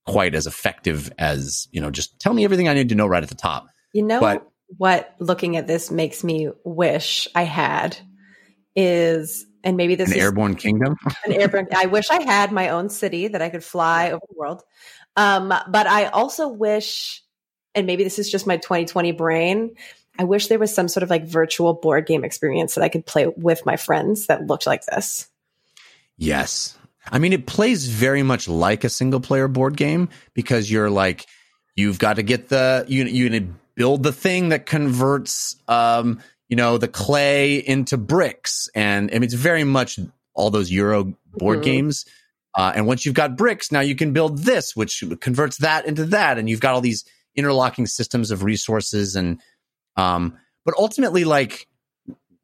quite as effective as you know. Just tell me everything I need to know right at the top. You know But- what looking at this makes me wish I had is, and maybe this An is airborne kingdom. an airborne. I wish I had my own city that I could fly over the world. Um, but I also wish, and maybe this is just my 2020 brain. I wish there was some sort of like virtual board game experience that I could play with my friends that looked like this. Yes. I mean, it plays very much like a single player board game because you're like, you've got to get the, you, you need to build the thing that converts, um, you know, the clay into bricks. And I mean, it's very much all those Euro board Mhm. games. Uh, and once you've got bricks, now you can build this, which converts that into that. And you've got all these interlocking systems of resources. And, um, but ultimately, like,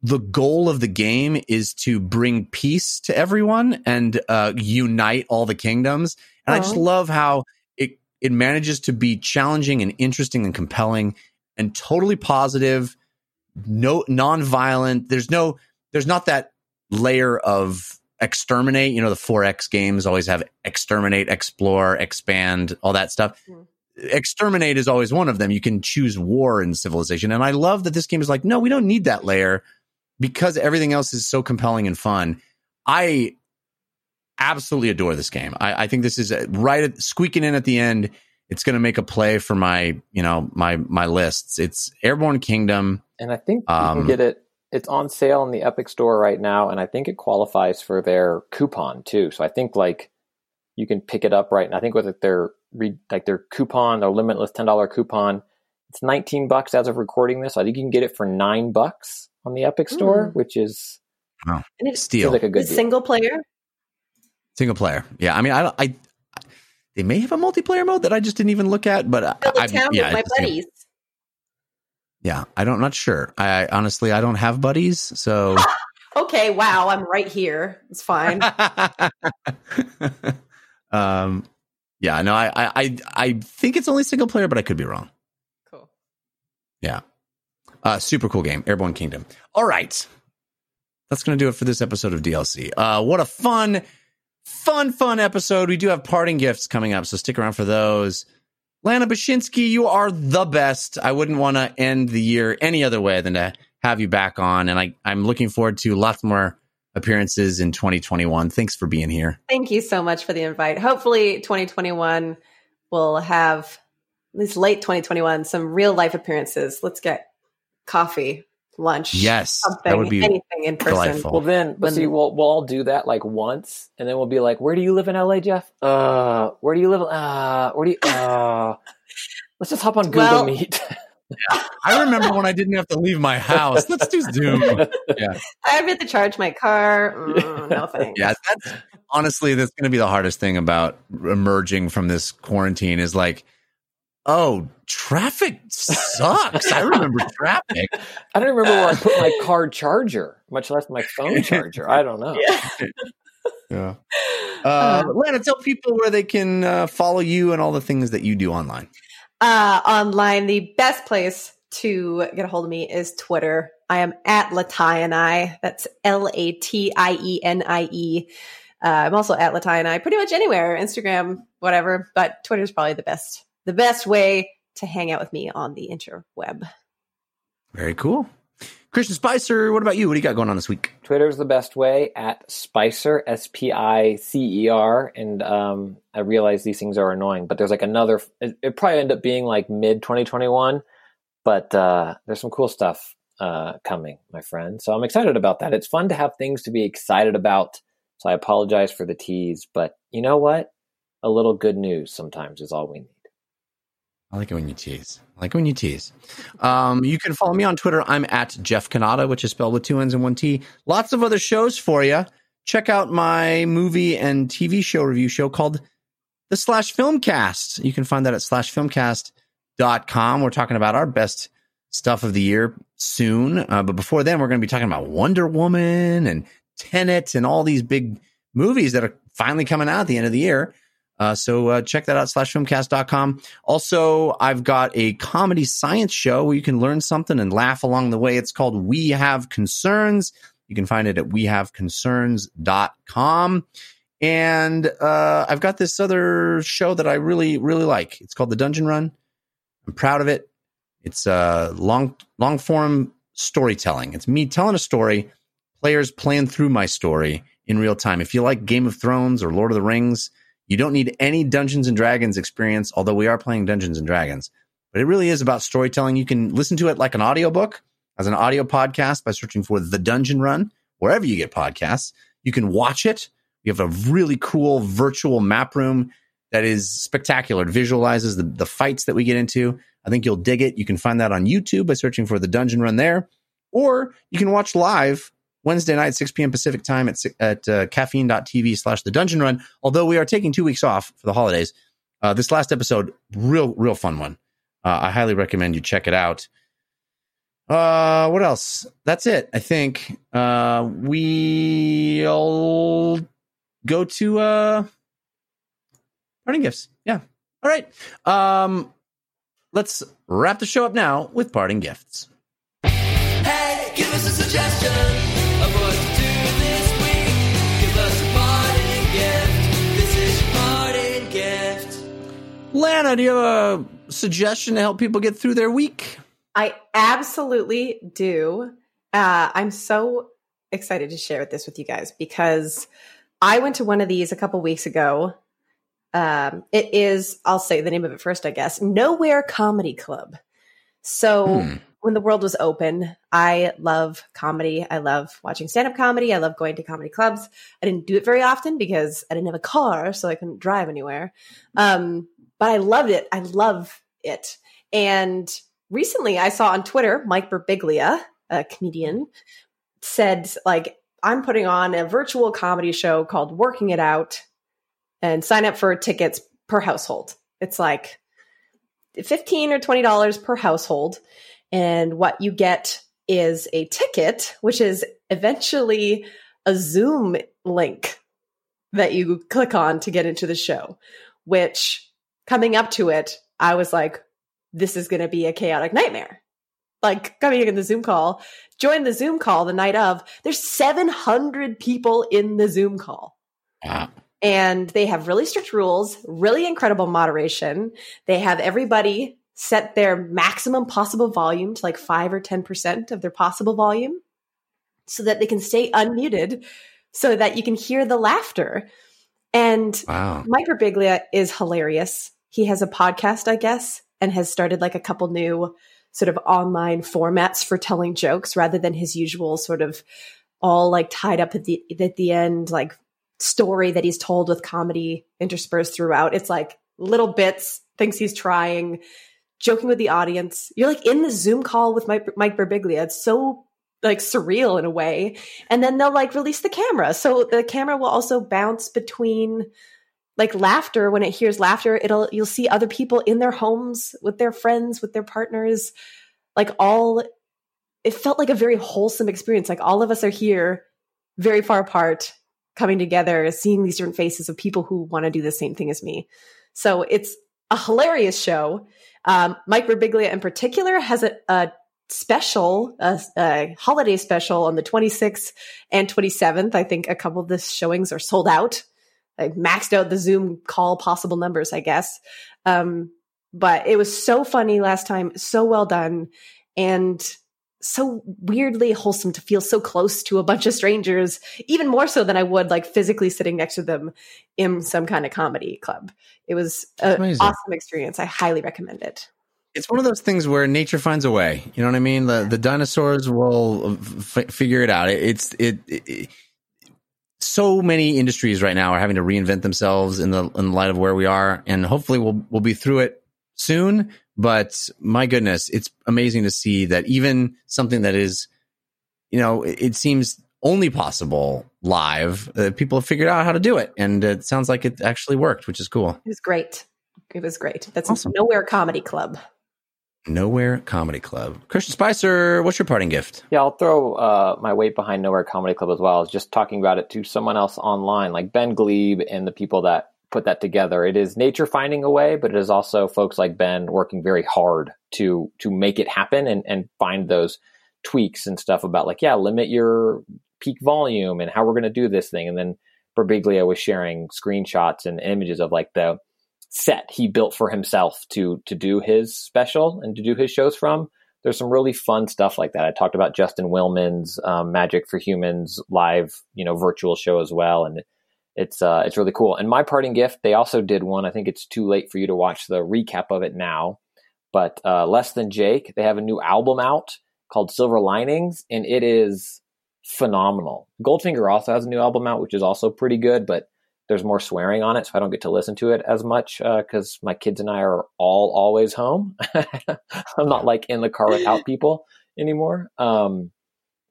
the goal of the game is to bring peace to everyone and uh, unite all the kingdoms. And I just Oh. love how it it manages to be challenging and interesting and compelling and totally positive, no non-violent. There's no there's not that layer of exterminate. You know, the 4X games always have exterminate, explore, expand, all that stuff. Mm. Exterminate is always one of them. You can choose war in civilization. And I love that this game is like, no, we don't need that layer because everything else is so compelling and fun. I absolutely adore this game. I, I think this is uh, right at squeaking in at the end. It's going to make a play for my, you know, my my lists. It's Airborne Kingdom. And I think you Um, can get it. It's on sale in the Epic Store right now, and I think it qualifies for their coupon too. So I think like you can pick it up right. And I think with like, their re- like their coupon, their limitless ten dollar coupon, it's nineteen bucks as of recording this. I think you can get it for nine bucks on the Epic hmm. Store, which is And it's Steel feels like a good deal. single player. Single player. Yeah. I mean, I I, they may have a multiplayer mode that I just didn't even look at, but I, Fill I- town yeah, with my it's a single- buddies. Yeah. I don't, not sure. I honestly, I don't have buddies. So, Okay, wow, I'm right here. It's fine. um, yeah, no, I, I, I, I think it's only single player, but I could be wrong. cool. Yeah. Uh, super cool game, Airborne Kingdom. All right. That's going to do it for this episode of DLC. Uh, what a fun, fun, fun episode. We do have parting gifts coming up, so stick around for those. Lana Bachynski, you are the best. I wouldn't want to end the year any other way than to have you back on. And I, I'm looking forward to lots more appearances in 2021. Thanks for being here. Thank you so much for the invite. Hopefully, 2021 will have, at least late 2021, some real life appearances. Let's get coffee, lunch, Yes, something, that would be anything in person. delightful. Well, then, but When- see, we'll we'll all do that like once, and then we'll be like, "Where do you live in LA, Jeff? Uh, where do you live? Uh, where do you? Uh, let's just hop on Google Well- Meet." I remember when I didn't have to leave my house. Let's do Zoom. Yeah. I have to charge my car. Mm, no thanks. Yeah, that's honestly that's going to be the hardest thing about emerging from this quarantine is like, oh, traffic sucks. I remember traffic. I don't remember where I put my car charger, much less my phone charger. I don't know. Yeah. Yeah. Uh, Lana, tell people where they can uh, follow you and all the things that you do online. Uh, online, the best place to get a hold of me is Twitter. I am at Latienie. That's L A T I E N I E. Uh, I'm also at Latienie pretty much anywhere, Instagram, whatever. But Twitter is probably the best, the best way to hang out with me on the interweb. Very cool. Christian Spicer, what about you? What do you got going on this week? Twitter's the best way at Spicer S P I C E R, and um, I realize these things are annoying, but there's like another. It, it probably end up being like mid 2021, but uh, there's some cool stuff uh, coming, my friend. So I'm excited about that. It's fun to have things to be excited about. So I apologize for the tease, but you know what? A little good news sometimes is all we need. I like it when you tease. I like it when you tease. Um, you can follow me on Twitter. I'm at Jeff Cannata, which is spelled with two N's and one T. Lots of other shows for you. Check out my movie and TV show review show called The Slash Filmcast. You can find that at slashfilmcast.com. We're talking about our best stuff of the year soon. Uh, but before then, we're going to be talking about Wonder Woman and Tenet and all these big movies that are finally coming out at the end of the year. Uh, so uh, check that out, slashfilmcast.com. Also, I've got a comedy science show where you can learn something and laugh along the way. It's called We Have Concerns. You can find it at wehaveconcerns.com. And uh, I've got this other show that I really, really like. It's called The Dungeon Run. I'm proud of it. It's uh, long, long form storytelling. It's me telling a story, players playing through my story in real time. If you like Game of Thrones or Lord of the Rings, you don't need any Dungeons and Dragons experience, although we are playing Dungeons and Dragons. But it really is about storytelling. You can listen to it like an audiobook, as an audio podcast by searching for The Dungeon Run, wherever you get podcasts. You can watch it. We have a really cool virtual map room that is spectacular. It visualizes the, the fights that we get into. I think you'll dig it. You can find that on YouTube by searching for The Dungeon Run there. Or you can watch live Wednesday night, 6 p.m. Pacific time at, at uh, caffeine.tv slash the dungeon run. Although we are taking two weeks off for the holidays, uh, this last episode, real, real fun one. Uh, I highly recommend you check it out. Uh, what else? That's it. I think, uh, we'll go to, uh, parting gifts. Yeah. All right. Um, let's wrap the show up now with parting gifts. Hey, give us a suggestion Lana, do you have a suggestion to help people get through their week? I absolutely do. Uh, I'm so excited to share this with you guys because I went to one of these a couple weeks ago. Um, it is, I'll say the name of it first, I guess Nowhere Comedy Club. So Hmm. when the world was open, I love comedy. I love watching stand up comedy. I love going to comedy clubs. I didn't do it very often because I didn't have a car, so I couldn't drive anywhere. Um, but I loved it. I love it. And recently I saw on Twitter, Mike Birbiglia, a comedian, said, like, I'm putting on a virtual comedy show called Working It Out and sign up for tickets per household. It's like 15 or $20 per household. And what you get is a ticket, which is eventually a Zoom link that you click on to get into the show, which coming up to it, I was like, this is going to be a chaotic nightmare. Like coming in the Zoom call, join the Zoom call the night of, there's 700 people in the Zoom call Wow. and they have really strict rules, really incredible moderation. They have everybody set their maximum possible volume to like 5 or 10% of their possible volume so that they can stay unmuted so that you can hear the laughter. And Wow. Mike Birbiglia is hilarious. He has a podcast, I guess, and has started like a couple new sort of online formats for telling jokes rather than his usual sort of all like tied up at the at the end like story that he's told with comedy interspersed throughout. It's like little bits, things he's trying, joking with the audience. You're like in the Zoom call with Mike, Mike Birbiglia. It's so like surreal in a way. And then they'll like release the camera. So the camera will also bounce between like laughter when it hears laughter it'll you'll see other people in their homes with their friends with their partners like all it felt like a very wholesome experience. Like all of us are here very far apart coming together seeing these different faces of people who want to do the same thing as me. So it's a hilarious show. Um, mike Birbiglia in particular has a, a special a, a holiday special on the 26th and 27th i think a couple of the showings are sold out I maxed out the Zoom call possible numbers, I guess. Um, but it was so funny last time, so well done, and so weirdly wholesome to feel so close to a bunch of strangers, even more so than I would like physically sitting next to them in some kind of comedy club. It was an awesome experience. I highly recommend it. It's one of those things where nature finds a way. You know what I mean? The the dinosaurs will f- figure it out. It, it's it, it, So many industries right now are having to reinvent themselves in the in light of where we are, and hopefully we'll we'll be through it soon. But my goodness, it's amazing to see that even something that is, you know, it, it seems only possible live, uh, people have figured out how to do it, and it sounds like it actually worked, which is cool. It was great. It was great. That's Awesome. Nowhere Comedy Club. Nowhere Comedy Club. Christian Spicer, what's your parting gift? Yeah, I'll throw uh, my weight behind Nowhere Comedy Club as well. As just talking about it to someone else online, like Ben Gleib and the people that put that together. It is nature finding a way, but it is also folks like Ben working very hard to to make it happen and and find those tweaks and stuff about like yeah, limit your peak volume and how we're going to do this thing. And then Birbiglia was sharing screenshots and images of like the set he built for himself to to do his special and to do his shows from there's some really fun stuff like that. I talked about Justin Willman's um, Magic for Humans live, you know, virtual show as well, and it's uh, it's really cool. And my parting gift, they also did one. I think it's too late for you to watch the recap of it now, but uh, Less Than Jake, they have a new album out called Silver Linings, and it is phenomenal. Goldfinger also has a new album out, which is also pretty good, but there's more swearing on it, so I don't get to listen to it as much because my kids and I are all always home. I'm not like in the car without people anymore. Um,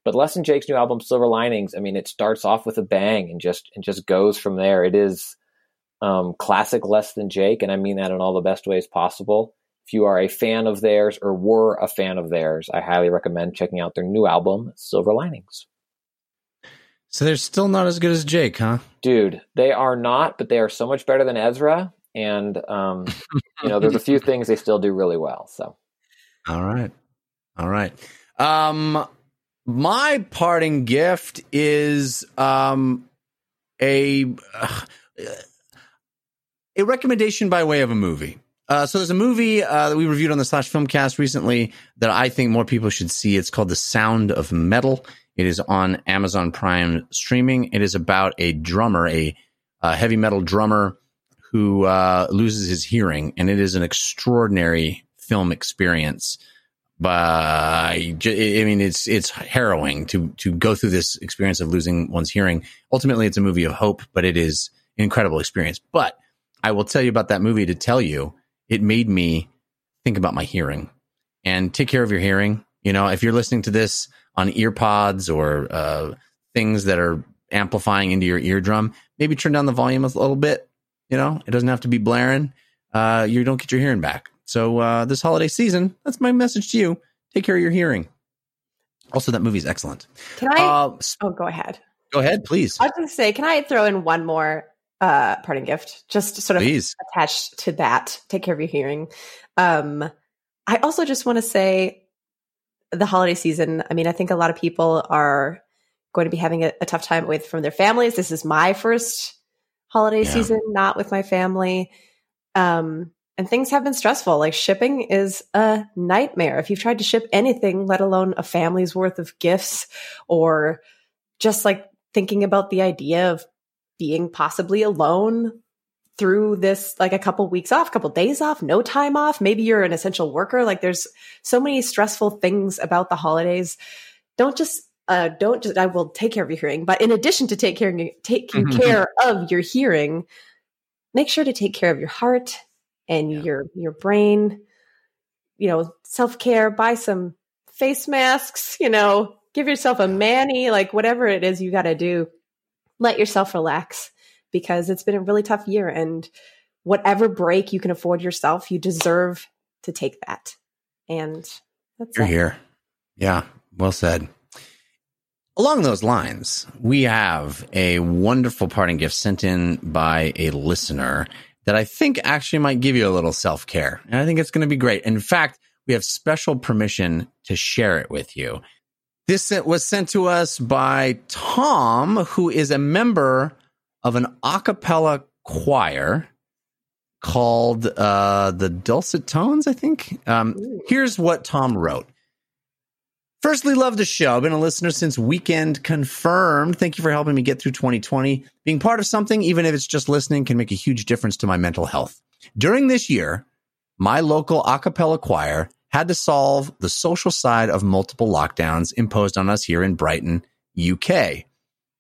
but Less Than Jake's new album, Silver Linings, I mean, it starts off with a bang and just and just goes from there. It is um, classic Less Than Jake, and I mean that in all the best ways possible. If you are a fan of theirs or were a fan of theirs, I highly recommend checking out their new album, Silver Linings. So they're still not as good as Jake, huh? Dude, they are not, but they are so much better than Ezra. and um, you know, there's a few things they still do really well. So, all right, all right. Um, my parting gift is um a uh, a recommendation by way of a movie. Uh, so there's a movie uh, that we reviewed on the Slash Filmcast recently that I think more people should see. It's called The Sound of Metal. It is on Amazon Prime streaming. It is about a drummer, a, a heavy metal drummer who uh, loses his hearing, and it is an extraordinary film experience. But I mean, it's it's harrowing to to go through this experience of losing one's hearing. Ultimately, it's a movie of hope, but it is an incredible experience. But I will tell you about that movie to tell you it made me think about my hearing and take care of your hearing. You know, if you're listening to this on earpods or uh, things that are amplifying into your eardrum, maybe turn down the volume a little bit. You know, it doesn't have to be blaring. Uh, you don't get your hearing back. So uh, this holiday season, that's my message to you. Take care of your hearing. Also, that movie is excellent. Can I? Uh, oh, go ahead. Go ahead, please. I was going to say, can I throw in one more uh, parting gift, just sort of Please. attached to that. Take care of your hearing. Um, I also just want to say the holiday season. I mean, I think a lot of people are going to be having a, a tough time with from their families. This is my first holiday yeah. season, not with my family. Um, and things have been stressful. Like shipping is a nightmare. If you've tried to ship anything, let alone a family's worth of gifts, or just like thinking about the idea of being possibly alone through this like a couple weeks off, couple days off, no time off. Maybe you're an essential worker. Like there's so many stressful things about the holidays. Don't just uh don't just I will take care of your hearing, but in addition to take care taking mm-hmm. care of your hearing, make sure to take care of your heart and yeah. your your brain. You know, self-care, buy some face masks, you know, give yourself a mani, like whatever it is you got to do let yourself relax because it's been a really tough year and whatever break you can afford yourself, you deserve to take that. And that's You're it. here. Yeah, well said. Along those lines, we have a wonderful parting gift sent in by a listener that I think actually might give you a little self care. And I think it's going to be great. In fact, we have special permission to share it with you. This was sent to us by Tom, who is a member of an a cappella choir called uh, the Dulcet Tones, I think. Um, here's what Tom wrote. Firstly, love the show. Been a listener since weekend confirmed. Thank you for helping me get through 2020. Being part of something, even if it's just listening, can make a huge difference to my mental health. During this year, my local a cappella choir had to solve the social side of multiple lockdowns imposed on us here in Brighton, UK.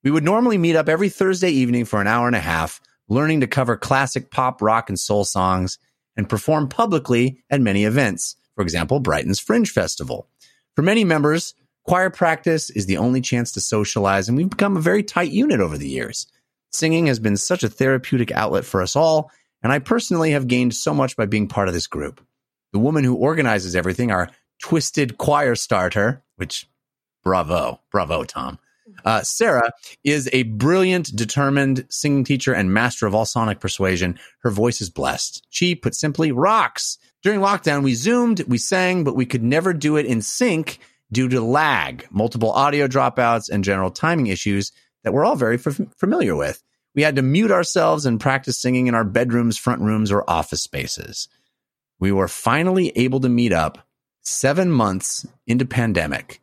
We would normally meet up every Thursday evening for an hour and a half, learning to cover classic pop, rock, and soul songs and perform publicly at many events. For example, Brighton's Fringe Festival. For many members, choir practice is the only chance to socialize, and we've become a very tight unit over the years. Singing has been such a therapeutic outlet for us all, and I personally have gained so much by being part of this group the woman who organizes everything, our twisted choir starter, which bravo, bravo, Tom. Uh, Sarah is a brilliant, determined singing teacher and master of all sonic persuasion. Her voice is blessed. She, put simply, rocks. During lockdown, we zoomed, we sang, but we could never do it in sync due to lag, multiple audio dropouts, and general timing issues that we're all very f- familiar with. We had to mute ourselves and practice singing in our bedrooms, front rooms, or office spaces we were finally able to meet up seven months into pandemic.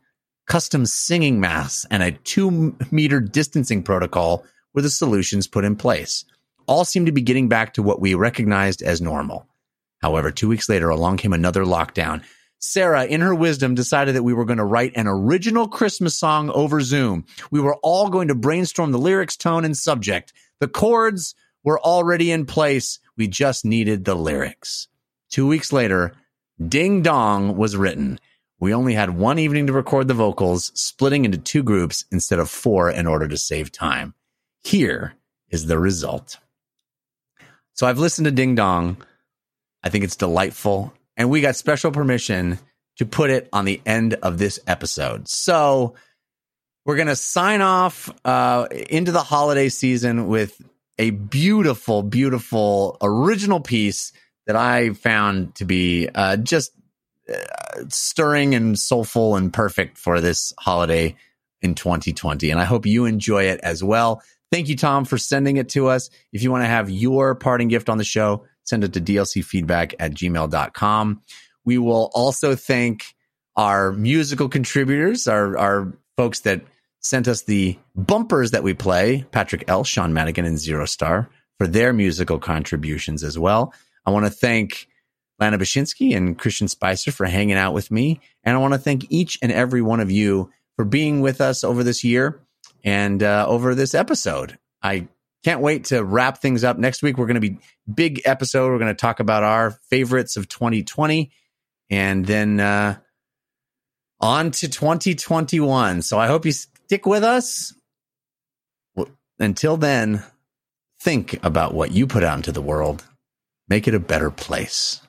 Custom singing masks and a two meter distancing protocol were the solutions put in place. All seemed to be getting back to what we recognized as normal. However, two weeks later, along came another lockdown. Sarah, in her wisdom, decided that we were going to write an original Christmas song over Zoom. We were all going to brainstorm the lyrics, tone, and subject. The chords were already in place. We just needed the lyrics. Two weeks later, Ding Dong was written. We only had one evening to record the vocals, splitting into two groups instead of four in order to save time. Here is the result. So I've listened to Ding Dong. I think it's delightful. And we got special permission to put it on the end of this episode. So we're going to sign off uh, into the holiday season with a beautiful, beautiful original piece that I found to be uh, just stirring and soulful and perfect for this holiday in 2020. And I hope you enjoy it as well. Thank you, Tom, for sending it to us. If you want to have your parting gift on the show, send it to dlcfeedback at gmail.com. We will also thank our musical contributors, our, our folks that sent us the bumpers that we play, Patrick L., Sean Madigan, and Zero Star, for their musical contributions as well. I want to thank Lana Bachynski and Christian Spicer for hanging out with me. And I want to thank each and every one of you for being with us over this year and uh, over this episode. I can't wait to wrap things up. Next week, we're going to be big episode. We're going to talk about our favorites of 2020 and then uh, on to 2021. So I hope you stick with us. Until then, think about what you put out into the world. Make it a better place.